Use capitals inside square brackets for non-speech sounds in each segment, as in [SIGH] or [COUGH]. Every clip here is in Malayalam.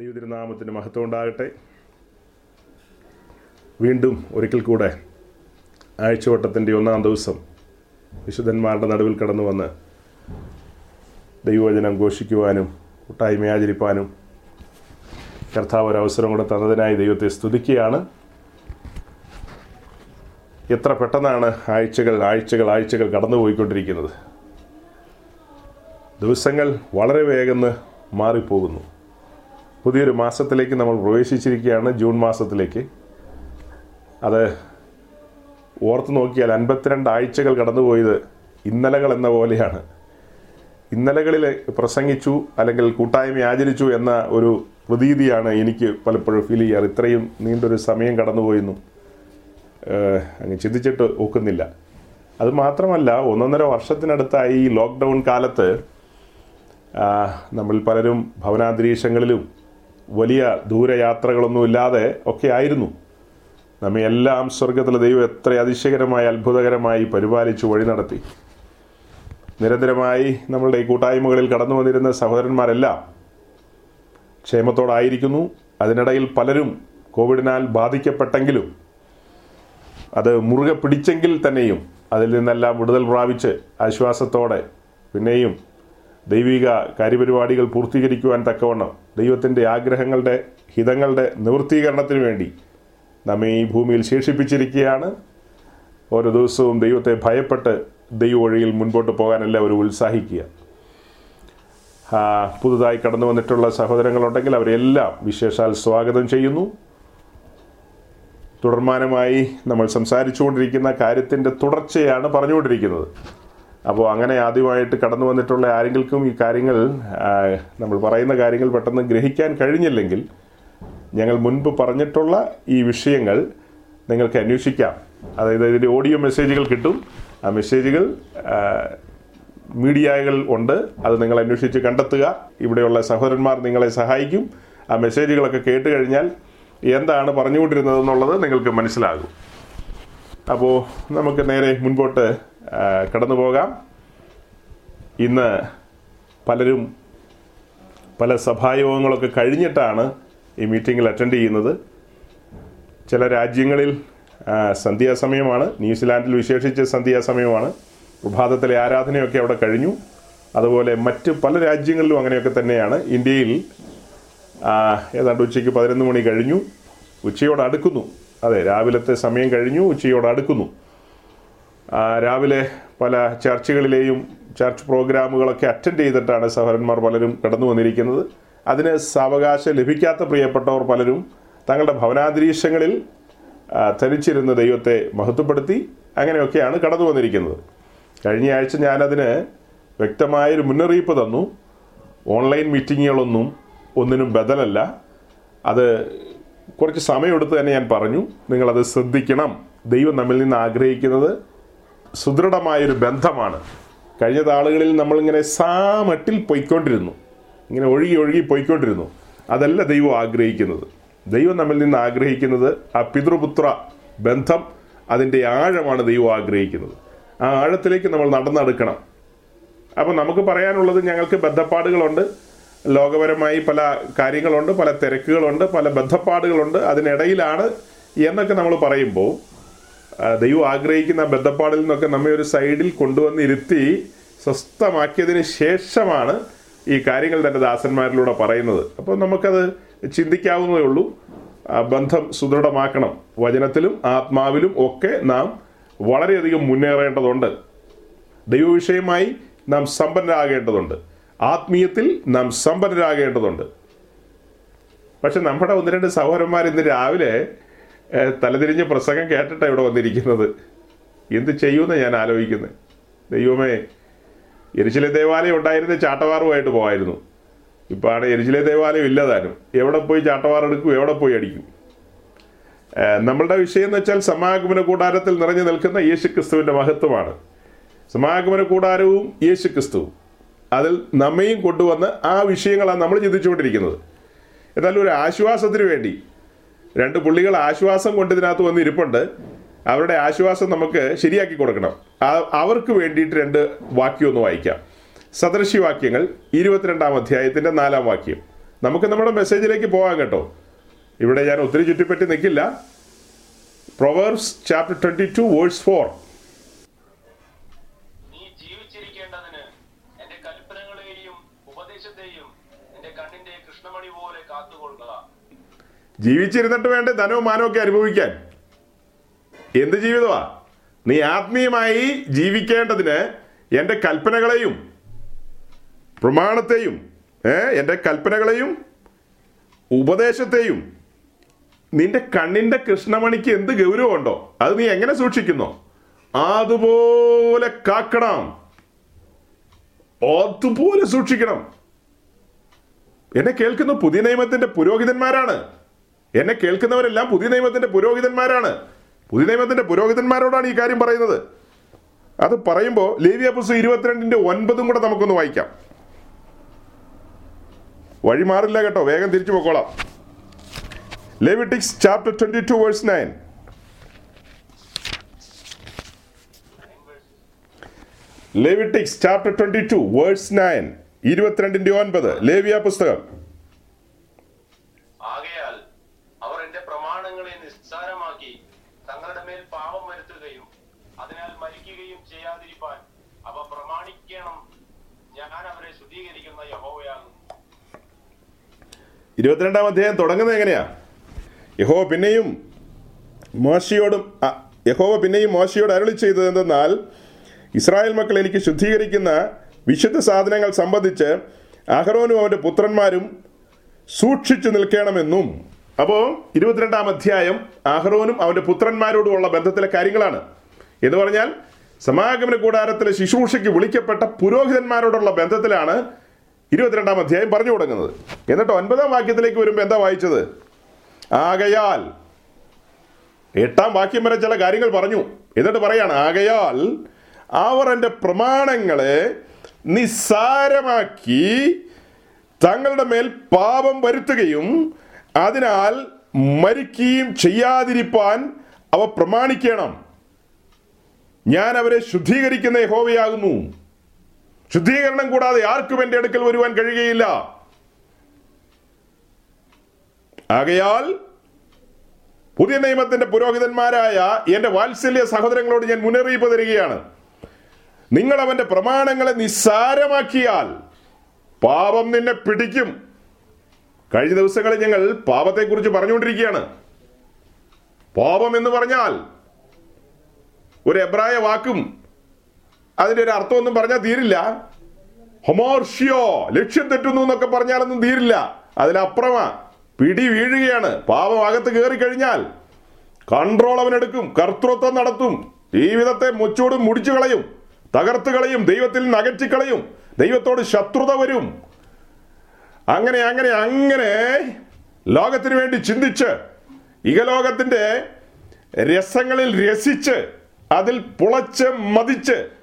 ദൈവതിരുനാമത്തിന് മഹത്വം ഉണ്ടാകട്ടെ. വീണ്ടും ഒരിക്കൽ കൂടെ ആഴ്ചവട്ടത്തിന്റെ ഒന്നാം ദിവസം വിശുദ്ധന്മാരുടെ നടുവിൽ കടന്നു വന്ന് ദൈവവചനം ഘോഷിക്കുവാനും കൂട്ടായ്മ ആചരിപ്പാനും കർത്താവ് ഒരു അവസരം കൂടെ തന്നതിനായി ദൈവത്തെ സ്തുതിക്കുകയാണ്. എത്ര പെട്ടെന്നാണ് ആഴ്ചകൾ ആഴ്ചകൾ ആഴ്ചകൾ കടന്നുപോയിക്കൊണ്ടിരിക്കുന്നത്. ദിവസങ്ങൾ വളരെ വേഗം മാറിപ്പോകുന്നു. പുതിയൊരു മാസത്തിലേക്ക് നമ്മൾ പ്രവേശിച്ചിരിക്കുകയാണ് ജൂൺ മാസത്തിലേക്ക്. അത് ഓർത്ത് നോക്കിയാൽ അൻപത്തിരണ്ട് ആഴ്ചകൾ കടന്നുപോയത് ഇന്നലകൾ എന്ന പോലെയാണ്. ഇന്നലകളിൽ പ്രസംഗിച്ചു അല്ലെങ്കിൽ കൂട്ടായ്മ ആചരിച്ചു എന്ന ഒരു പ്രതീതിയാണ് എനിക്ക് പലപ്പോഴും ഫീൽ ചെയ്യാറ്. ഇത്രയും നീണ്ടൊരു സമയം കടന്നുപോയെന്നും അങ്ങ് ചിന്തിച്ചിട്ട് ഒക്കുന്നില്ല. അത് മാത്രമല്ല ഒന്നൊന്നര വർഷത്തിനടുത്തായി ഈ ലോക്ക്ഡൗൺ കാലത്ത് നമ്മൾ പലരും ഭവനാന്തരീക്ഷങ്ങളിലും വലിയ ദൂരയാത്രകളൊന്നും ഇല്ലാതെ ഒക്കെ ആയിരുന്നു. നമ്മെ എല്ലാം സ്വർഗത്തിലെ ദൈവം എത്ര അതിശയകരമായി അത്ഭുതകരമായി പരിപാലിച്ചു വഴി നടത്തി. നിരന്തരമായി നമ്മളുടെ ഈ കൂട്ടായ്മകളിൽ കടന്നു വന്നിരുന്ന സഹോദരന്മാരെല്ലാം ക്ഷേമത്തോടായിരിക്കുന്നു. അതിനിടയിൽ പലരും കോവിഡിനാൽ ബാധിക്കപ്പെട്ടെങ്കിലും അത് മുറുകെ പിടിച്ചെങ്കിൽ തന്നെയും അതിൽ നിന്നെല്ലാം വിടുതൽ പ്രാപിച്ച് ആശ്വാസത്തോടെ പിന്നെയും ദൈവിക കാര്യപരിപാടികൾ പൂർത്തീകരിക്കുവാൻ തക്കവണ്ണം ദൈവത്തിന്റെ ആഗ്രഹങ്ങളുടെ ഹിതങ്ങളുടെ നിവൃത്തീകരണത്തിന് വേണ്ടി നമ്മെ ഈ ഭൂമിയിൽ ശേഷിപ്പിച്ചിരിക്കുകയാണ്. ഓരോ ദിവസവും ദൈവത്തെ ഭയപ്പെട്ട് ദൈവ വഴിയിൽ മുൻപോട്ട് പോകാനല്ല അവർ ഉത്സാഹിക്കുക. പുതുതായി കടന്നു വന്നിട്ടുള്ള സഹോദരങ്ങളുണ്ടെങ്കിൽ അവരെല്ലാം വിശേഷാൽ സ്വാഗതം ചെയ്യുന്നു. തുടർമാനമായി നമ്മൾ സംസാരിച്ചുകൊണ്ടിരിക്കുന്ന കാര്യത്തിന്റെ തുടർച്ചയാണ് പറഞ്ഞുകൊണ്ടിരിക്കുന്നത്. അപ്പോൾ അങ്ങനെ ആദ്യമായിട്ട് കടന്നു വന്നിട്ടുള്ള ആരെങ്കിലും ഈ കാര്യങ്ങൾ നമ്മൾ പറയുന്ന കാര്യങ്ങൾ പെട്ടെന്ന് ഗ്രഹിക്കാൻ കഴിഞ്ഞില്ലെങ്കിൽ ഞങ്ങൾ മുൻപ് പറഞ്ഞിട്ടുള്ള ഈ വിഷയങ്ങൾ നിങ്ങൾക്ക് അന്വേഷിക്കാം. അതായത് ഇതിന്റെ ഓഡിയോ മെസ്സേജുകൾ കിട്ടും. ആ മെസ്സേജുകൾ മീഡിയകൾ ഉണ്ട്. അത് നിങ്ങൾ അന്വേഷിച്ച് കണ്ടെത്തുക. ഇവിടെയുള്ള സഹോദരന്മാർ നിങ്ങളെ സഹായിക്കും. ആ മെസ്സേജുകളൊക്കെ കേട്ട് കഴിഞ്ഞാൽ എന്താണ് പറഞ്ഞുകൊണ്ടിരുന്നതെന്നുള്ളത് നിങ്ങൾക്ക് മനസ്സിലാകും. അപ്പോൾ നമുക്ക് നേരെ മുൻപോട്ട് കടന്നു പോകാം ഇന്ന് പലരും പല സഭായോഗങ്ങളൊക്കെ കഴിഞ്ഞിട്ടാണ് ഈ മീറ്റിങ്ങിൽ അറ്റൻഡ് ചെയ്യുന്നത്. ചില രാജ്യങ്ങളിൽ സന്ധ്യാസമയമാണ്. ന്യൂസിലാൻഡിൽ വിശേഷിച്ച് സന്ധ്യാസമയമാണ്. പ്രഭാതത്തിലെ ആരാധനയൊക്കെ അവിടെ കഴിഞ്ഞു. അതുപോലെ മറ്റ് പല രാജ്യങ്ങളിലും അങ്ങനെയൊക്കെ തന്നെയാണ്. ഇന്ത്യയിൽ ഏതാണ്ട് ഉച്ചയ്ക്ക് പതിനൊന്ന് മണി കഴിഞ്ഞു. ഉച്ചയോട് അടുക്കുന്നു. അതെ രാവിലത്തെ സമയം കഴിഞ്ഞു ഉച്ചയോട് അടുക്കുന്നു. രാവിലെ പല ചർച്ചുകളിലെയും ചർച്ച് പ്രോഗ്രാമുകളൊക്കെ അറ്റൻഡ് ചെയ്തിട്ടാണ് സഹോദരന്മാർ പലരും കടന്നു വന്നിരിക്കുന്നത്. അതിന് സാവകാശം ലഭിക്കാത്ത പ്രിയപ്പെട്ടവർ പലരും തങ്ങളുടെ ഭവനാന്തരീക്ഷങ്ങളിൽ ധരിച്ചിരുന്ന ദൈവത്തെ മഹത്വപ്പെടുത്തി അങ്ങനെയൊക്കെയാണ് കടന്നു വന്നിരിക്കുന്നത്. കഴിഞ്ഞ ആഴ്ച ഞാനതിന് വ്യക്തമായൊരു മുന്നറിയിപ്പ് തന്നു. ഓൺലൈൻ മീറ്റിങ്ങുകളൊന്നും ഒന്നിനും ബദലല്ല. അത് കുറച്ച് സമയമെടുത്ത് തന്നെ ഞാൻ പറഞ്ഞു. നിങ്ങളത് ശ്രദ്ധിക്കണം. ദൈവം നമ്മിൽ നിന്ന് ആഗ്രഹിക്കുന്നത് സുദൃഢമായൊരു ബന്ധമാണ്. കഴിഞ്ഞ നാളുകളിൽ നമ്മളിങ്ങനെ സാമട്ടിൽ പൊയ്ക്കൊണ്ടിരുന്നു. ഇങ്ങനെ ഒഴുകി ഒഴുകി പൊയ്ക്കൊണ്ടിരുന്നു. അതല്ല ദൈവം ആഗ്രഹിക്കുന്നത്. ദൈവം നമ്മിൽ നിന്ന് ആഗ്രഹിക്കുന്നത് ആ പിതൃപുത്ര ബന്ധം അതിന്റെ ആഴമാണ് ദൈവം ആഗ്രഹിക്കുന്നത്. ആ ആഴത്തിലേക്ക് നമ്മൾ നടന്നെടുക്കണം. അപ്പോൾ നമുക്ക് പറയാനുള്ളത് ഞങ്ങൾക്ക് ബന്ധപ്പാടുകളുണ്ട്. ലോകപരമായി പല കാര്യങ്ങളുണ്ട് പല തിരക്കുകളുണ്ട് പല ബന്ധപ്പാടുകളുണ്ട്. അതിനിടയിലാണ് എന്നൊക്കെ നമ്മൾ പറയുമ്പോൾ ദൈവം ആഗ്രഹിക്കുന്ന ബന്ധപ്പാടിൽ നിന്നൊക്കെ നമ്മെ ഒരു സൈഡിൽ കൊണ്ടുവന്ന് ഇരുത്തി സ്വസ്ഥമാക്കിയതിന് ശേഷമാണ് ഈ കാര്യങ്ങൾ തന്റെ ദാസന്മാരിലൂടെ പറയുന്നത്. അപ്പോൾ നമുക്കത് ചിന്തിക്കാവുന്നതേ ഉള്ളൂ. ബന്ധം സുദൃഢമാക്കണം. വചനത്തിലും ആത്മാവിലും ഒക്കെ നാം വളരെയധികം മുന്നേറേണ്ടതുണ്ട്. ദൈവവിഷയമായി നാം സമ്പന്നരാകേണ്ടതുണ്ട്. ആത്മീയത്തിൽ നാം സമ്പന്നരാകേണ്ടതുണ്ട്. പക്ഷെ നമ്മുടെ ഒന്ന് രണ്ട് സഹോദരന്മാർ ഇന്ന് രാവിലെ തലതിരിഞ്ഞ് പ്രസംഗം കേട്ടിട്ടാണ് ഇവിടെ വന്നിരിക്കുന്നത്. എന്ത് ചെയ്യുമെന്ന് ഞാൻ ആലോചിക്കുന്നത്. ദൈവമേ എരിശിലെ ദേവാലയം ഉണ്ടായിരുന്ന ചാട്ടവാറുമായിട്ട് പോകായിരുന്നു ഇപ്പാണ് എരിശിലെ ദേവാലയം ഇല്ലതാനും എവിടെ പോയി ചാട്ടവാറെടുക്കും എവിടെ പോയി അടിക്കും? നമ്മളുടെ വിഷയം എന്ന് വെച്ചാൽ സമാഗമന കൂടാരത്തിൽ നിറഞ്ഞു നിൽക്കുന്ന യേശു ക്രിസ്തുവിന്റെ മഹത്വമാണ്. സമാഗമന കൂടാരവും യേശു ക്രിസ്തുവും അതിൽ നമ്മയും കൊണ്ടുവന്ന് ആ വിഷയങ്ങളാണ് നമ്മൾ ചിന്തിച്ചുകൊണ്ടിരിക്കുന്നത്. എന്നാൽ ഒരു ആശ്വാസത്തിന് വേണ്ടി രണ്ട് പുള്ളികൾ ആശ്വാസം കൊണ്ട് ഇതിനകത്ത് വന്ന് ഇരിപ്പുണ്ട്. അവരുടെ ആശ്വാസം നമുക്ക് ശരിയാക്കി കൊടുക്കണം. അവർക്ക് വേണ്ടിയിട്ട് രണ്ട് വാക്യം ഒന്ന് വായിക്കാം. സദൃശി വാക്യങ്ങൾ ഇരുപത്തിരണ്ടാം അധ്യായത്തിന്റെ നാലാം വാക്യം. നമുക്ക് നമ്മുടെ മെസ്സേജിലേക്ക് പോകാം കേട്ടോ. ഇവിടെ ഞാൻ ഒത്തിരി ചുറ്റിപ്പറ്റി നിൽക്കില്ല. Proverbs chapter twenty two verse four. ജീവിച്ചിരുന്നിട്ട് വേണ്ടേ ധനവും മാനവും അനുഭവിക്കാൻ? എന്ത് ജീവിതമാ? നീ ആത്മീയമായി ജീവിക്കേണ്ടതിന് എന്റെ കൽപ്പനകളെയും പ്രമാണത്തെയും എന്റെ കൽപ്പനകളെയും ഉപദേശത്തെയും നിന്റെ കണ്ണിന്റെ കൃഷ്ണമണിക്ക് എന്ത് ഗൗരവമുണ്ടോ? അത് നീ എങ്ങനെ സൂക്ഷിക്കുന്നോ? അതുപോലെ കാക്കണം. അതുപോലെ സൂക്ഷിക്കണം. എന്നെ കേൾക്കുന്ന പുതിയ നിയമത്തിന്റെ പുരോഹിതന്മാരാണ്. എന്നെ കേൾക്കുന്നവരെല്ലാം പുതിയ നിയമത്തിന്റെ പുരോഹിതന്മാരാണ്. പുതിയ നിയമത്തിന്റെ പുരോഹിതന്മാരോടാണ് ഈ കാര്യം പറയുന്നത്. അത് പറയുമ്പോൾ ലേവിയ പുസ്തകം ഇരുപത്തിരണ്ടിന്റെ ഒൻപതും കൂടെ നമുക്കൊന്ന് വായിക്കാം. വഴി മാറില്ല കേട്ടോ. വേഗം തിരിച്ചു പോക്കോളാം. Leviticus chapter twenty two verse nine. Leviticus chapter twenty two verse nine ഇരുപത്തിരണ്ടിന്റെ ഒൻപത് ലേവിയ പുസ്തകം ആകയാൽ അവർ എന്റെ പ്രമാണങ്ങളെ നിസ്സാരമാക്കി തങ്ങളുടെ മേൽ പാപം വരുത്തുകയും അതിനാൽ മരിക്കുകയും ചെയ്യാതിരിപ്പാൻ അവ പ്രമാണിക്കണം ഞാൻ അവരെ ശുദ്ധീകരിക്കുന്ന യഹോവയാകുന്നു ഇരുപത്തിരണ്ടാം അധ്യായം തുടങ്ങുന്നത് എങ്ങനെയാ? യഹോ പിന്നെയും മോശയോടും യഹോവ പിന്നെയും മോശയോട് അരുളി ചെയ്തത് എന്തെന്നാൽ ഇസ്രായേൽ മക്കൾ എനിക്ക് ശുദ്ധീകരിക്കുന്ന വിശുദ്ധ സാധനങ്ങൾ സംബന്ധിച്ച് അഹ്റോനും അവന്റെ പുത്രന്മാരും സൂക്ഷിച്ചു നിൽക്കണമെന്നും. അപ്പോൾ ഇരുപത്തിരണ്ടാം അധ്യായം അഹ്റോനും അവന്റെ പുത്രന്മാരോടുമുള്ള ബന്ധത്തിലെ കാര്യങ്ങളാണ്. എന്ന് പറഞ്ഞാൽ സമാഗമന കൂടാരത്തിലെ ശുശ്രൂഷയ്ക്ക് വിളിക്കപ്പെട്ട പുരോഹിതന്മാരോടുള്ള ബന്ധത്തിലാണ് ഇരുപത്തിരണ്ടാം അധ്യായം പറഞ്ഞു തുടങ്ങുന്നത്. എന്നിട്ട് ഒൻപതാം വാക്യത്തിലേക്ക് വരുമ്പോൾ എന്താ വായിച്ചത്? ആകയാൽ എട്ടാം വാക്യം വരെ ചില കാര്യങ്ങൾ പറഞ്ഞു. എന്നിട്ട് പറയാണ് ആകയാൽ അവർ എന്റെ പ്രമാണങ്ങളെ നിസ്സാരമാക്കി തങ്ങളുടെ മേൽ പാപം വരുത്തുകയും അതിനാൽ മരിക്കുകയും ചെയ്യാതിരിപ്പാൻ അവ പ്രമാണിക്കണം. ഞാൻ അവരെ ശുദ്ധീകരിക്കുന്ന യഹോവയാകുന്നു. ശുദ്ധീകരണം കൂടാതെ ആർക്കും എന്റെ അടുക്കൽ വരുവാൻ കഴിയുകയില്ല. ആകയാൽ പുതിയ നിയമത്തിന്റെ പുരോഹിതന്മാരായ എന്റെ വാത്സല്യ സഹോദരങ്ങളോട് ഞാൻ മുന്നറിയിപ്പ് തരികയാണ്. നിങ്ങൾ അവന്റെ പ്രമാണങ്ങളെ നിസ്സാരമാക്കിയാൽ പാപം നിന്നെ പിടിക്കും. കഴിഞ്ഞ ദിവസങ്ങളിൽ ഞങ്ങൾ പാപത്തെക്കുറിച്ച് പറഞ്ഞുകൊണ്ടിരിക്കുകയാണ്. പാപം എന്ന് പറഞ്ഞാൽ ഒരു എബ്രായ വാക്കും അതിന്റെ ഒരു അർത്ഥമൊന്നും പറഞ്ഞാൽ തീരില്ല. ഹൊമോർഷ്യോ ലക്ഷ്യം തെറ്റുന്നു എന്നൊക്കെ പറഞ്ഞാലൊന്നും തീരില്ല. അതിലപ്പുറമാ പിടി വീഴുകയാണ്. പാപം അകത്ത് കയറി കഴിഞ്ഞാൽ കൺട്രോൾ അവനെടുക്കും കർത്തൃത്വം നടത്തും ജീവിതത്തെ മുച്ചോടും മുടിച്ചു കളയും തകർത്ത് കളയും ദൈവത്തിൽ നിന്ന് അകറ്റിക്കളയും ദൈവത്തോട് ശത്രുത വരും. അങ്ങനെ അങ്ങനെ അങ്ങനെ ലോകത്തിന് വേണ്ടി ചിന്തിച്ച് ഇകലോകത്തിന്റെ രസങ്ങളിൽ രസിച്ച് അതിൽ പുളച്ച് മതിച്ച്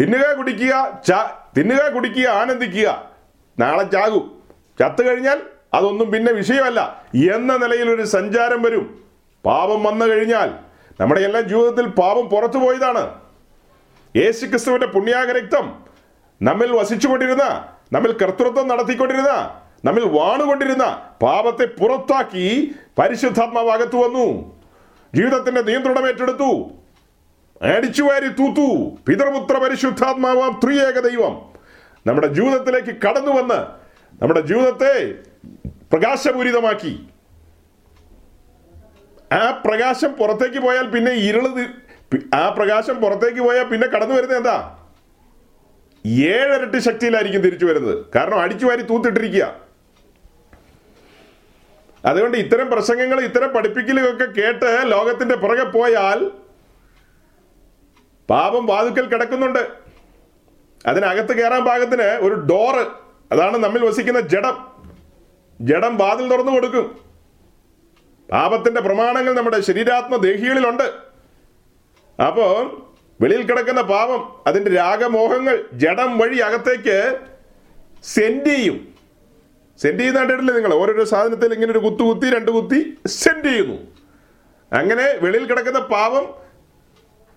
തിന്നുക കുടിക്കുക ചാ- തിന്നുക കുടിക്കുക ആനന്ദിക്കുക. നാളെ ചാകും. ചത്തു കഴിഞ്ഞാൽ അതൊന്നും പിന്നെ വിഷയമല്ല. എന്ന നിലയിൽ ഒരു സഞ്ചാരം വരും. പാപം വന്നു കഴിഞ്ഞാൽ നമ്മുടെ എല്ലാം ജീവിതത്തിൽ പാപം പുറത്തു പോയതാണ്. യേശു ക്രിസ്തുവിന്റെ പുണ്യാക രക്തം നമ്മിൽ വസിച്ചുകൊണ്ടിരുന്ന നമ്മിൽ കർത്തൃത്വം നടത്തിക്കൊണ്ടിരുന്ന നമ്മിൽ വാണുകൊണ്ടിരുന്ന പാപത്തെ പുറത്താക്കി പരിശുദ്ധാത്മാവ് അകത്തു വന്നു. ജീവിതത്തിന്റെ നിയന്ത്രണം ഏറ്റെടുത്തു. അടിച്ചുവാരി തൂത്തു. പിതൃപുത്ര പരിശുദ്ധാത്മാവാം ത്രിയേക ദൈവം. നമ്മുടെ ജീവിതത്തിലേക്ക് കടന്നു വന്ന് നമ്മുടെ ജീവിതത്തെ പ്രകാശപൂരിതമാക്കി. ആ പ്രകാശം പുറത്തേക്ക് പോയാൽ പിന്നെ ഇരുൾ ആ പ്രകാശം പുറത്തേക്ക് പോയാൽ പിന്നെ കടന്നു വരുന്നത് എന്താ? ഏഴരട്ടി ശക്തിയിലായിരിക്കും തിരിച്ചു വരുന്നത്. കാരണം അടിച്ചു വാരി തൂത്തിട്ടിരിക്കുക. അതുകൊണ്ട് ഇത്തരം പ്രസംഗങ്ങൾ ഇത്തരം പഠിപ്പിക്കലുകളൊക്കെ കേട്ട് ലോകത്തിന്റെ പുറകെ പോയാൽ പാപം വാതുക്കൽ കിടക്കുന്നുണ്ട്. അതിനകത്ത് കയറാൻ പാകത്തിന് ഒരു ഡോറ് അതാണ് നമ്മിൽ വസിക്കുന്ന ജഡം. ജഡം വാതിൽ തുറന്നു കൊടുക്കും. പാപത്തിന്റെ പ്രമാണങ്ങൾ നമ്മുടെ ശരീരാത്മ ദേഹികളിലുണ്ട്. അപ്പോ വെളിയിൽ കിടക്കുന്ന പാപം അതിന്റെ രാഗമോഹങ്ങൾ ജഡം വഴി അകത്തേക്ക് സെൻഡ് ചെയ്യും. സെൻഡ് ചെയ്യുന്ന കണ്ടിട്ടില്ലേ നിങ്ങൾ? ഓരോരോ സാധനത്തിൽ ഇങ്ങനെ ഒരു കുത്തു കുത്തി രണ്ട് കുത്തി സെൻഡ് ചെയ്യുന്നു. അങ്ങനെ വെളിയിൽ കിടക്കുന്ന പാപം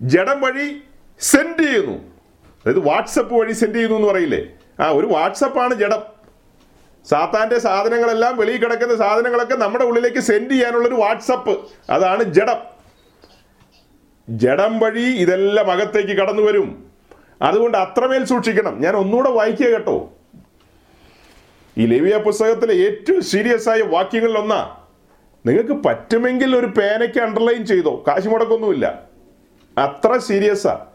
ജഡം വഴി സെൻഡ് ചെയ്യുന്നു. അതായത് വാട്സപ്പ് വഴി സെൻഡ് ചെയ്യുന്നു എന്ന് പറയില്ലേ? ആ ഒരു വാട്സപ്പാണ് ജഡം. സാത്താന്റെ സാധനങ്ങളെല്ലാം വെളിയിൽ കിടക്കുന്ന സാധനങ്ങളൊക്കെ നമ്മുടെ ഉള്ളിലേക്ക് സെൻഡ് ചെയ്യാനുള്ളൊരു വാട്സപ്പ് അതാണ് ജഡം. ജഡം വഴി ഇതെല്ലാം അകത്തേക്ക് കടന്നു വരും. അതുകൊണ്ട് അത്രമേൽ സൂക്ഷിക്കണം. ഞാൻ ഒന്നുകൂടെ വായിക്കുക കേട്ടോ. ഈ ലേവിയ പുസ്തകത്തിലെ ഏറ്റവും സീരിയസ് ആയ വാക്യങ്ങളിൽ ഒന്നാ നിങ്ങൾക്ക് പറ്റുമെങ്കിൽ ഒരു പേനയ്ക്ക് അണ്ടർലൈൻ ചെയ്തോ? കാശ് മുടക്കൊന്നുമില്ല. അത്ര സീരിയസാ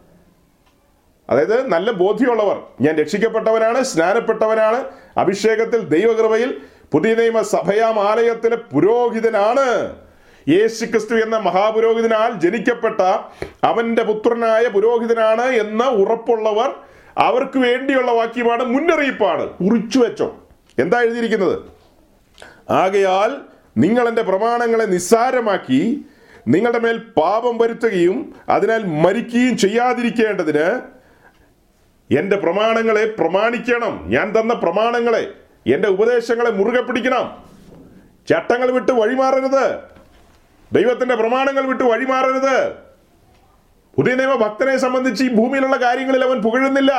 അതായത് നല്ല ബോധ്യമുള്ളവർ. ഞാൻ രക്ഷിക്കപ്പെട്ടവനാണ് സ്നാനപ്പെട്ടവനാണ് അഭിഷേകത്തിൽ ദൈവകൃപയിൽ പുതിയ നിയമ സഭയാം ആലയത്തിലെ പുരോഹിതനാണ്. യേശു ക്രിസ്തു എന്ന മഹാപുരോഹിതനാൽ ജനിക്കപ്പെട്ട അവന്റെ പുത്രനായ പുരോഹിതനാണ് എന്ന ഉറപ്പുള്ളവർ അവർക്ക് വേണ്ടിയുള്ള വാക്യമാണ് മുന്നറിയിപ്പാണ്. കുറിച്ചു വെച്ചോ. എന്താ എഴുതിയിരിക്കുന്നത്? ആകയാൽ നിങ്ങൾ എന്റെ പ്രമാണങ്ങളെ നിസ്സാരമാക്കി നിങ്ങളുടെ മേൽ പാപം വരുത്തുകയും അതിനാൽ മരിക്കുകയും ചെയ്യാതിരിക്കേണ്ടതിന് എന്റെ പ്രമാണങ്ങളെ പ്രമാണിക്കണം. ഞാൻ തന്ന പ്രമാണങ്ങളെ എന്റെ ഉപദേശങ്ങളെ മുറുകെ പിടിക്കണം. ചട്ടങ്ങൾ വിട്ട് വഴിമാറരുത്. ദൈവത്തിന്റെ പ്രമാണങ്ങൾ വിട്ട് വഴിമാറരുത്. പുതിയ നിയമ ഭക്തനെ സംബന്ധിച്ച് ഈ ഭൂമിയിലുള്ള കാര്യങ്ങളിൽ അവൻ പുകഴുന്നില്ല.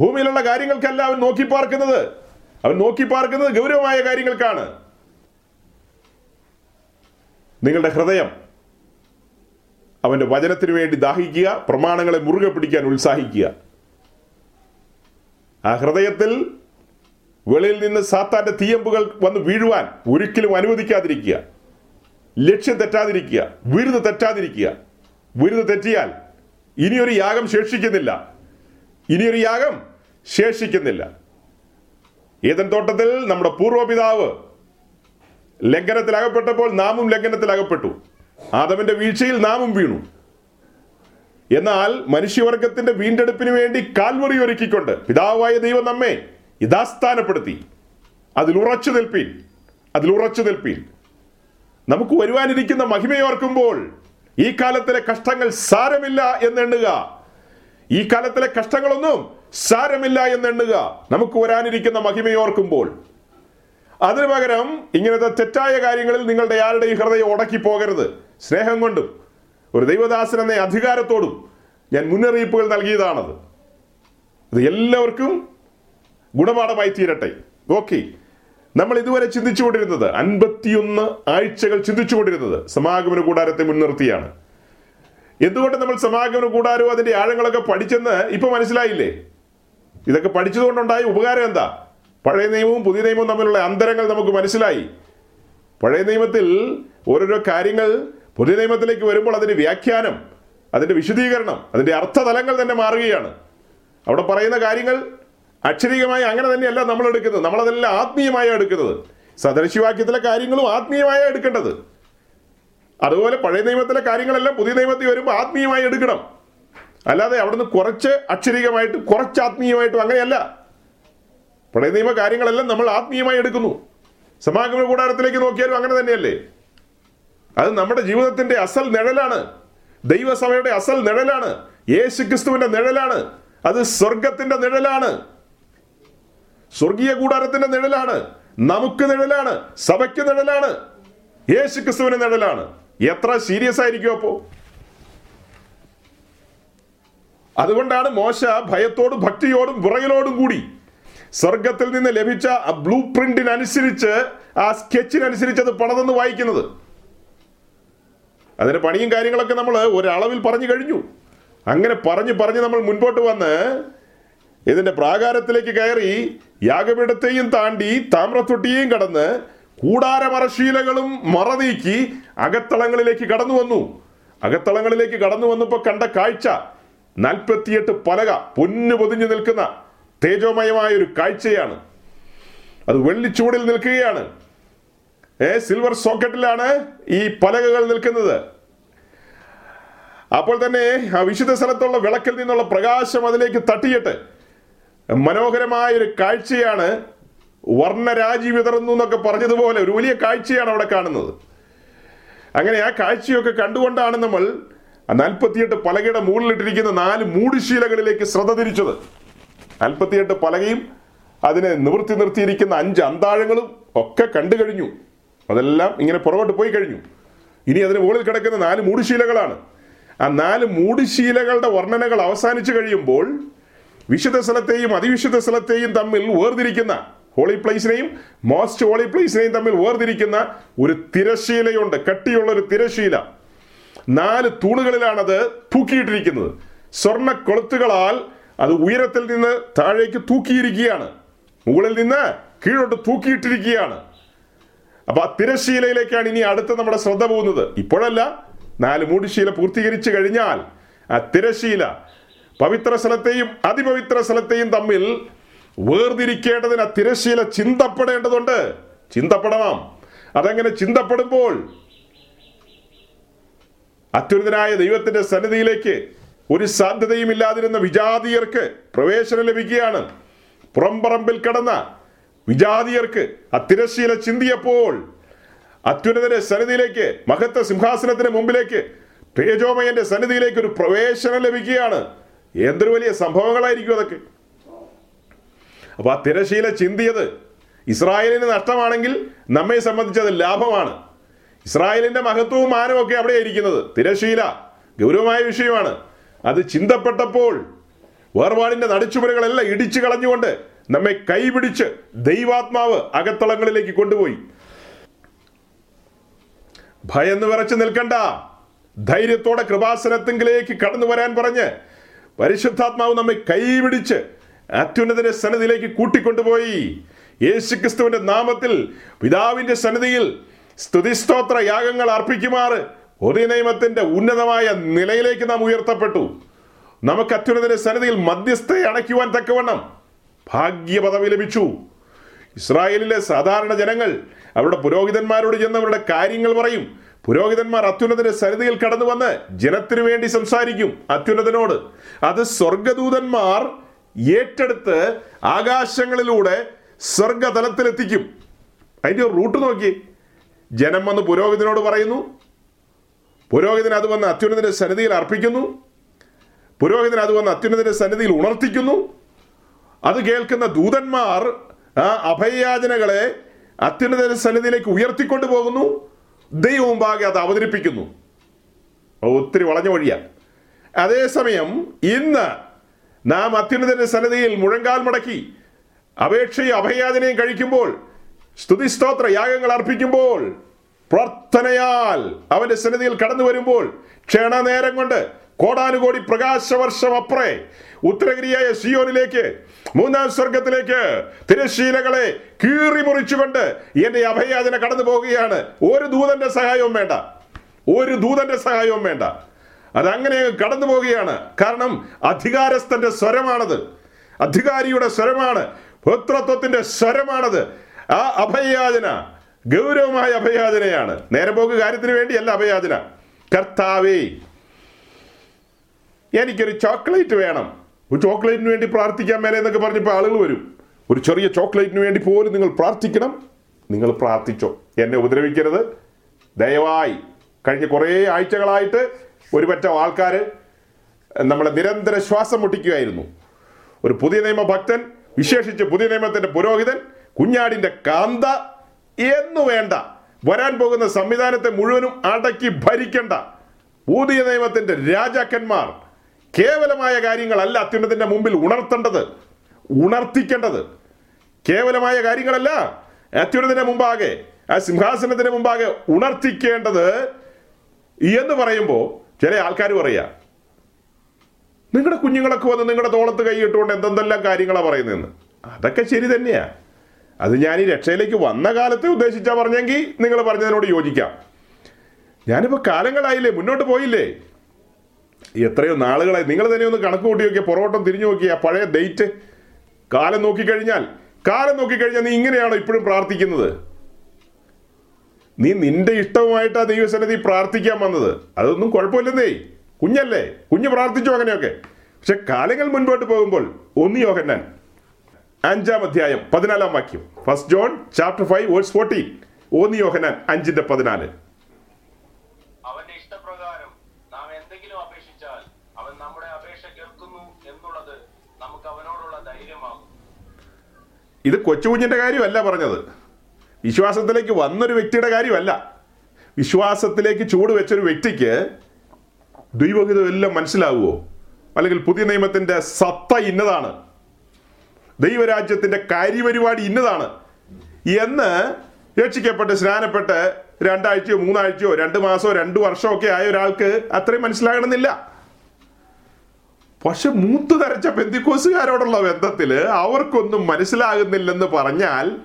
ഭൂമിയിലുള്ള കാര്യങ്ങൾക്കല്ല അവൻ നോക്കി പാർക്കുന്നത് അവൻ നോക്കി പാർക്കുന്നത് ഗൗരവമായ കാര്യങ്ങൾക്കാണ്. നിങ്ങളുടെ ഹൃദയം അവന്റെ വചനത്തിന് വേണ്ടി ദാഹിക്കുക പ്രമാണങ്ങളെ മുറുകെ പിടിക്കാൻ ഉത്സാഹിക്കുക. ആ ഹൃദയത്തിൽ വെളിയിൽ നിന്ന് സാത്താന്റെ തീയമ്പുകൾ വന്ന് വീഴുവാൻ ഒരിക്കലും അനുവദിക്കാതിരിക്കുക. ലക്ഷ്യം തെറ്റാതിരിക്കുക. വിരുന്ന് തെറ്റാതിരിക്കുക. വിരുന്ന് തെറ്റിയാൽ ഇനിയൊരു യാഗം ശേഷിക്കുന്നില്ല. ഇനിയൊരു യാഗം ശേഷിക്കുന്നില്ല. ഏതൻ തോട്ടത്തിൽ നമ്മുടെ പൂർവപിതാവ് ലംഘനത്തിൽ അകപ്പെട്ടപ്പോൾ നാമും ലംഘനത്തിൽ അകപ്പെട്ടു ആദമിന്റെ വീഴ്ചയിൽ നാമും വീണു. എന്നാൽ മനുഷ്യവർഗത്തിന്റെ വീണ്ടെടുപ്പിന് വേണ്ടി കാൽവറി ഒരുക്കിക്കൊണ്ട് പിതാവായ ദൈവം നമ്മെ യഥാസ്ഥാനപ്പെടുത്തി അതിൽ ഉറച്ചു നിൽപ്പീൻ. അതിൽ ഉറച്ചു നിൽപ്പീൻ. നമുക്ക് വരുവാനിരിക്കുന്ന മഹിമയോർക്കുമ്പോൾ ഈ കാലത്തിലെ കഷ്ടങ്ങൾ സാരമില്ല എന്നെണ്ണുക. ഈ കാലത്തിലെ കഷ്ടങ്ങളൊന്നും സാരമില്ല എന്നെണ്ണുക. നമുക്ക് വരാനിരിക്കുന്ന മഹിമയോർക്കുമ്പോൾ അതിനു പകരം ഇങ്ങനത്തെ തെറ്റായ കാര്യങ്ങളിൽ നിങ്ങളുടെ ആരുടെയും ഹൃദയം ഉടക്കി പോകരുത് സ്നേഹം കൊണ്ടും ഒരു ദൈവദാസൻ എന്ന അധികാരത്തോടും ഞാൻ മുന്നറിയിപ്പുകൾ നൽകിയതാണത്. ഇത് എല്ലാവർക്കും ഗുണപാഠമായി തീരട്ടെ. ഓക്കെ നമ്മൾ ഇതുവരെ ചിന്തിച്ചുകൊണ്ടിരുന്നത് അൻപത്തിയൊന്ന് ആഴ്ചകൾ ചിന്തിച്ചുകൊണ്ടിരുന്നത് സമാഗമന കൂടാരത്തെ മുൻനിർത്തിയാണ്. എന്തുകൊണ്ട് നമ്മൾ സമാഗമന കൂടാരവും അതിന്റെ ആഴങ്ങളൊക്കെ പഠിച്ചെന്ന് ഇപ്പൊ മനസ്സിലായില്ലേ? ഇതൊക്കെ പഠിച്ചതുകൊണ്ടുണ്ടായ ഉപകാരം എന്താ? പഴയ നിയമവും പുതിയ നിയമവും തമ്മിലുള്ള അന്തരങ്ങൾ നമുക്ക് മനസ്സിലായി. പഴയ നിയമത്തിൽ ഓരോരോ കാര്യങ്ങൾ പുതിയ നിയമത്തിലേക്ക് വരുമ്പോൾ അതിന്റെ വ്യാഖ്യാനം അതിന്റെ വിശദീകരണം അതിന്റെ അർത്ഥതലങ്ങൾ തന്നെ മാറുകയാണ്. അവിടെ പറയുന്ന കാര്യങ്ങൾ അക്ഷരീകമായി അങ്ങനെ തന്നെയല്ല നമ്മൾ എടുക്കുന്നത്. നമ്മളതെല്ലാം ആത്മീയമായി എടുക്കുന്നത്. സദൃശിവാക്യത്തിലെ കാര്യങ്ങളും ആത്മീയമായി എടുക്കേണ്ടത്. അതുപോലെ പഴയ നിയമത്തിലെ കാര്യങ്ങളെല്ലാം പുതിയ നിയമത്തിൽ വരുമ്പോൾ ആത്മീയമായി എടുക്കണം. അല്ലാതെ അവിടുന്ന് കുറച്ച് അക്ഷരീകമായിട്ടും കുറച്ച് ആത്മീയമായിട്ടും അങ്ങനെയല്ല. പഴയ നിയമ കാര്യങ്ങളെല്ലാം നമ്മൾ ആത്മീയമായി എടുക്കുന്നു. സമാഗമ കൂടാരത്തിലേക്ക് നോക്കിയാലും അങ്ങനെ തന്നെയല്ലേ? അത് നമ്മുടെ ജീവിതത്തിന്റെ അസൽ നിഴലാണ്. ദൈവസഭയുടെ അസൽ നിഴലാണ്. യേശു ക്രിസ്തുവിന്റെ നിഴലാണ്. അത് സ്വർഗത്തിന്റെ നിഴലാണ്. സ്വർഗീയ കൂടാരത്തിന്റെ നിഴലാണ്. നമുക്ക് നിഴലാണ്. സഭയ്ക്ക് നിഴലാണ്. യേശു ക്രിസ്തുവിന് നിഴലാണ്. എത്ര സീരിയസ് ആയിരിക്കും അപ്പോ? അതുകൊണ്ടാണ് മോശ ഭയത്തോടും ഭക്തിയോടും വിറയലോടും കൂടി സ്വർഗത്തിൽ നിന്ന് ലഭിച്ച ആ ബ്ലൂ പ്രിന്റിനനുസരിച്ച് ആ സ്കെച്ചിനനുസരിച്ച് അത് പണതെന്ന് വായിക്കുന്നത്. അതിന്റെ പണിയും കാര്യങ്ങളൊക്കെ നമ്മൾ ഒരളവിൽ പറഞ്ഞു കഴിഞ്ഞു. അങ്ങനെ പറഞ്ഞു പറഞ്ഞ് നമ്മൾ മുൻപോട്ട് വന്ന് ഇതിന്റെ പ്രാകാരത്തിലേക്ക് കയറി യാഗപീഠത്തെയും താണ്ടി താമ്രത്തൊട്ടിയെയും കടന്ന് കൂടാരമറശീലകളും മറനീക്കി അകത്തളങ്ങളിലേക്ക് കടന്നു വന്നു. അകത്തളങ്ങളിലേക്ക് കടന്നു വന്നപ്പോൾ കണ്ട കാഴ്ച നാൽപ്പത്തിയെട്ട് പലക പൊന്നു പൊതിഞ്ഞു നിൽക്കുന്ന തേജോമയമായ ഒരു കാഴ്ചയാണ്. അത് വെള്ളിച്ചൂടിൽ നിൽക്കുകയാണ്. ഏ സിൽവർ സോക്കറ്റിലാണ് ഈ പലകകൾ നിൽക്കുന്നത്. അപ്പോൾ തന്നെ ആ വിശുദ്ധ സ്ഥലത്തുള്ള വിളക്കിൽ നിന്നുള്ള പ്രകാശം അതിലേക്ക് തട്ടിയിട്ട് മനോഹരമായ ഒരു കാഴ്ചയാണ് വർണരാജി വിതറുന്നു എന്നൊക്കെ പറഞ്ഞതുപോലെ ഒരു വലിയ കാഴ്ചയാണ് അവിടെ കാണുന്നത്. അങ്ങനെ ആ കാഴ്ചയൊക്കെ കണ്ടുകൊണ്ടാണ് നമ്മൾ നാൽപ്പത്തിയെട്ട് പലകയുടെ മുകളിലിട്ടിരിക്കുന്ന നാല് മൂടുശീലകളിലേക്ക് ശ്രദ്ധ തിരിച്ചത്. നാൽപ്പത്തിയെട്ട് പലകയും അതിനെ നിവൃത്തി നിർത്തിയിരിക്കുന്ന അഞ്ച് അന്താഴങ്ങളും ഒക്കെ കണ്ടു കഴിഞ്ഞു. അതെല്ലാം ഇങ്ങനെ പുറകോട്ട് പോയി കഴിഞ്ഞു. ഇനി അതിന് മുകളിൽ കിടക്കുന്ന നാല് മൂടുശീലകളാണ്. ആ നാല് മൂടുശീലകളുടെ വർണനകൾ അവസാനിച്ചു കഴിയുമ്പോൾ വിശുദ്ധ സ്ഥലത്തെയും അതിവിശുദ്ധ സ്ഥലത്തെയും തമ്മിൽ വേർതിരിക്കുന്ന ഹോളി പ്ലേസിനെയും മോസ്റ്റ് ഹോളി പ്ലേസിനെയും തമ്മിൽ വേർതിരിക്കുന്ന ഒരു തിരശീലയുണ്ട്. കട്ടിയുള്ള ഒരു തിരശീല. നാല് തൂണുകളിലാണത് തൂക്കിയിട്ടിരിക്കുന്നത്. സ്വർണ കൊളുത്തുകളാൽ അത് ഉയരത്തിൽ നിന്ന് താഴേക്ക് തൂക്കിയിരിക്കുകയാണ്. മുകളിൽ നിന്ന് കീഴോട്ട് തൂക്കിയിട്ടിരിക്കുകയാണ്. അപ്പൊ ആ തിരശീലയിലേക്കാണ് ഇനി അടുത്ത നമ്മുടെ ശ്രദ്ധ പോകുന്നത്. ഇപ്പോഴല്ല നാല് മൂടിശീല പൂർത്തീകരിച്ചു കഴിഞ്ഞാൽ ആ തിരശീല പവിത്ര സ്ഥലത്തെയും അതിപവിത്ര സ്ഥലത്തെയും തമ്മിൽ വേർതിരിക്കേണ്ടതിന് ആ തിരശീല ചിന്തപ്പെടേണ്ടതുണ്ട്. ചിന്തപ്പെടണം. അതങ്ങനെ ചിന്തപ്പെടുമ്പോൾ അത്യുന്നതനായ ദൈവത്തിന്റെ സന്നിധിയിലേക്ക് ഒരു സാധ്യതയും ഇല്ലാതിരുന്ന വിജാതീയർക്ക് പ്രവേശനം ലഭിക്കുകയാണ്. പുറംപറമ്പിൽ കടന്ന വിജാതീയർക്ക് ആ തിരശീല ചിന്തിയപ്പോൾ അത്യുന്നതന്റെ സന്നിധിയിലേക്ക് മഹത്വ സിംഹാസനത്തിന് മുമ്പിലേക്ക് തേജോമയന്റെ സന്നിധിയിലേക്ക് ഒരു പ്രവേശനം ലഭിക്കുകയാണ്. എന്തൊരു വലിയ സംഭവങ്ങളായിരിക്കും അതൊക്കെ. അപ്പൊ ആ തിരശീല ചിന്തിയത് ഇസ്രായേലിന് നഷ്ടമാണെങ്കിൽ നമ്മെ സംബന്ധിച്ചത് ലാഭമാണ്. ഇസ്രായേലിന്റെ മഹത്വവും മാനവും ഒക്കെ അവിടെ ഇരിക്കുന്നത് തിരശീല ഗൗരവമായ വിഷയമാണ്. അത് ചിന്തപ്പെട്ടപ്പോൾ വേർപാടിന്റെ നടുച്ചുമരുകളെല്ലാം ഇടിച്ചു കളഞ്ഞുകൊണ്ട് നമ്മെ കൈപിടിച്ച് ദൈവാത്മാവ് അകത്തളങ്ങളിലേക്ക് കൊണ്ടുപോയി. ഭയന്ന് വിറച്ചു നിൽക്കണ്ട. ധൈര്യത്തോടെ കൃപാസനത്തിങ്കിലേക്ക് കടന്നു വരാൻ പറഞ്ഞ് പരിശുദ്ധാത്മാവ് നമ്മെ കൈപിടിച്ച് അത്യുന്നതന്റെ സന്നിധിയിലേക്ക് കൂട്ടിക്കൊണ്ടുപോയി. യേശുക്രിസ്തുവിന്റെ നാമത്തിൽ പിതാവിന്റെ സന്നിധിയിൽ സ്തുതിസ്തോത്ര യാഗങ്ങൾ അർപ്പിക്കുമാറ്. ഒരു നിയമത്തിന്റെ ഉന്നതമായ നിലയിലേക്ക് നാം ഉയർത്തപ്പെട്ടു. നമുക്ക് അത്യുന്നതിന്റെ സന്നിധിയിൽ മധ്യസ്ഥയെ അടയ്ക്കുവാൻ തക്കവണ്ണം ഭാഗ്യപദവി ലഭിച്ചു. ഇസ്രായേലിലെ സാധാരണ ജനങ്ങൾ അവരുടെ പുരോഹിതന്മാരോട് ചെന്ന് അവരുടെ കാര്യങ്ങൾ പറയും. പുരോഹിതന്മാർ അത്യുന്നതിന്റെ സന്നിധിയിൽ കടന്നു വന്ന് ജനത്തിനു വേണ്ടി സംസാരിക്കും അത്യുന്നതനോട്. അത് സ്വർഗദൂതന്മാർ ഏറ്റെടുത്ത് ആകാശങ്ങളിലൂടെ സ്വർഗതലത്തിലെത്തിക്കും. അതിന്റെ റൂട്ട് നോക്കി ജനം വന്ന് പുരോഹിതനോട് പറയുന്നു പുരോഹിതൻ അത് വന്ന് അത്യുന്നതിന്റെ സന്നിധിയിൽ അർപ്പിക്കുന്നു. പുരോഹിതൻ അത് വന്ന് അത്യുന്നതിന്റെ സന്നിധിയിൽ ഉണർത്തിക്കുന്നു. അത് കേൾക്കുന്ന ദൂതന്മാർ ആ അഭയയാചനകളെ അത്യുന്നത സന്നിധിയിലേക്ക് ഉയർത്തിക്കൊണ്ടു പോകുന്നു. ദൈവവും ഭാഗ്യം അത് അവതരിപ്പിക്കുന്നു. ഒത്തിരി വളഞ്ഞ വഴിയാണ് അതേസമയം ഇന്ന് നാം അത്യുന്നതന്റെ സന്നിധിയിൽ മുഴങ്കാൽ മടക്കി അപേക്ഷയും അഭയാചനയും കഴിക്കുമ്പോൾ സ്തുതിസ്തോത്ര യാഗങ്ങൾ അർപ്പിക്കുമ്പോൾ പ്രാർത്ഥനയാൽ അവന്റെ സന്നിധിയിൽ കടന്നു വരുമ്പോൾ ക്ഷണനേരം കൊണ്ട് കോടാനുകോടി പ്രകാശവർഷം അപ്പുറേ ഉത്തരഗിരിയായ സിയോനിലേക്ക് മൂന്നാം സ്വർഗത്തിലേക്ക് തിരശീലകളെ കീറി മുറിച്ചുകൊണ്ട് എന്റെ അഭയാചന കടന്നു പോവുകയാണ് ഒരു ദൂതന്റെ സഹായവും വേണ്ട. ഒരു ദൂതന്റെ സഹായവും വേണ്ട. അതങ്ങനെ കടന്നു പോവുകയാണ് കാരണം അധികാരസ്ഥന്റെ സ്വരമാണത്. അധികാരിയുടെ സ്വരമാണ്. പുത്രത്വത്തിന്റെ സ്വരമാണത്. ആ അഭയാചന ഗൗരവമായ അഭയാചനയാണ്. നേരെ പോക്ക് കാര്യത്തിന് വേണ്ടിയല്ല അഭയാചന. കർത്താവേ എനിക്കൊരു ചോക്ലേറ്റ് വേണം. ഒരു ചോക്ലേറ്റിന് വേണ്ടി പ്രാർത്ഥിക്കാൻ മേലെ എന്നൊക്കെ പറഞ്ഞപ്പോൾ ആളുകൾ വരും. ഒരു ചെറിയ ചോക്ലേറ്റിന് വേണ്ടി പോലും നിങ്ങൾ പ്രാർത്ഥിക്കണം. നിങ്ങൾ പ്രാർത്ഥിച്ചോ. എന്നെ ഉപദ്രവിക്കരുത്. ദയവായി കഴിഞ്ഞ കുറേ ആഴ്ചകളായിട്ട് ഒരു പറ്റം ആൾക്കാർ നമ്മളെ നിരന്തര ശ്വാസം മുട്ടിക്കുകയായിരുന്നു. ഒരു പുതിയ നിയമ ഭക്തൻ വിശേഷിച്ച് പുതിയ നിയമത്തിന്റെ പുരോഹിതൻ കുഞ്ഞാടിന്റെ കാന്ത എന്നു വേണ്ട. വരാൻ പോകുന്ന സംവിധാനത്തെ മുഴുവനും അടക്കി ഭരിക്കേണ്ട. പുതിയ നിയമത്തിന്റെ രാജാക്കന്മാർ കേവലമായ കാര്യങ്ങളല്ല അത്യുന്നതിന്റെ മുമ്പിൽ ഉണർത്തേണ്ടത് ഉണർത്തിക്കേണ്ടത്. കേവലമായ കാര്യങ്ങളല്ല അത്യുന്നതിന്റെ മുമ്പാകെ ആ സിംഹാസനത്തിന് മുമ്പാകെ ഉണർത്തിക്കേണ്ടത് എന്ന് പറയുമ്പോൾ ചില ആൾക്കാർ പറയാ നിങ്ങളുടെ കുഞ്ഞുങ്ങളൊക്കെ വന്ന് നിങ്ങളുടെ തോളത്ത് കൈയിട്ടുകൊണ്ട് എന്തെന്തെല്ലാം കാര്യങ്ങളാണ് പറയുന്നതെന്ന്? അതൊക്കെ ശരി തന്നെയാ. അത് ഞാൻ ഈ രക്ഷയിലേക്ക് വന്ന കാലത്ത് ഉദ്ദേശിച്ചാ പറഞ്ഞെങ്കിൽ നിങ്ങൾ പറഞ്ഞതിനോട് യോജിക്കാം. ഞാനിപ്പോൾ കാലങ്ങളായില്ലേ മുന്നോട്ട് പോയില്ലേ? എത്രയോ നാളുകളായി നിങ്ങൾ തന്നെ ഒന്ന് കണക്ക് കൂട്ടി നോക്കിയ പുറകോട്ടം തിരിഞ്ഞു നോക്കിയ പഴയ ഡേറ്റ് കാലം നോക്കിക്കഴിഞ്ഞാൽ കാലം നോക്കിക്കഴിഞ്ഞാൽ നീ ഇങ്ങനെയാണോ ഇപ്പോഴും പ്രാർത്ഥിക്കുന്നത്? നീ നിന്റെ ഇഷ്ടവുമായിട്ടാ ദൈവസന്നിധി പ്രാർത്ഥിക്കാൻ വന്നത്. അതൊന്നും കുഴപ്പമില്ലെന്നേ. കുഞ്ഞല്ലേ? കുഞ്ഞ് പ്രാർത്ഥിച്ചു അങ്ങനെയൊക്കെ. പക്ഷെ കാലങ്ങൾ മുൻപോട്ട് പോകുമ്പോൾ ഒന്ന് യോഹന്നാൻ അഞ്ചാം അധ്യായം പതിനാലാം വാക്യം. First John chapter five verse fourteen ഓന്നി Yohanan അഞ്ചിന്റെ പതിനാല്. ഇത് കൊച്ചുകുഞ്ഞിന്റെ കാര്യമല്ല പറഞ്ഞത്. വിശ്വാസത്തിലേക്ക് വന്നൊരു വ്യക്തിയുടെ കാര്യമല്ല. വിശ്വാസത്തിലേക്ക് ചൂട് വെച്ചൊരു വ്യക്തിക്ക് ദൈവഹിതം എല്ലാം മനസ്സിലാവുമോ അല്ലെങ്കിൽ പുതിയ നിയമത്തിന്റെ സത്ത ഇന്നതാണ്. ദൈവരാജ്യത്തിന്റെ കാര്യപരിപാടി ഇന്നതാണ്. എന്ന് രക്ഷിക്കപ്പെട്ട് സ്നാനപ്പെട്ട് രണ്ടാഴ്ചയോ മൂന്നാഴ്ചയോ രണ്ട് മാസമോ രണ്ട് വർഷമോ ഒക്കെ ആയ ഒരാൾക്ക് അത്രയും മനസ്സിലാകണമെന്നില്ല. പക്ഷെ മൂത്ത് തരച്ച പെന്തിക്കോസുകാരോടുള്ള ബന്ധത്തിൽ അവർക്കൊന്നും മനസ്സിലാകുന്നില്ലെന്ന് പറഞ്ഞാൽ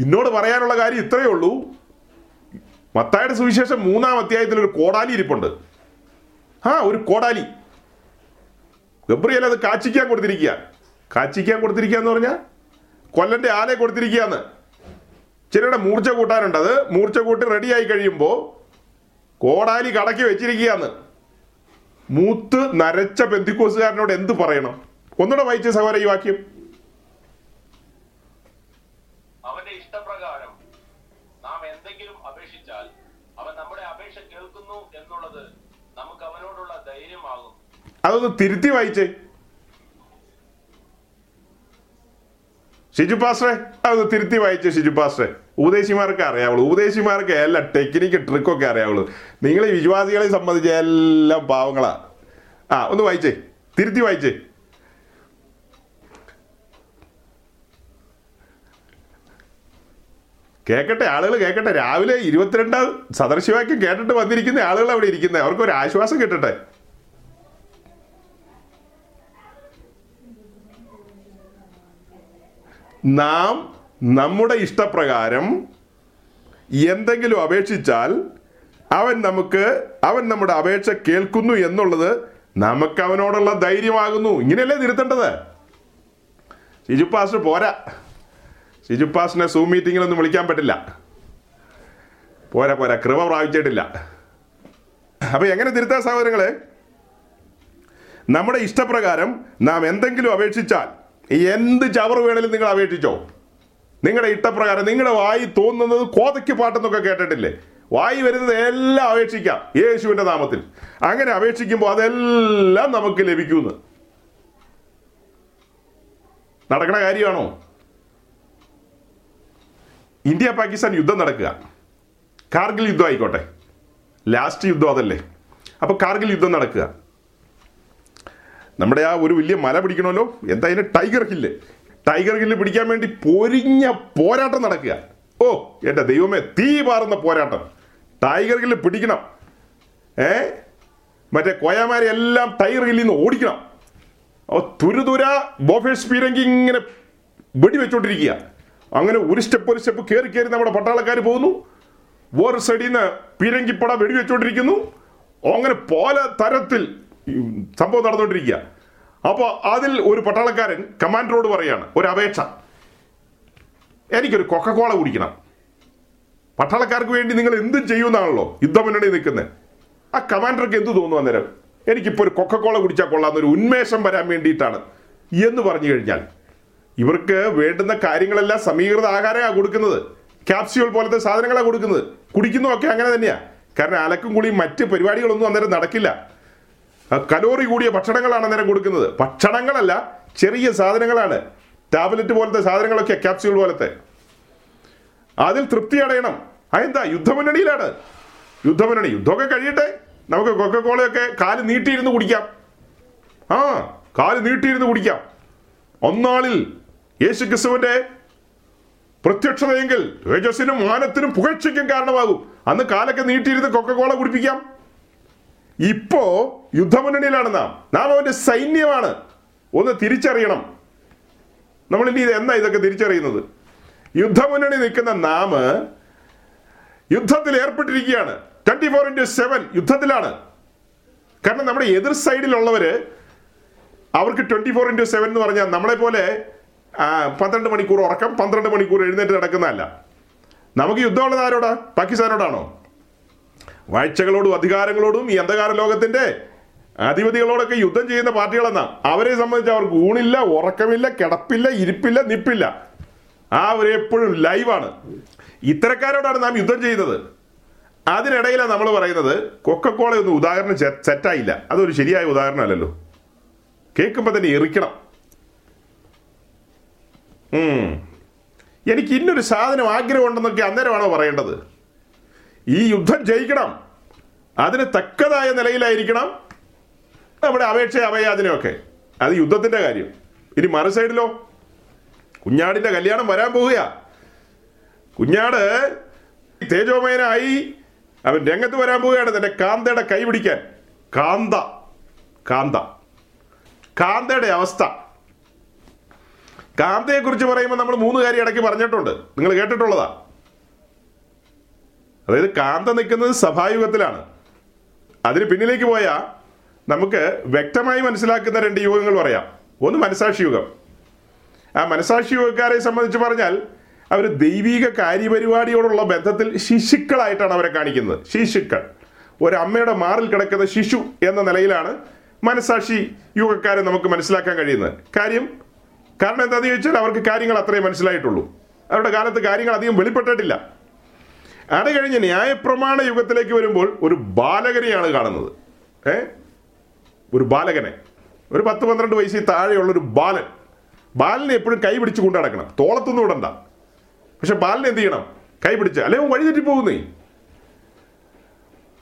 നിന്നോട് പറയാനുള്ള കാര്യം ഇത്രയേ ഉള്ളൂ. മത്തായുടെ സുവിശേഷം മൂന്നാം അധ്യായത്തിൽ ഒരു കോടാലി ഇരിപ്പുണ്ട്. ആ ഒരു കോടാലി. ഗബ്രിയൽ അത് കാച്ചിക്കാൻ കൊടുത്തിരിക്കുക കാച്ചിക്കാൻ കൊടുത്തിരിക്കുക എന്ന് പറഞ്ഞാൽ കൊല്ലന്റെ ആലെ കൊടുത്തിരിക്കുകയെന്ന് ചിലരുടെ മൂർച്ച കൂട്ടാനുണ്ട്. അത് മൂർച്ച കൂട്ടി റെഡിയായി കഴിയുമ്പോൾ കോടാലി കടക്കി വെച്ചിരിക്കുകയെന്ന് മൂത്ത് നരച്ച ബന്ധുക്കോസുകാരനോട് എന്ത് പറയണം? ഒന്നുകൂടെ വായിച്ച സഹോദര ഈ വാക്യം. അവന്റെ ഇഷ്ടപ്രകാരം നാം എന്തെങ്കിലും അപേക്ഷിച്ചാൽ അവൻ നമ്മുടെ അപേക്ഷ കേൾക്കുന്നു എന്നുള്ളത് നമുക്ക് അവനോടുള്ള ധൈര്യമാകും. അതൊന്ന് തിരുത്തി വായിച്ചേ. ഷിജു പാസ്റ്ററെ അത് തിരുത്തി വായിച്ചു ഷിജു പാസ്റ്ററെ ഉപദേശിമാർക്ക് അറിയാവുള്ളൂ. ഉപദേശിമാർക്ക് എല്ലാ ടെക്നിക്ക് ട്രിക്കൊക്കെ അറിയാവുള്ളൂ. നിങ്ങൾ വിശ്വാസികളെ സംബന്ധിച്ച് എല്ലാം പാവങ്ങളാ. ആ ഒന്ന് വായിച്ചേ. തിരുത്തി വായിച്ചേ. കേക്കട്ടെ ആളുകൾ കേക്കട്ടെ. രാവിലെ ഇരുപത്തിരണ്ടാം സദർശിവാക്യം കേട്ടിട്ട് വന്നിരിക്കുന്ന ആളുകൾ അവിടെ ഇരിക്കുന്നത് അവർക്ക് ഒരു ആശ്വാസം കിട്ടട്ടെ. നാം നമ്മുടെ ഇഷ്ടപ്രകാരം എന്തെങ്കിലും അപേക്ഷിച്ചാൽ അവൻ നമുക്ക് അവൻ നമ്മുടെ അപേക്ഷ കേൾക്കുന്നു എന്നുള്ളത് നമുക്ക് അവനോടുള്ള ധൈര്യമാകുന്നു. ഇങ്ങനെയല്ലേ തിരുത്തേണ്ടത്? ഷിജു പാസ് പോരാ. ഷിജു പാസിനെ സൂം മീറ്റിങ്ങിലൊന്നും വിളിക്കാൻ പറ്റില്ല. പോരാ പോരാ. കൃപ പ്രാപിച്ചിട്ടില്ല. അപ്പൊ എങ്ങനെ തിരുത്താൻ സഹോദരങ്ങളെ നമ്മുടെ ഇഷ്ടപ്രകാരം നാം എന്തെങ്കിലും അപേക്ഷിച്ചാൽ എന്ത് ചവറ് വേണേലും നിങ്ങൾ അപേക്ഷിച്ചോ. നിങ്ങളുടെ ഇഷ്ടപ്രകാരം നിങ്ങളുടെ വായി തോന്നുന്നത് കോതയ്ക്ക് പാട്ടെന്നൊക്കെ കേട്ടിട്ടില്ലേ? വായി വരുന്നത് എല്ലാം അപേക്ഷിക്കാം യേശുവിന്റെ നാമത്തിൽ. അങ്ങനെ അപേക്ഷിക്കുമ്പോൾ അതെല്ലാം നമുക്ക് ലഭിക്കുമെന്ന്. നടക്കണ കാര്യമാണോ? ഇന്ത്യ പാകിസ്ഥാൻ യുദ്ധം നടക്കുക. കാർഗിൽ യുദ്ധം ആയിക്കോട്ടെ. ലാസ്റ്റ് യുദ്ധം അതല്ലേ. അപ്പോൾ കാർഗിൽ യുദ്ധം നടക്കുക. നമ്മുടെ ആ ഒരു വലിയ മല പിടിക്കണമല്ലോ? എന്താ അതിന് ടൈഗർ ഹില്ല് ടൈഗർ ഹില്ല് പിടിക്കാൻ വേണ്ടി പൊരിഞ്ഞ പോരാട്ടം നടക്കുക. ഓ എന്റെ ദൈവമേ തീ പാറുന്ന പോരാട്ടം. ടൈഗർ ഹില്ല് പിടിക്കണം. ഏ? മറ്റേ കോയാമാരെ എല്ലാം ടൈഗർ ഹില്ലിൽ നിന്ന് ഓടിക്കണം. ഓ തുരുതുര ബോഫേഴ്സ് പീരങ്കി ഇങ്ങനെ വെടിവെച്ചോണ്ടിരിക്കുക അങ്ങനെ ഒരു സ്റ്റെപ്പ് ഒരു സ്റ്റെപ്പ് കയറി കയറി നമ്മുടെ പട്ടാളക്കാർ പോകുന്നു. വേറൊരു സൈഡിൽ നിന്ന് പീരങ്കിപ്പട വെടിവെച്ചോണ്ടിരിക്കുന്നു അങ്ങനെ പല തരത്തിൽ സംഭവം നടന്നുകൊണ്ടിരിക്കുക അപ്പോൾ അതിൽ ഒരു പട്ടാളക്കാരൻ കമാൻഡറോട് പറയാണ് ഒരു അപേക്ഷ. എനിക്കൊരു കൊക്കക്കോള കുടിക്കണം. പട്ടാളക്കാർക്ക് വേണ്ടി നിങ്ങൾ എന്തും ചെയ്യുമെന്നാണല്ലോ യുദ്ധമുന്നണി നിൽക്കുന്നത് ആ കമാൻഡർക്ക് എന്ത് തോന്നുന്നു അന്നേരം? എനിക്കിപ്പോൾ ഒരു കൊക്കക്കോള കുടിച്ചാൽ കൊള്ളാമെന്നൊരു ഉന്മേഷം വരാൻ വേണ്ടിയിട്ടാണ് എന്ന് പറഞ്ഞു കഴിഞ്ഞാൽ ഇവർക്ക് വേണ്ടുന്ന കാര്യങ്ങളെല്ലാം സമീകൃത ആഹാരമാണ് കൊടുക്കുന്നത്. ക്യാപ്സ്യൂൾ പോലത്തെ സാധനങ്ങളാണ് കൊടുക്കുന്നത്. കുടിക്കുന്നതൊക്കെ അങ്ങനെ തന്നെയാണ് കാരണം അലക്കും കുളിയും മറ്റ് പരിപാടികളൊന്നും അന്നേരം നടക്കില്ല. കലോറി കൂടിയ ഭക്ഷണങ്ങളാണ് അന്നേരം കൊടുക്കുന്നത്. ഭക്ഷണങ്ങളല്ല ചെറിയ സാധനങ്ങളാണ്. ടാബ്ലറ്റ് പോലത്തെ സാധനങ്ങളൊക്കെ ക്യാപ്സ്യൂൾ പോലത്തെ. അതിൽ തൃപ്തി അടയണം. അതെന്താ യുദ്ധമുന്നണിയിലാണ്. യുദ്ധമുന്നണി യുദ്ധമൊക്കെ കഴിയട്ടെ. നമുക്ക് കൊക്കക്കോളയൊക്കെ കാൽ നീട്ടിയിരുന്ന് കുടിക്കാം. ആ കാൽ നീട്ടിയിരുന്ന് കുടിക്കാം. ഒന്നാളിൽ യേശു ക്രിസ്തുവിന്റെ പ്രത്യക്ഷതയെങ്കിൽ തേജസ്സിനും മാനത്തിനും പുകഴ്ചയ്ക്കും കാരണമാകും. അന്ന് കാലൊക്കെ നീട്ടിയിരുന്ന് കൊക്കക്കോള കുടിപ്പിക്കാം. ഇപ്പോ യുദ്ധമുന്നണിയിലാണ് നാം. നാം അവന്റെ സൈന്യമാണ്. ഒന്ന് തിരിച്ചറിയണം. നമ്മൾ ഇനി എന്നാ ഇതൊക്കെ തിരിച്ചറിയുന്നത്? യുദ്ധമുന്നണി നിൽക്കുന്ന നാം യുദ്ധത്തിൽ ഏർപ്പെട്ടിരിക്കുകയാണ്. ട്വന്റി ഫോർ ഇന്റു സെവൻ യുദ്ധത്തിലാണ്. കാരണം നമ്മുടെ എതിർ സൈഡിലുള്ളവര് അവർക്ക് ട്വന്റി ഫോർ ഇന്റു സെവൻ എന്ന് പറഞ്ഞാൽ നമ്മളെ പോലെ പന്ത്രണ്ട് മണിക്കൂർ ഉറക്കം പന്ത്രണ്ട് മണിക്കൂർ എഴുന്നേറ്റ് നടക്കുന്നതല്ല. നമുക്ക് യുദ്ധമുള്ളത് ആരോടാ? പാകിസ്ഥാനോടാണോ? വാഴ്ചകളോടും അധികാരങ്ങളോടും ഈ അന്ധകാര ലോകത്തിന്റെ അധിപതികളോടൊക്കെ യുദ്ധം ചെയ്യുന്ന പാർട്ടികളെന്നാ? അവരെ സംബന്ധിച്ച് അവർക്ക് ഊണില്ല ഉറക്കമില്ല കിടപ്പില്ല ഇരിപ്പില്ല നിപ്പില്ല. ആ അവരെപ്പോഴും ലൈവാണ്. ഇത്തരക്കാരോടാണ് നാം യുദ്ധം ചെയ്യുന്നത്. അതിനിടയിലാണ് നമ്മൾ പറയുന്നത് കൊക്കക്കോള ഒന്നും ഉദാഹരണം സെറ്റായില്ല. അതൊരു ശരിയായ ഉദാഹരണം അല്ലല്ലോ കേൾക്കുമ്പോൾ തന്നെ എറിക്കണം. എനിക്ക് ഇന്നൊരു സാധനം ആഗ്രഹമുണ്ടെന്നൊക്കെ അന്നേരമാണോ പറയേണ്ടത്? ഈ യുദ്ധം ജയിക്കണം. അതിന് തക്കതായ നിലയിലായിരിക്കണം. നമ്മുടെ അപേക്ഷ അഭയാചനയൊക്കെ അത് യുദ്ധത്തിന്റെ കാര്യം. ഇനി മറു സൈഡിലോ? കുഞ്ഞാടിന്റെ കല്യാണം വരാൻ പോവുക കുഞ്ഞാട് തേജോമയനായി അവൻ രംഗത്ത് വരാൻ പോവുകയാണ് തന്റെ കാന്തയുടെ കൈ പിടിക്കാൻ. കാന്ത. കാന്ത. കാന്തയുടെ അവസ്ഥ. കാന്തയെ കുറിച്ച് പറയുമ്പോൾ നമ്മൾ മൂന്ന് കാര്യം ഇടയ്ക്ക് പറഞ്ഞിട്ടുണ്ട്. നിങ്ങൾ കേട്ടിട്ടുള്ളതാ. അതായത് കാന്ത നിൽക്കുന്നത് സഭായുഗത്തിലാണ്. അതിന് പിന്നിലേക്ക് പോയാൽ നമുക്ക് വ്യക്തമായി മനസ്സിലാക്കുന്ന രണ്ട് യുഗങ്ങൾ പറയാം. ഒന്ന് മനസാക്ഷി യുഗം. ആ മനസാക്ഷി യുഗക്കാരെ സംബന്ധിച്ച് പറഞ്ഞാൽ അവർ ദൈവിക കാര്യപരിപാടിയോടുള്ള ബന്ധത്തിൽ ശിശുക്കളായിട്ടാണ് അവരെ കാണിക്കുന്നത്. ശിശുക്കൾ. ഒരമ്മയുടെ മാറിൽ കിടക്കുന്ന ശിശു എന്ന നിലയിലാണ് മനസാക്ഷി യുഗക്കാരെ നമുക്ക് മനസ്സിലാക്കാൻ കഴിയുന്നത്. കാര്യം കാരണം എന്താണെന്ന് ചോദിച്ചാൽ അവർക്ക് കാര്യങ്ങൾ അത്രയും മനസ്സിലായിട്ടുള്ളൂ. അവരുടെ കാലത്ത് കാര്യങ്ങൾ അധികം വെളിപ്പെട്ടിട്ടില്ല. അത് കഴിഞ്ഞ് ന്യായപ്രമാണ യുഗത്തിലേക്ക് വരുമ്പോൾ ഒരു ബാലകനെയാണ് കാണുന്നത്. ഏ? ഒരു ബാലകനെ. ഒരു പത്ത് പന്ത്രണ്ട് വയസ്സിൽ താഴെയുള്ള ഒരു ബാലൻ. ബാലിനെ എപ്പോഴും കൈ പിടിച്ച് കൊണ്ടു നടക്കണം. തോളത്തൊന്നും ഇടണ്ട. പക്ഷെ ബാലിനെ എന്ത് ചെയ്യണം? കൈ പിടിച്ച്. അല്ലെ അവൻ വഴിതെറ്റി പോകുന്നേ.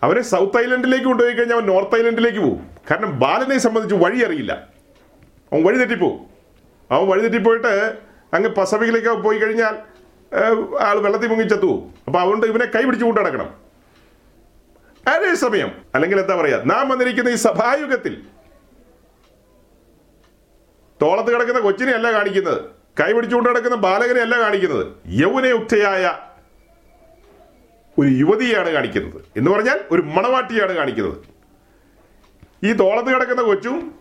അവനെ സൗത്ത് ഐലൻഡിലേക്ക് കൊണ്ടുപോയി കഴിഞ്ഞാൽ അവൻ നോർത്ത് ഐലൻഡിലേക്ക് പോകും. കാരണം ബാലനെ സംബന്ധിച്ച് വഴി അറിയില്ല. അവൻ വഴി തെറ്റിപ്പോവും അവൻ വഴി തെറ്റിപ്പോയിട്ട് അങ്ങ് പസഫിക്കിലേക്ക് പോയി കഴിഞ്ഞാൽ ആൾ വെള്ളത്തിൽ മുങ്ങി ചത്തു പോകും അപ്പൊ അതുകൊണ്ട് ഇവനെ കൈ പിടിച്ച് നടക്കണം. അതേ സമയം അല്ലെങ്കിൽ എന്താ പറയാ നാം വന്നിരിക്കുന്ന ഈ സഭായുഗത്തിൽ തോളത്ത് കിടക്കുന്ന കൊച്ചിനെ അല്ല കാണിക്കുന്നത് കൈപിടിച്ചുകൊണ്ട് കിടക്കുന്ന ബാലകനെ അല്ല കാണിക്കുന്നത് യൗവനയുക്തയായ ഒരു യുവതിയാണ് കാണിക്കുന്നത്. എന്ന് പറഞ്ഞാൽ ഒരു മണവാട്ടിയാണ് കാണിക്കുന്നത്. ഈ തോളത്ത് കിടക്കുന്ന കൊച്ചും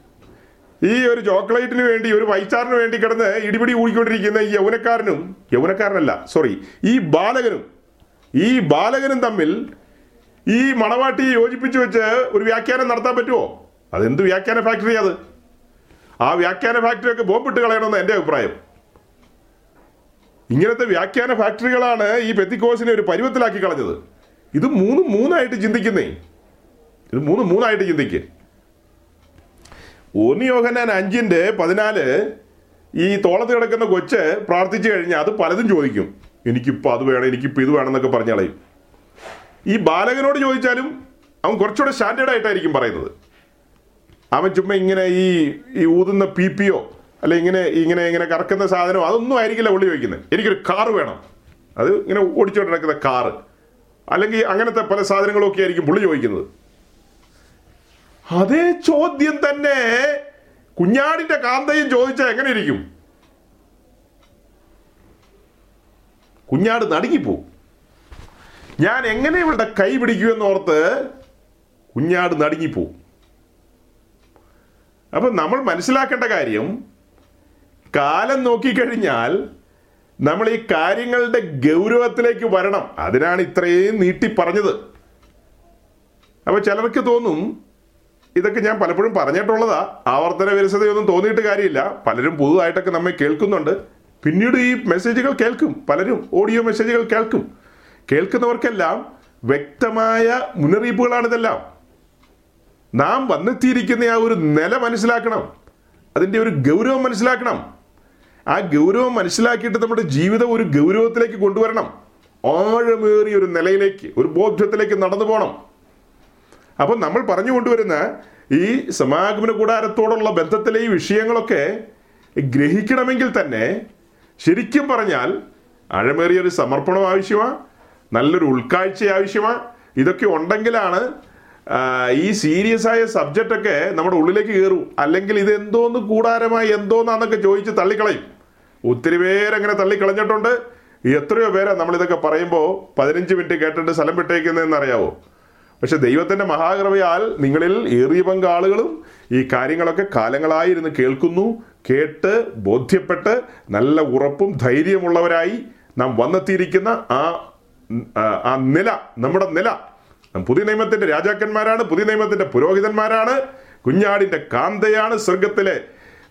ഈ ഒരു ചോക്ലേറ്റിന് വേണ്ടി ഒരു വൈച്ചാറിന് വേണ്ടി കിടന്ന് ഇടിപിടി കൂടിക്കൊണ്ടിരിക്കുന്ന ഈ യൗവനക്കാരനും യൗവനക്കാരനല്ല സോറി ഈ ബാലകനും ഈ ബാലകനും തമ്മിൽ ഈ മണവാട്ടി യോജിപ്പിച്ച് വെച്ച് ഒരു വ്യാഖ്യാനം നടത്താൻ പറ്റുമോ അതെന്ത് വ്യാഖ്യാന ഫാക്ടറി അത്? ആ വ്യാഖ്യാന ഫാക്ടറി ഒക്കെ ബോംബിട്ട് കളയണമെന്ന് എന്റെ അഭിപ്രായം. ഇങ്ങനത്തെ വ്യാഖ്യാന ഫാക്ടറികളാണ് ഈ പെത്തിക്കോസിനെ ഒരു പരുവത്തിലാക്കി കളഞ്ഞത്. ഇത് മൂന്ന് മൂന്നായിട്ട് ചിന്തിക്കുന്നേ. ഇത് മൂന്ന് മൂന്നായിട്ട് ചിന്തിക്ക്. ഒന്ന് യോഹനാൻ അഞ്ചിന്റെ പതിനാല് ഈ തോളത്ത് കിടക്കുന്ന കൊച്ച് പ്രാർത്ഥിച്ചു കഴിഞ്ഞാൽ അത് പലതും ചോദിക്കും. എനിക്കിപ്പോൾ അത് വേണം എനിക്കിപ്പോൾ ഇത് വേണം എന്നൊക്കെ പറഞ്ഞാളയും ഈ ബാലകനോട് ചോദിച്ചാലും അവൻ കുറച്ചുകൂടെ സ്റ്റാൻഡേർഡ് ആയിട്ടായിരിക്കും പറയുന്നത്. അവൻ ചുമ്മാ ഇങ്ങനെ ഈ ഈ ഊതുന്ന പി പിയോ അല്ലെ ഇങ്ങനെ ഇങ്ങനെ ഇങ്ങനെ കറക്കുന്ന സാധനം അതൊന്നും ആയിരിക്കില്ല പുള്ളി ചോദിക്കുന്നത്. എനിക്കൊരു കാറ് വേണം. അത് ഇങ്ങനെ ഓടിച്ചോണ്ട് നടക്കുന്ന കാറ് അല്ലെങ്കിൽ അങ്ങനത്തെ പല സാധനങ്ങളൊക്കെ ആയിരിക്കും പുള്ളി ചോദിക്കുന്നത്. അതേ ചോദ്യം തന്നെ കുഞ്ഞാടിന്റെ കാന്തയും ചോദിച്ചാൽ എങ്ങനെ ഇരിക്കും? കുഞ്ഞാട് നടുങ്ങിപ്പോവും. ഞാൻ എങ്ങനെ ഇവളുടെ കൈ പിടിക്കുമെന്ന് ഓർത്ത് കുഞ്ഞാട് നടുങ്ങിപ്പോവും അപ്പം നമ്മൾ മനസ്സിലാക്കേണ്ട കാര്യം കാലം നോക്കിക്കഴിഞ്ഞാൽ നമ്മൾ ഈ കാര്യങ്ങളുടെ ഗൗരവത്തിലേക്ക് വരണം. അതിനാണ് ഇത്രയും നീട്ടി പറഞ്ഞത്. അപ്പോൾ ചിലർക്ക് തോന്നും ഇതൊക്കെ ഞാൻ പലപ്പോഴും പറഞ്ഞിട്ടുള്ളതാ ആവർത്തന വിരസതയൊന്നും തോന്നിയിട്ട് കാര്യമില്ല. പലരും പുതുതായിട്ടൊക്കെ നമ്മെ കേൾക്കുന്നുണ്ട്. പിന്നീട് ഈ മെസ്സേജുകൾ കേൾക്കും. പലരും ഓഡിയോ മെസ്സേജുകൾ കേൾക്കും. കേൾക്കുന്നവർക്കെല്ലാം വ്യക്തമായ മുന്നറിയിപ്പുകളാണ് ഇതെല്ലാം. നാം വന്നെത്തിയിരിക്കുന്ന ആ ഒരു നില മനസ്സിലാക്കണം. അതിന്റെ ഒരു ഗൗരവം മനസ്സിലാക്കണം. ആ ഗൗരവം മനസ്സിലാക്കിയിട്ട് നമ്മുടെ ജീവിതം ഒരു ഗൗരവത്തിലേക്ക് കൊണ്ടുവരണം. ആഴമേറിയ ഒരു നിലയിലേക്ക് ഒരു ബോധ്യത്തിലേക്ക് നടന്നു പോകണം അപ്പം നമ്മൾ പറഞ്ഞു കൊണ്ടുവരുന്ന ഈ സമാഗമന കൂടാരത്തോടുള്ള ബന്ധത്തിലെ ഈ വിഷയങ്ങളൊക്കെ ഗ്രഹിക്കണമെങ്കിൽ തന്നെ ശരിക്കും പറഞ്ഞാൽ ആഴമേറിയ ഒരു സമർപ്പണം ആവശ്യമാണ് നല്ലൊരു ഉൾക്കാഴ്ച ആവശ്യമാണ്. ഇതൊക്കെ ഉണ്ടെങ്കിലാണ് ഈ സീരിയസ് ആയ സബ്ജക്റ്റ് ഒക്കെ നമ്മുടെ ഉള്ളിലേക്ക് കയറും. അല്ലെങ്കിൽ ഇത് എന്തോന്ന് കൂടാരമായി എന്തോന്നാന്നൊക്കെ ചോദിച്ച് തള്ളിക്കളയും. ഒത്തിരി പേരങ്ങനെ തള്ളിക്കളഞ്ഞിട്ടുണ്ട്. എത്രയോ പേരാ നമ്മളിതൊക്കെ പറയുമ്പോൾ പതിനഞ്ച് മിനിറ്റ് കേട്ടിട്ട് സ്ഥലം വിട്ടേക്കുന്നതെന്ന് അറിയാവോ പക്ഷെ ദൈവത്തിന്റെ മഹാകൃപയാൽ നിങ്ങളിൽ ഏറിയ പങ്കാളുകളും ഈ കാര്യങ്ങളൊക്കെ കാലങ്ങളായിരുന്നു കേൾക്കുന്നു. കേട്ട് ബോധ്യപ്പെട്ട് നല്ല ഉറപ്പും ധൈര്യമുള്ളവരായി നാം വന്നെത്തിയിരിക്കുന്ന ആ ആ- നില നമ്മുടെ നില. പുതിയ നിയമത്തിന്റെ രാജാക്കന്മാരാണ് പുതിയ നിയമത്തിന്റെ പുരോഹിതന്മാരാണ്. കുഞ്ഞാടിന്റെ കാന്തയാണ് സ്വർഗത്തിലെ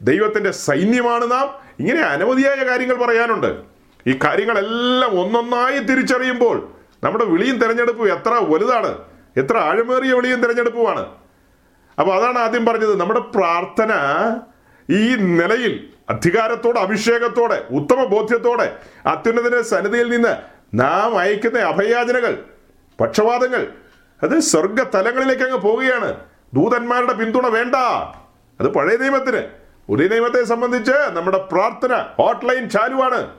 ദൈവത്തിന്റെ സൈന്യമാണ് നാം. ഇങ്ങനെ അനവധിയായ കാര്യങ്ങൾ പറയാനുണ്ട്. ഈ കാര്യങ്ങളെല്ലാം ഒന്നൊന്നായി തിരിച്ചറിയുമ്പോൾ നമ്മുടെ വിളിയും തെരഞ്ഞെടുപ്പും എത്ര വലുതാണ് എത്ര ആഴമേറിയ വിളിയും തെരഞ്ഞെടുപ്പുമാണ്. അപ്പോൾ അതാണ് ആദ്യം പറഞ്ഞത്. നമ്മുടെ പ്രാർത്ഥന ഈ നിലയിൽ അധികാരത്തോടെ അഭിഷേകത്തോടെ ഉത്തമ ബോധ്യത്തോടെ അത്യുന്നതിന്റെ സന്നിധിയിൽ നിന്ന് നാം അയക്കുന്ന അഭയാചനകൾ പക്ഷപാതങ്ങൾ അത് സ്വർഗ തലങ്ങളിലേക്ക് അങ്ങ് പോവുകയാണ്. ദൂതന്മാരുടെ പിന്തുണ വേണ്ട. അത് പഴയ നിയമത്തിന്. പുതിയ നിയമത്തെ സംബന്ധിച്ച് നമ്മുടെ പ്രാർത്ഥന hotline ചാലുവാണ്.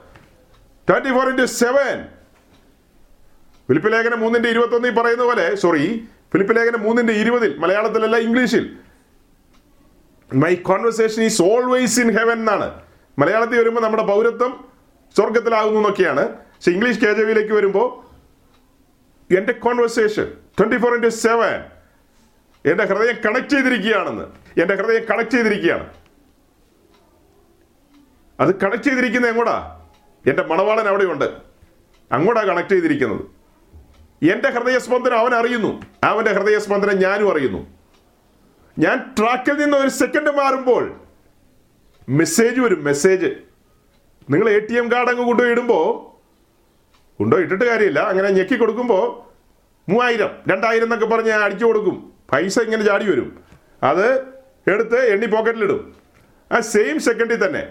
Twenty four into seven Philip ലേഖനം മൂന്നിന്റെ ഇരുപത്തി ഒന്നിൽ പറയുന്ന പോലെ സോറി ഫിലിപ്പ് ലേഖനം മൂന്നിന്റെ ഇരുപതിൽ മലയാളത്തിലല്ല ഇംഗ്ലീഷിൽ. My conversation is always in heaven എന്നാണ്. മലയാളത്തിൽ വരുമ്പോൾ നമ്മുടെ പൗരത്വം സ്വർഗത്തിലാകുന്നു എന്നൊക്കെയാണ്. പക്ഷെ ഇംഗ്ലീഷ് കെ ജെ വിയിലേക്ക് വരുമ്പോൾ എന്റെ conversation twenty four into seven എന്റെ ഹൃദയം കണക്ട് ചെയ്തിരിക്കുകയാണെന്ന് എന്റെ ഹൃദയം കണക്ട് ചെയ്തിരിക്കുകയാണ്. അത് കണക്ട് ചെയ്തിരിക്കുന്നത് എങ്ങോടാ? എന്റെ മണവാളൻ അവിടെയുണ്ട്. അങ്ങോട്ടാണ് കണക്ട് ചെയ്തിരിക്കുന്നത്. എന്റെ ഹൃദയസ്പന്ദനം അവൻ അറിയുന്നു. അവന്റെ ഹൃദയസ്പന്ദനം ഞാനും അറിയുന്നു. ഞാൻ ട്രാക്കിൽ നിന്ന് ഒരു സെക്കൻഡ് മാറുമ്പോൾ മെസ്സേജ് വരും. മെസ്സേജ് നിങ്ങൾ എ ടി എം കാർഡ് അങ്ങ് കൊണ്ടുപോയി ഇടുമ്പോൾ കൊണ്ടുപോയി ഇട്ടിട്ട് കാര്യമില്ല. അങ്ങനെ ഞെക്കി കൊടുക്കുമ്പോൾ മൂവായിരം രണ്ടായിരം എന്നൊക്കെ പറഞ്ഞ് അടിച്ചു കൊടുക്കും. പൈസ ഇങ്ങനെ ചാടി വരും. അത് എടുത്ത് എണ്ണി പോക്കറ്റിലിടും ആ സെയിം സെക്കൻഡിൽ തന്നെ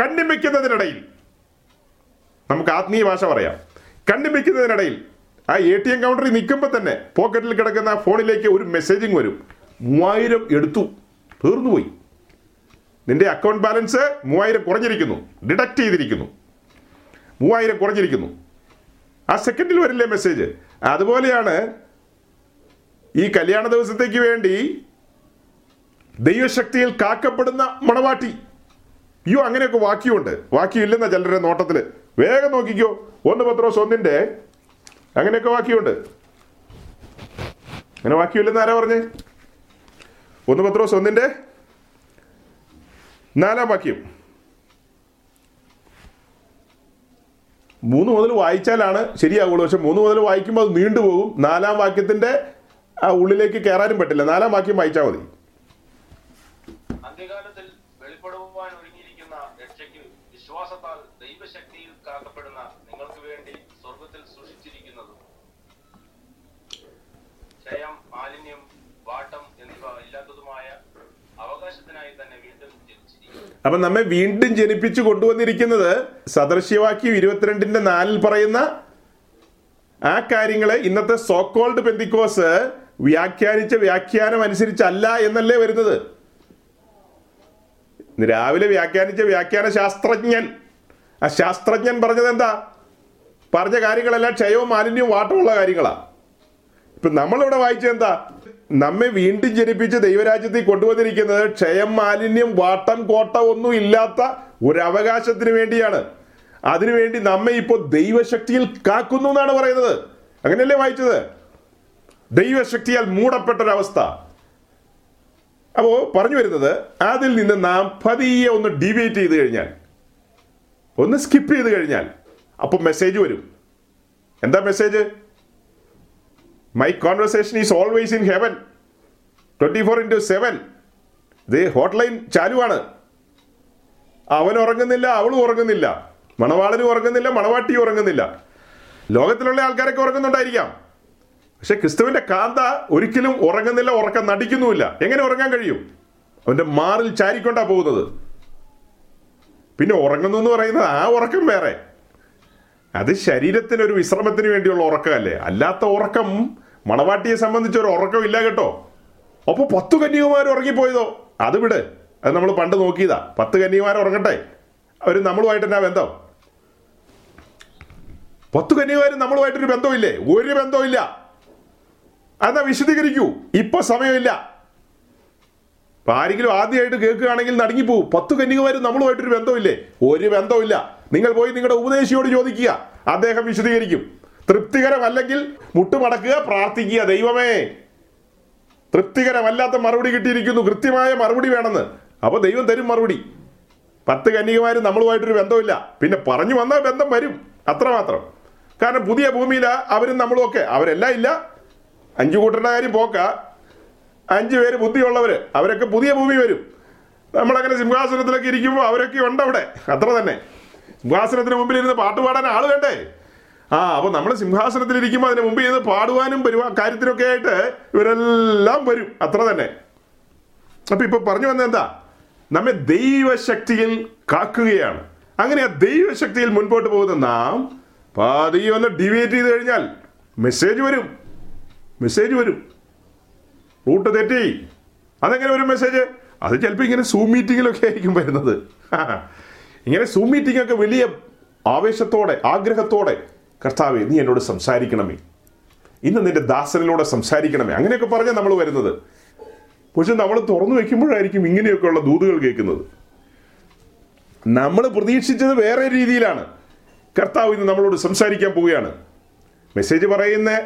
കണ്ണിമിക്കുന്നതിനിടയിൽ നമുക്ക് ആത്മീയ ഭാഷ പറയാം. കണ്ണിമിക്കുന്നതിനിടയിൽ ആ എ ടി എം കൗണ്ടറിൽ നിൽക്കുമ്പോൾ തന്നെ പോക്കറ്റിൽ കിടക്കുന്ന ഫോണിലേക്ക് ഒരു മെസ്സേജിങ് വരും. മൂവായിരം എടുത്തു. തീർന്നുപോയി നിന്റെ അക്കൗണ്ട് ബാലൻസ് മൂവായിരം കുറഞ്ഞിരിക്കുന്നു. ഡിഡക്റ്റ് ചെയ്തിരിക്കുന്നു. മൂവായിരം കുറഞ്ഞിരിക്കുന്നു. ആ സെക്കൻഡിൽ വരില്ലേ മെസ്സേജ് അതുപോലെയാണ് ഈ കല്യാണ ദിവസത്തേക്ക് വേണ്ടി ദൈവശക്തിയിൽ കാക്കപ്പെടുന്ന മണവാട്ടി. അയ്യോ അങ്ങനെയൊക്കെ വാക്യമുണ്ട്. വാക്യമില്ലെന്ന ചിലരുടെ നോട്ടത്തിൽ വേഗം നോക്കിക്കോ. ഒന്ന് പത്രോസ് ഒന്നിന്റെ അങ്ങനെയൊക്കെ വാക്യമുണ്ട്. അങ്ങനെ വാക്യമില്ലെന്ന് ആരാ പറഞ്ഞേ? ഒന്ന് പത്രോസ് ഒന്നിന്റെ നാലാം വാക്യം. മൂന്ന് മുതൽ വായിച്ചാലാണ് ശരിയാവുള്ളൂ. പക്ഷെ മൂന്ന് മുതൽ വായിക്കുമ്പോൾ അത് നീണ്ടുപോകും. നാലാം വാക്യത്തിന്റെ ആ ഉള്ളിലേക്ക് കയറാനും പറ്റില്ല. നാലാം വാക്യം വായിച്ചാൽ മതി അന്ത്യകാലത്തിൽ വെളിപ്പെടുവാൻ ഒരുങ്ങിയിരിക്കുന്ന രക്ഷയ്ക്ക് വിശ്വാസത്താൽ ദൈവശക്തിയിൽ കാക്കപ്പെടുന്ന നിങ്ങൾക്ക് വേണ്ടി സ്വർഗത്തിൽ സൂക്ഷിച്ചിരിക്കുന്നതും ക്ഷയം മാലിന്യം വാട്ടം എന്നിവ ഇല്ലാത്തതുമായ അവകാശത്തിനായി തന്നെ വീണ്ടും ജനിച്ചിരിക്കുന്നു അപ്പൊ നമ്മെ വീണ്ടും ജനിപ്പിച്ചു കൊണ്ടുവന്നിരിക്കുന്നത് സദൃശ്യവാക്യം ഇരുപത്തിരണ്ടിന്റെ നാലിൽ പറയുന്ന ആ കാര്യങ്ങളെ ഇന്നത്തെ സോക്കോൾഡ് പെന്തിക്കോസ് വ്യാഖ്യാനിച്ച വ്യാഖ്യാനം അനുസരിച്ചല്ല എന്നല്ലേ വരുന്നത്? രാവിലെ വ്യാഖ്യാനിച്ച വ്യാഖ്യാന ശാസ്ത്രജ്ഞൻ. ആ ശാസ്ത്രജ്ഞൻ പറഞ്ഞത് എന്താ? പറഞ്ഞ കാര്യങ്ങളെല്ലാം ക്ഷയവും മാലിന്യവും വാട്ടമുള്ള കാര്യങ്ങളാ. ഇപ്പൊ നമ്മളിവിടെ വായിച്ചത് എന്താ? നമ്മെ വീണ്ടും ജനിപ്പിച്ച് ദൈവരാജ്യത്തിൽ കൊണ്ടുവന്നിരിക്കുന്നത് ക്ഷയം മാലിന്യം വാട്ടം കോട്ട ഒന്നും ഇല്ലാത്ത ഒരു അവകാശത്തിന് വേണ്ടിയാണ്. അതിനുവേണ്ടി നമ്മെ ഇപ്പോൾ ദൈവശക്തിയിൽ കാക്കുന്നു എന്നാണ് പറയുന്നത്. അങ്ങനെയല്ലേ വായിച്ചത്? ദൈവശക്തിയാൽ മൂടപ്പെട്ടൊരവസ്ഥ. അപ്പോ പറഞ്ഞു വരുന്നത് അതിൽ നിന്ന് നാം പതിയെ ഒന്ന് ഡീവിയേറ്റ് ചെയ്ത് കഴിഞ്ഞാൽ ഒന്ന് സ്കിപ്പ് ചെയ്ത് കഴിഞ്ഞാൽ അപ്പോൾ മെസ്സേജ് വരും. എന്താ message my conversation is always in heaven twenty four into seven ഇത് ഹോട്ട്ലൈൻ ചാലുവാണ്. അവൻ ഉറങ്ങുന്നില്ല അവളും ഉറങ്ങുന്നില്ല. മണവാളനും ഉറങ്ങുന്നില്ല മണവാട്ടിയും ഉറങ്ങുന്നില്ല. ലോകത്തിലുള്ള ആൾക്കാരൊക്കെ ഉറങ്ങുന്നുണ്ടായിരിക്കാം. പക്ഷെ ക്രിസ്തുവിന്റെ കാന്ത ഒരിക്കലും ഉറങ്ങുന്നില്ല ഉറക്കം നടിക്കുന്നുമില്ല. എങ്ങനെ ഉറങ്ങാൻ കഴിയും? അവന്റെ മാറിൽ ചാരിക്കൊണ്ടാ പോകുന്നത്. പിന്നെ ഉറങ്ങുന്നു എന്ന് പറയുന്നത് ആ ഉറക്കം വേറെ. അത് ശരീരത്തിന് ഒരു വിശ്രമത്തിന് വേണ്ടിയുള്ള ഉറക്കമല്ലേ? അല്ലാത്ത ഉറക്കം മണവാട്ടിയെ സംബന്ധിച്ച് ഒരു ഉറക്കം ഇല്ല കേട്ടോ. ഒപ്പം പത്ത് കന്യകുമാർ ഉറങ്ങിപ്പോയതോ? അത് വിട്. അത് നമ്മൾ പണ്ട് നോക്കിയതാ. പത്ത് കന്യകുമാർ ഉറങ്ങട്ടെ. അവർ നമ്മളുമായിട്ട് എന്നാ ബന്ധം? പത്ത് കന്യകുമാരും നമ്മളുമായിട്ടൊരു ബന്ധമില്ലേ ഒരു ബന്ധമില്ല അതെന്നാ വിശദീകരിക്കൂ? ഇപ്പൊ സമയമില്ല. ഇപ്പൊ ആരെങ്കിലും ആദ്യമായിട്ട് കേൾക്കുകയാണെങ്കിൽ നടുങ്ങിപ്പോവും പത്ത് കന്യകുമാരും നമ്മളുമായിട്ടൊരു ബന്ധമില്ലേ ഒരു ബന്ധമില്ല നിങ്ങൾ പോയി നിങ്ങളുടെ ഉപദേശിയോട് ചോദിക്കുക. അദ്ദേഹം വിശദീകരിക്കും. തൃപ്തികരമല്ലെങ്കിൽ മുട്ടുമടക്കുക പ്രാർത്ഥിക്കുക. ദൈവമേ തൃപ്തികരമല്ലാത്ത മറുപടി കിട്ടിയിരിക്കുന്നു. കൃത്യമായ മറുപടി വേണമെന്ന്. അപ്പോൾ ദൈവം തരും മറുപടി. പത്ത് കന്യകമാരും നമ്മളുമായിട്ടൊരു ബന്ധമില്ല പിന്നെ പറഞ്ഞു വന്നാൽ ബന്ധം വരും. അത്രമാത്രം. കാരണം പുതിയ ഭൂമിയിൽ അവരും നമ്മളും ഒക്കെ. അവരെല്ലാം ഇല്ല. അഞ്ചു കൂട്ടരുടെ കാര്യം പോക്ക. അഞ്ചു പേര് ബുദ്ധിയുള്ളവര്. അവരൊക്കെ പുതിയ ഭൂമി വരും. നമ്മളങ്ങനെ സിംഹാസനത്തിലൊക്കെ ഇരിക്കുമ്പോൾ അവരൊക്കെ ഉണ്ട് അവിടെ അത്ര തന്നെ. സിംഹാസനത്തിന് മുമ്പിൽ ഇരുന്ന് പാട്ട് പാടാൻ ആൾ വേണ്ടേ? ആ അപ്പൊ നമ്മൾ സിംഹാസനത്തിൽ ഇരിക്കുമ്പോൾ അതിന് മുമ്പ് ചെയ്ത് പാടുവാനും വരുവാ കാര്യത്തിനൊക്കെ ആയിട്ട് ഇവരെല്ലാം വരും. അത്ര തന്നെ. അപ്പൊ ഇപ്പൊ പറഞ്ഞു വന്നത് എന്താ? നമ്മെ ദൈവശക്തിയിൽ കാക്കുകയാണ്. അങ്ങനെ ആ ദൈവശക്തിയിൽ മുൻപോട്ട് പോകുന്ന നാം പാതി ഒന്ന് ഡിവേറ്റ് ചെയ്ത് കഴിഞ്ഞാൽ മെസ്സേജ് വരും. മെസ്സേജ് വരും. റൂട്ട് തെറ്റി. അതെങ്ങനെ ഒരു മെസ്സേജ് അത് ചിലപ്പോൾ ഇങ്ങനെ സൂം മീറ്റിങ്ങിലൊക്കെ ആയിരിക്കും വരുന്നത്. [LAUGHS] ഇങ്ങനെ സൂം മീറ്റിംഗ് ഒക്കെ വലിയ ആവേശത്തോടെ ആഗ്രഹത്തോടെ കർത്താവെ നീ എന്നോട് സംസാരിക്കണമേ. ഇന്ന് നിന്റെ ദാസനിലൂടെ സംസാരിക്കണമേ. അങ്ങനെയൊക്കെ പറഞ്ഞാൽ നമ്മൾ വരുന്നത്. പക്ഷെ നമ്മൾ തുറന്നു വെക്കുമ്പോഴായിരിക്കും ഇങ്ങനെയൊക്കെയുള്ള ദൂതുകൾ കേൾക്കുന്നത്. നമ്മൾ പ്രതീക്ഷിച്ചത് വേറെ രീതിയിലാണ്. കർത്താവ് ഇന്ന് നമ്മളോട് സംസാരിക്കാൻ പോവുകയാണ്. മെസ്സേജ് പറയുന്ന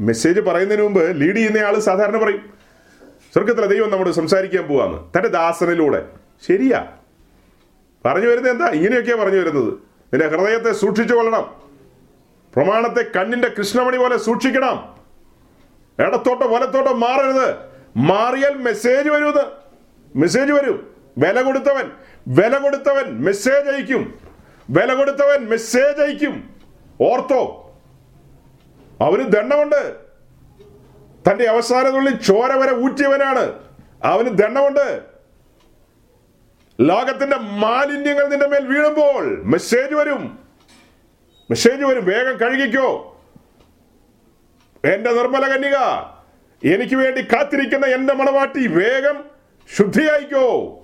മെസ്സേജ് പറയുന്നതിന് മുമ്പ് ലീഡ് ചെയ്യുന്ന ആൾ സാധാരണ പറയും സ്വർഗത്തിലെ ദൈവം നമ്മോട് സംസാരിക്കാൻ പോവാന്ന്. തന്റെ ദാസനിലൂടെ. ശരിയാ. പറഞ്ഞു വരുന്നത് എന്താ? ഇങ്ങനെയൊക്കെയാ പറഞ്ഞു വരുന്നത്. നിന്റെ ഹൃദയത്തെ സൂക്ഷിച്ചു കൊള്ളണം. പ്രമാണത്തെ കണ്ണിന്റെ കൃഷ്ണമണി പോലെ സൂക്ഷിക്കണം. ഇടത്തോട്ടോ വലത്തോട്ടോ മാറരുത്. മാറിയാൽ മെസ്സേജ് വരുന്നത് മെസ്സേജ് വരും. വില കൊടുത്തവൻ വില കൊടുത്തവൻ മെസ്സേജ് അയക്കും. വില കൊടുത്തവൻ മെസ്സേജ് അയക്കും. ഓർത്തോ അവന് ദണ്ഡമുണ്ട്. തന്റെ അവസാനത്തുള്ളിൽ ചോര വരെ ഊറ്റിയവനാണ്. അവന് ദണ്ഡമുണ്ട്. ലോകത്തിന്റെ മാലിന്യങ്ങൾ നിന്റെ മേൽ വീഴുമ്പോൾ മെസ്സേജ് വരും. മെസ്സേജ് വരും വേഗം കഴുകിക്കോ. എന്റെ നിർമ്മല കന്യക എനിക്ക് വേണ്ടി കാത്തിരിക്കുന്ന എന്റെ മണവാട്ടി വേഗം ശുദ്ധിയായിക്കോ.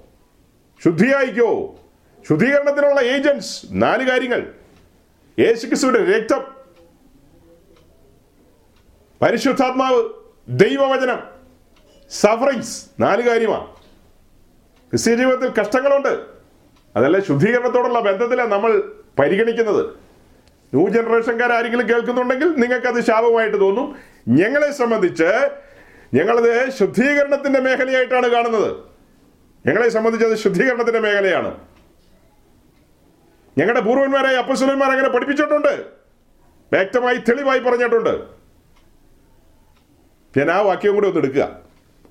ശുദ്ധിയായിക്കോ. ശുദ്ധീകരണത്തിനുള്ള ഏജൻസ് നാല് കാര്യങ്ങൾ. യേശുക്രിസ്തുവിന്റെ രക്തം. പരിശുദ്ധാത്മാവ് ദൈവവചനം സഫറിങ്സ് നാല് കാര്യമാണ് ക്രിസ്ത്യ ജീവിതത്തിൽ കഷ്ടങ്ങളുണ്ട്. അതല്ല ശുദ്ധീകരണത്തോടുള്ള ബന്ധത്തിലാണ് നമ്മൾ പരിഗണിക്കുന്നത്. ന്യൂ ജനറേഷൻകാർ ആരെങ്കിലും കേൾക്കുന്നുണ്ടെങ്കിൽ നിങ്ങൾക്കത് ശാപമായിട്ട് തോന്നും. ഞങ്ങളെ സംബന്ധിച്ച് ഞങ്ങളത് ശുദ്ധീകരണത്തിന്റെ മേഖലയായിട്ടാണ് കാണുന്നത്. ഞങ്ങളെ സംബന്ധിച്ച് അത് ശുദ്ധീകരണത്തിന്റെ മേഖലയാണ്. ഞങ്ങളുടെ പൂർവന്മാരായ അപ്പസുലന്മാർ അങ്ങനെ പഠിപ്പിച്ചിട്ടുണ്ട്. വ്യക്തമായി തെളിവായി പറഞ്ഞിട്ടുണ്ട്. ഞാൻ ആ വാക്യം കൂടെ ഒന്ന് എടുക്കുക.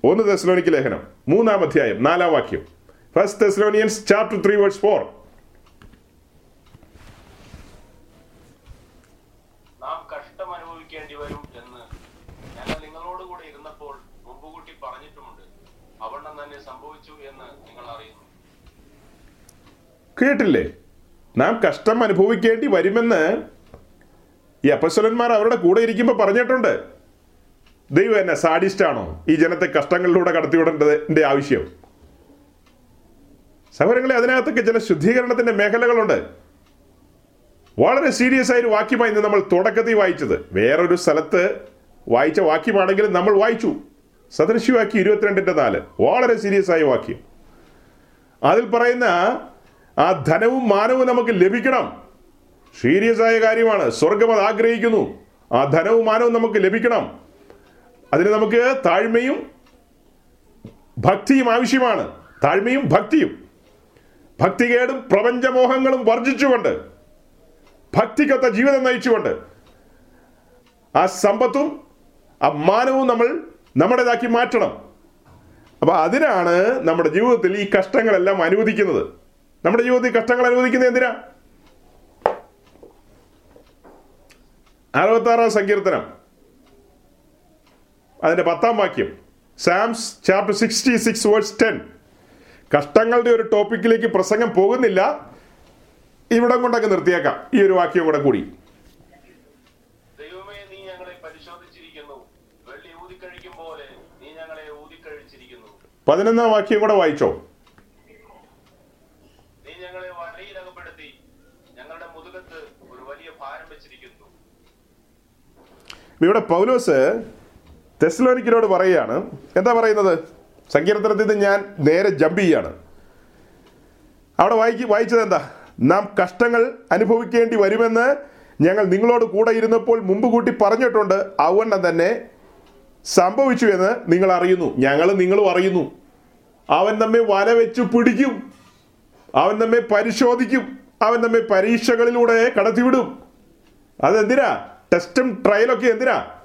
ഒന്ന് തെസ്ലോനിക്ക് ലേഖനം മൂന്നാം അധ്യായം നാലാം വാക്യം. First Thessalonians chapter three verse four നാം കഷ്ടം അനുഭവിക്കേണ്ടി വരും എന്ന് ഞങ്ങൾ നിങ്ങളോട് കൂടെ ഇരുന്നപ്പോൾ മുമ്പുകൂട്ടി പറഞ്ഞിട്ടുമുണ്ട് അവണ്ണം തന്നെ സംഭവിച്ചു എന്ന് നിങ്ങൾ അറിയുന്നു കേട്ടില്ലേ? നാം കഷ്ടം അനുഭവിക്കേണ്ടി വരുമെന്ന് ഈ അപ്പസ്വലന്മാർ അവരുടെ കൂടെ ഇരിക്കുമ്പോൾ പറഞ്ഞിട്ടുണ്ട്. ദൈവം എന്നെ സാഡിസ്റ്റാണോ? ഈ ജനത്തെ കഷ്ടങ്ങളിലൂടെ കടത്തിവിടേണ്ടതിന്റെ ആവശ്യം. സഹോദരങ്ങളെ അതിനകത്തൊക്കെ ചില ശുദ്ധീകരണത്തിന്റെ മേഖലകളുണ്ട്. വളരെ സീരിയസ് ആയൊരു വാക്യമായി നമ്മൾ തുടക്കത്തിൽ വായിച്ചത്. വേറൊരു സ്ഥലത്ത് വായിച്ച വാക്യമാണെങ്കിലും നമ്മൾ വായിച്ചു. സദൃശ്യവാക്യം ഇരുപത്തിരണ്ടിന്റെ നാല്. വളരെ സീരിയസ് ആയ വാക്യം. അതിൽ പറയുന്ന ആ ധനവും മാനവും നമുക്ക് ലഭിക്കണം. സീരിയസ് ആയ കാര്യമാണ്. സ്വർഗം അത് ആഗ്രഹിക്കുന്നു. ആ ധനവും മാനവും നമുക്ക് ലഭിക്കണം. അതിന് നമുക്ക് താഴ്മയും ഭക്തിയും ആവശ്യമാണ്. താഴ്മയും ഭക്തിയും. ഭക്തികേടും പ്രപഞ്ചമോഹങ്ങളും വർജിച്ചുകൊണ്ട് ഭക്തിക്കൊത്ത ജീവിതം നയിച്ചുകൊണ്ട് ആ സമ്പത്തും ആ മാനവും നമ്മൾ നമ്മുടേതാക്കി മാറ്റണം. അപ്പൊ അതിനാണ് നമ്മുടെ ജീവിതത്തിൽ ഈ കഷ്ടങ്ങളെല്ലാം അനുവദിക്കുന്നത്. നമ്മുടെ ജീവിതത്തിൽ കഷ്ടങ്ങൾ അനുവദിക്കുന്നത് എന്തിനാ? അറുപത്താറാം സങ്കീർത്തനം. അതിന്റെ പത്താം വാക്യം. Psalms chapter sixty six words ten കഷ്ടങ്ങളുടെ ഒരു ടോപ്പിക്കിലേക്ക് പ്രസംഗം പോകുന്നില്ല. ഇവിടം കൊണ്ടൊക്കെ നിർത്തിയേക്കാം. ഈ ഒരു വാക്യം കൂടെ കൂടി. പതിനൊന്നാം വാക്യം കൂടെ വായിച്ചോ നീ ഞങ്ങളെ വലയിലകപ്പെടുത്തി ഞങ്ങളുടെ മുതുകത്ത് ഒരു വലിയ ഭാരം വെച്ചിരിക്കുന്നു ഇവിടെ പൗലോസ് തെസ്ലോനിക്കിനോട് പറയുകയാണ്. എന്താ പറയുന്നത്? സങ്കീർത്തനത്തിൽ നിന്ന് ഞാൻ നേരെ ജമ്പ് ചെയ്യാണ്. അവിടെ വായിക്ക് വായിച്ചത് എന്താ നാം കഷ്ടങ്ങൾ അനുഭവിക്കേണ്ടി വരുമെന്ന് ഞങ്ങൾ നിങ്ങളോട് കൂടെ ഇരുന്നപ്പോൾ മുമ്പ് കൂട്ടി പറഞ്ഞിട്ടുണ്ട്. അതുകൊണ്ട് തന്നെ സംഭവിച്ചു എന്ന് നിങ്ങൾ അറിയുന്നു. ഞങ്ങൾ നിങ്ങളും അറിയുന്നു. അവൻ നമ്മെ വല വെച്ച് പിടിക്കും. അവൻ നമ്മെ പരിശോധിക്കും. അവൻ നമ്മെ പരീക്ഷകളിലൂടെ കടത്തിവിടും. അതെന്തിനാ? ടെസ്റ്റും ട്രയലൊക്കെ എന്തിനാ?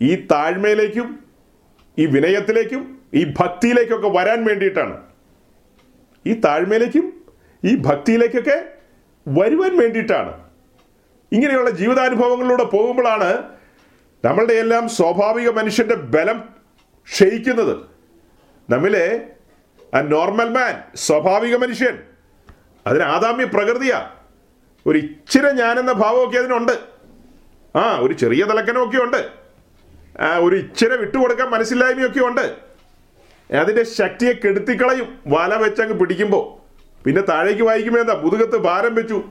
ഈ താഴ്മയിലേക്കും ഈ വിനയത്തിലേക്കും ഈ ഭക്തിയിലേക്കൊക്കെ വരാൻ വേണ്ടിയിട്ടാണ്. ഈ താഴ്മയിലേക്കും ഈ ഭക്തിയിലേക്കൊക്കെ വരുവാൻ വേണ്ടിയിട്ടാണ്. ഇങ്ങനെയുള്ള ജീവിതാനുഭവങ്ങളിലൂടെ പോകുമ്പോഴാണ് നമ്മളുടെ എല്ലാം സ്വാഭാവിക മനുഷ്യന്റെ ബലം ക്ഷയിക്കുന്നത്. നമ്മിലെ ആ നോർമൽ മാൻ സ്വാഭാവിക മനുഷ്യൻ അതിന് ആദാമ്യ പ്രകൃതിയാ. ഒരു ഇച്ചിരി ഞാനെന്ന ഭാവമൊക്കെ അതിനുണ്ട്. ആ ഒരു ചെറിയ തലക്കനമൊക്കെ ഉണ്ട് ഒരു ഇച്ചിരി വിട്ടുകൊടുക്കാൻ മനസ്സില്ലായ്മയൊക്കെ ഉണ്ട് അതിന്റെ ശക്തിയെ കെടുത്തിക്കളയും വല വെച്ചങ്ങ് പിടിക്കുമ്പോ. പിന്നെ താഴേക്ക് വായിക്കുമ്പോ എന്താ മുതുകത്ത് ഭാരം വെച്ചു.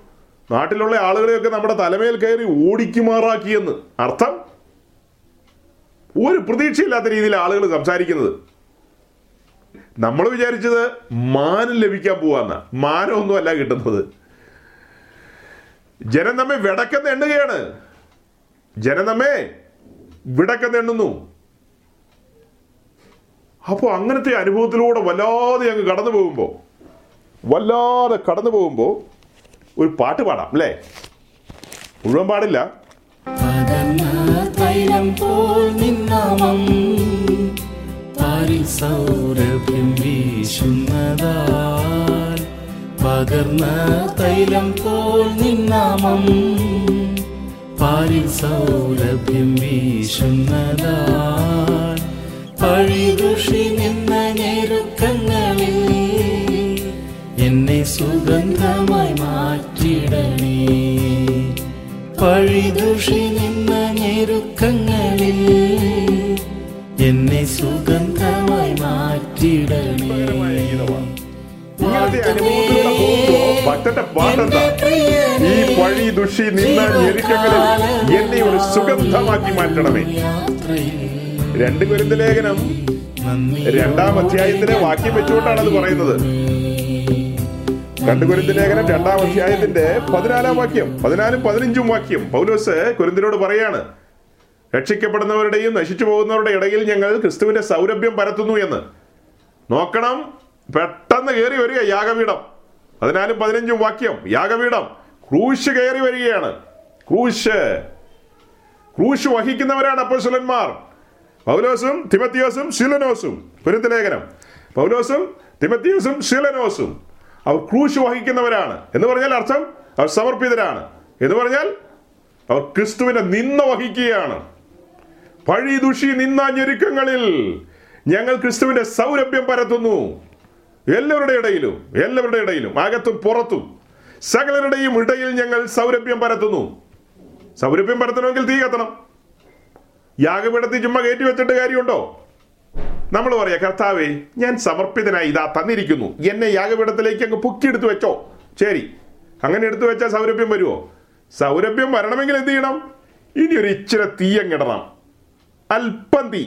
നാട്ടിലുള്ള ആളുകളെയൊക്കെ നമ്മുടെ തലമേൽ കയറി ഓടിക്കുമാറാക്കിയെന്ന്. അർത്ഥം? ഒരു പ്രതീക്ഷയില്ലാത്ത രീതിയിൽ ആളുകൾ സംസാരിക്കുന്നത്. നമ്മൾ വിചാരിച്ചത് മാനം ലഭിക്കാൻ പോവാന്ന. മാനമൊന്നുമല്ല കിട്ടുന്നത്. ജനം നമ്മെ വിടക്കെന്ന് എണ്ണുകയാണ്. ജനം വിടക്ക തെണ്ണുന്നു അപ്പോൾ അങ്ങനത്തെ അനുഭവത്തിലൂടെ വല്ലാതെ അങ്ങ് കടന്നു പോകുമ്പോൾ വല്ലാതെ കടന്നു പോകുമ്പോൾ ഒരു പാട്ട് പാടാം അല്ലേ? മുഴുവൻ പാടില്ല. പകർന്ന തൈലം പോൽ നിന്നാമം. പാരിൽ സൗരഭ്യം വീശുന്നതാൽ പഴിദുഷി നിന്ന ഞെരുക്കങ്ങളിൽ എന്നെ സുഗന്ധമായി മാറ്റിടണേ. പഴിദുഷി നിന്ന ഞെരുക്കങ്ങളിൽ എന്നെ സുഗന്ധമായി മാറ്റിടണേ. ഇങ്ങനത്തെ അനുഭവത്തിലൂടെ പോകുമ്പോ ഭക്തന്റെ പാട്ടെന്താ ഈ പഴി ദുഷി നിന്ന ഞെരുക്കങ്ങളിൽ എന്നെ ഒരു സുഗന്ധമാക്കി മാറ്റണമേ. രണ്ട് കുരുന്ന ലേഖനം രണ്ടാം അധ്യായത്തിലെ വാക്യം വെച്ചുകൊണ്ടാണ് അത് പറയുന്നത്. രണ്ട് കുരുന്ത ലേഖനം രണ്ടാം അധ്യായത്തിന്റെ പതിനാലാം വാക്യം പതിനാലും പതിനഞ്ചും വാക്യം പൗലോസ് കുരുന്തിനോട് പറയാണ്. രക്ഷിക്കപ്പെടുന്നവരുടെയും നശിച്ചു പോകുന്നവരുടെ ഇടയിൽ ഞങ്ങൾ ക്രിസ്തുവിന്റെ സൗരഭ്യം പരത്തുന്നു എന്ന്. നോക്കണം പെട്ടെന്ന് കയറി വരിക യാഗപീഠം. പതിനാലും പതിനഞ്ചും വാക്യം. യാഗപീഠം. ക്രൂശ് കയറി വരികയാണ്. ക്രൂശ്. ക്രൂശ് വഹിക്കുന്നവരാണ് അപ്പോസ്തലന്മാർ. പൗലോസും തിമത്തിയോസും ശീലനോസും. ലേഖനം പൗലോസും തിമത്തിയോസും ശീലനോസും. അവർ ക്രൂശ് വഹിക്കുന്നവരാണ്. എന്ന് പറഞ്ഞാൽ അർത്ഥം അവർ സമർപ്പിതരാണ്. എന്ന് പറഞ്ഞാൽ അവർ ക്രിസ്തുവിനെ നിന്ന വഹിക്കുകയാണ്. പഴി ദുഷി നിന്ന ഞെരുക്കങ്ങളിൽ ഞങ്ങൾ ക്രിസ്തുവിന്റെ സൗരഭ്യം പരത്തുന്നു. എല്ലാവരുടെ ഇടയിലും എല്ലാവരുടെ ഇടയിലും അകത്തും പുറത്തും സകലരുടെയും ഇടയിൽ ഞങ്ങൾ സൗരഭ്യം പരത്തുന്നു. സൗരഭ്യം പരത്തണമെങ്കിൽ തീ കത്തണം. യാഗപീഠത്തിൽ ചുമ്മാ കയറ്റി വെച്ചിട്ട് കാര്യമുണ്ടോ? നമ്മൾ പറയാ കർത്താവേ ഞാൻ സമർപ്പിതനായി ഇതാ തന്നിരിക്കുന്നു. എന്നെ യാഗപീഠത്തിലേക്ക് അങ്ങ് പൊക്കിയെടുത്ത് വെച്ചോ. ശരി. അങ്ങനെ എടുത്തു വെച്ചാൽ സൗരഭ്യം വരുമോ സൗരഭ്യം വരണമെങ്കിൽ എന്ത് ചെയ്യണം? ഇനി ഒരു ഇച്ചിരി തീയങ്ങിടണം അല്പം തീ.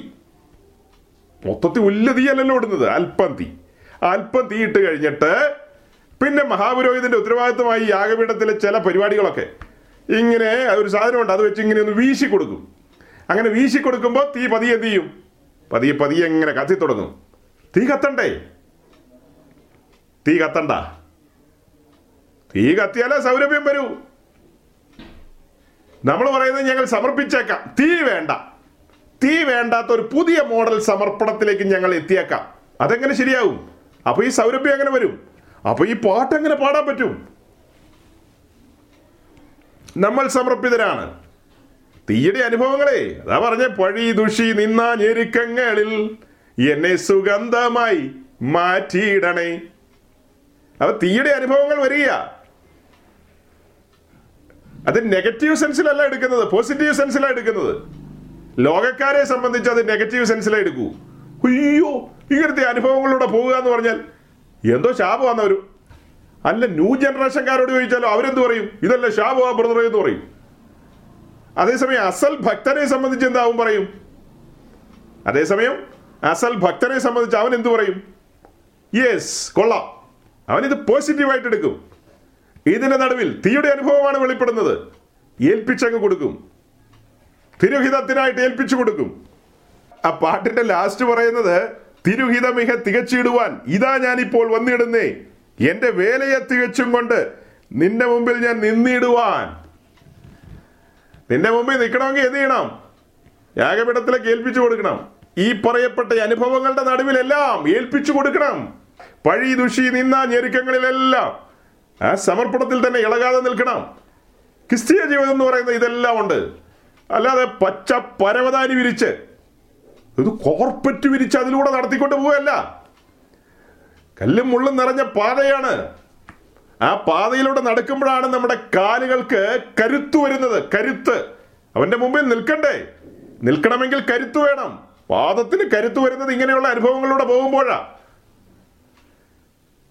മൊത്തത്തിൽ വലിയ തീയല്ലല്ലോ ഇടുന്നത് അല്പം തീ. അല്പം തീയിട്ട് കഴിഞ്ഞിട്ട് പിന്നെ മഹാപുരോഹിതന്റെ ഉത്തരവാദിത്വമായി യാഗപീഠത്തിലെ ചില പരിപാടികളൊക്കെ ഇങ്ങനെ ഒരു സാധനമുണ്ട് അത് വെച്ച് ഇങ്ങനെ ഒന്ന് വീശി കൊടുക്കും. അങ്ങനെ വീശി കൊടുക്കുമ്പോൾ തീ പതിയെ ചെയ്യും? പതിയെ പതിയെ ഇങ്ങനെ കത്തി തുടങ്ങും. തീ കത്തണ്ടേ? തീ കത്തണ്ട. തീ കത്തിയാലേ സൗരഭ്യം വരൂ. നമ്മൾ പറയുന്നത് ഞങ്ങൾ സമർപ്പിച്ചേക്കാം. തീ വേണ്ട. തീ വേണ്ടാത്ത ഒരു പുതിയ മോഡൽ സമർപ്പണത്തിലേക്ക് ഞങ്ങൾ എത്തിയേക്കാം. അതെങ്ങനെ ശരിയാവും? അപ്പൊ ഈ സൗരഭ്യം എങ്ങനെ വരും? അപ്പൊ ഈ പാട്ട് എങ്ങനെ പാടാൻ പറ്റും? നമ്മൾ സമർപ്പിതരാണ്. തീയുടെ അനുഭവങ്ങളെ അതാ പറഞ്ഞ പഴി ദുഷി നിന്ന ഞെരുക്കങ്ങളിൽ എന്നെ സുഗന്ധമായി മാറ്റിയിടണേ. അപ്പൊ തീയുടെ അനുഭവങ്ങൾ വരിക. അത് നെഗറ്റീവ് സെൻസിലല്ല എടുക്കുന്നത് പോസിറ്റീവ് സെൻസിലാണ് എടുക്കുന്നത്. ലോകക്കാരെ സംബന്ധിച്ച് അത് നെഗറ്റീവ് സെൻസിലാണ് എടുക്കൂ. അയ്യോ ഇങ്ങനത്തെ അനുഭവങ്ങളിലൂടെ പോവുക എന്ന് പറഞ്ഞാൽ എന്തോ ശാപമാണ് അവർ അല്ല ന്യൂ ജനറേഷൻകാരോട് ചോദിച്ചാലോ അവരെന്ത് പറയും? ഇതല്ല ശാപമാ ബ്രദർ എന്ന് പറയും. അതേസമയം അസൽ ഭക്തനെ സംബന്ധിച്ച് എന്താവും പറയും? അതേസമയം അസൽ ഭക്തനെ സംബന്ധിച്ച് അവൻ എന്തു പറയും? യെസ് കൊള്ളാം. അവൻ ഇത് പോസിറ്റീവായിട്ട് എടുക്കും. ഇതിന്റെ നടുവിൽ തീയുടെ അനുഭവമാണ് വെളിപ്പെടുന്നത്. ഏൽപ്പിച്ചങ്ങ് കൊടുക്കും. തിരുഹിതത്തിനായിട്ട് ഏൽപ്പിച്ചു കൊടുക്കും. ആ പാട്ടിന്റെ ലാസ്റ്റ് പറയുന്നത് തിരുഹിതമിക തികച്ചിടുവാൻ ഇതാ ഞാനിപ്പോൾ വന്നിടുന്നേ. എന്റെ വേലയെ തികച്ചും കൊണ്ട് നിന്റെ മുമ്പിൽ ഞാൻ നിന്നിടുവാൻ. നിന്റെ മുമ്പിൽ നിൽക്കണമെങ്കിൽ എന്ത് ചെയ്യണം? യാഗപീഠത്തിലേക്ക് ഏൽപ്പിച്ചു കൊടുക്കണം. ഈ പറയപ്പെട്ട അനുഭവങ്ങളുടെ നടുവിലെല്ലാം ഏൽപ്പിച്ചു കൊടുക്കണം. പഴി ദുഷി നിന്ന ഞെരുക്കങ്ങളിലെല്ലാം ആ സമർപ്പണത്തിൽ തന്നെ ഇളകാതെ നിൽക്കണം. ക്രിസ്തീയ ജീവിതം എന്ന് പറയുന്നത് ഇതെല്ലാം ഉണ്ട്. അല്ലാതെ പച്ച പരവതാനി വിരിച്ച് ഇത് കോർപ്പറ്റ് വിരിച്ച് അതിലൂടെ നടത്തിക്കൊണ്ട് പോവുകയല്ല. കല്ലും മുള്ളും നിറഞ്ഞ പാതയാണ്. ആ പാതയിലൂടെ നടക്കുമ്പോഴാണ് നമ്മുടെ കാലുകൾക്ക് കരുത്ത് വരുന്നത്. കരുത്ത്. അവന്റെ മുമ്പിൽ നിൽക്കണ്ടേ? നിൽക്കണമെങ്കിൽ കരുത്ത് വേണം. പാദത്തിന് കരുത്ത് വരുന്നത് ഇങ്ങനെയുള്ള അനുഭവങ്ങളിലൂടെ പോകുമ്പോഴാ.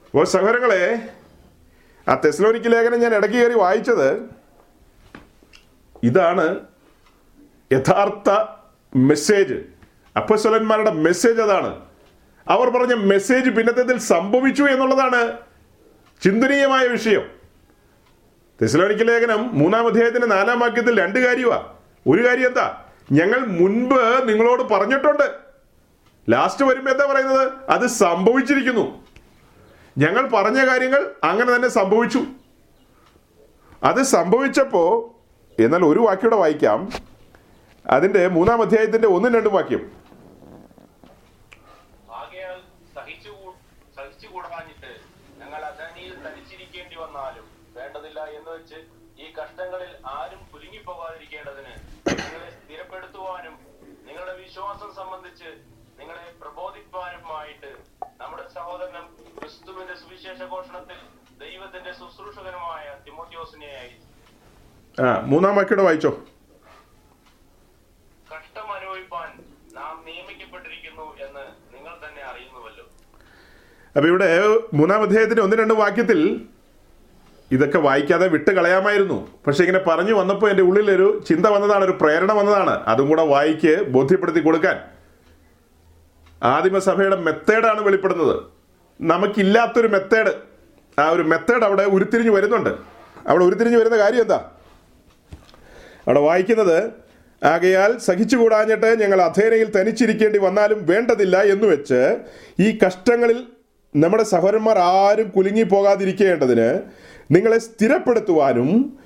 അപ്പോൾ സഹോദരങ്ങളെ ആ തെസ്ലോനിക്ക് ലേഖനം ഞാൻ ഇടയ്ക്ക് കയറി വായിച്ചത് ഇതാണ് യഥാർത്ഥ മെസ്സേജ് അപ്പസ്വലന്മാരുടെ മെസ്സേജ് അതാണ്. അവർ പറഞ്ഞ മെസ്സേജ് പിന്നത്തേതിൽ സംഭവിച്ചു എന്നുള്ളതാണ് ചിന്തനീയമായ വിഷയം. തെസ്ലോനിക്ക് ലേഖനം മൂന്നാം അധ്യായത്തിന്റെ നാലാം വാക്യത്തിൽ രണ്ട് കാര്യമാ ഒരു കാര്യം എന്താ? ഞങ്ങൾ മുൻപ് നിങ്ങളോട് പറഞ്ഞിട്ടുണ്ട്. ലാസ്റ്റ് വരുമ്പോ എന്താ പറയുന്നത്? അത് സംഭവിച്ചിരിക്കുന്നു. ഞങ്ങൾ പറഞ്ഞ കാര്യങ്ങൾ അങ്ങനെ തന്നെ സംഭവിച്ചു. അത് സംഭവിച്ചപ്പോ എന്നാൽ ഒരു വാക്യൂടെ വായിക്കാം. അതിന്റെ മൂന്നാം അധ്യായത്തിന്റെ ഒന്നും രണ്ടും വാക്യം ആകയാൽ സഹിച്ചു സഹിച്ചുകൂടാഞ്ഞിട്ട് ഞങ്ങൾ അധനിയിൽ തനിച്ചിരിക്കേണ്ടി വന്നാലും വേണ്ടതില്ല എന്ന് വെച്ച് ഈ കഷ്ടങ്ങളിൽ ആരും കുലുങ്ങിപ്പോകാതിരിക്കേണ്ടതിന് നിങ്ങളെ സ്ഥിരപ്പെടുത്തുവാനും നിങ്ങളുടെ വിശ്വാസം സംബന്ധിച്ച് നിങ്ങളെ പ്രബോധിപ്പാനുമായിട്ട് നമ്മുടെ സഹോദരനും ക്രിസ്തുവിന്റെ സുവിശേഷ ഘോഷണത്തിൽ ദൈവത്തിന്റെ ശുശ്രൂഷകനുമായ തിമോത്യോസിനെ അയച്ചു ആ മൂന്നാം വാക്യൂടെ വായിച്ചോ. കഷ്ടം അനുഭവിപ്പാൻ നാം നിയമിക്കപ്പെട്ടിരിക്കുന്നു എന്ന് നിങ്ങൾ തന്നെ അറിയുന്നുവല്ലോ. അപ്പൊ ഇവിടെ മൂന്നാം അധ്യായത്തിന്റെ ഒന്ന് രണ്ട് വാക്യത്തിൽ ഇതൊക്കെ വായിക്കാതെ വിട്ട് കളയാമായിരുന്നു. പക്ഷെ ഇങ്ങനെ പറഞ്ഞു വന്നപ്പോൾ എന്റെ ഉള്ളിലൊരു ചിന്ത വന്നതാണ് ഒരു പ്രേരണ വന്നതാണ്. അതും കൂടെ വായിക്ക് ബോധ്യപ്പെടുത്തി കൊടുക്കാൻ. ആദിമസഭയുടെ മെത്തേഡാണ് വെളിപ്പെടുന്നത്. നമുക്കില്ലാത്തൊരു മെത്തേഡ് ആ ഒരു മെത്തേഡ് അവിടെ ഉരുത്തിരിഞ്ഞ് വരുന്നുണ്ട്. അവിടെ ഉരുത്തിരിഞ്ഞ് വരുന്ന കാര്യം എന്താ? അവിടെ വായിക്കുന്നത് ആകയാൽ സഹിച്ചുകൂടാഞ്ഞിട്ട് ഞങ്ങൾ അധേനയിൽ തനിച്ചിരിക്കേണ്ടി വന്നാലും വേണ്ടതില്ല എന്ന് വെച്ച് ഈ കഷ്ടങ്ങളിൽ നമ്മുടെ സഹോദരന്മാർ ആരും കുലുങ്ങി പോകാതിരിക്കേണ്ടതിന് നിങ്ങളെ സ്ഥിരപ്പെടുത്തുവാനും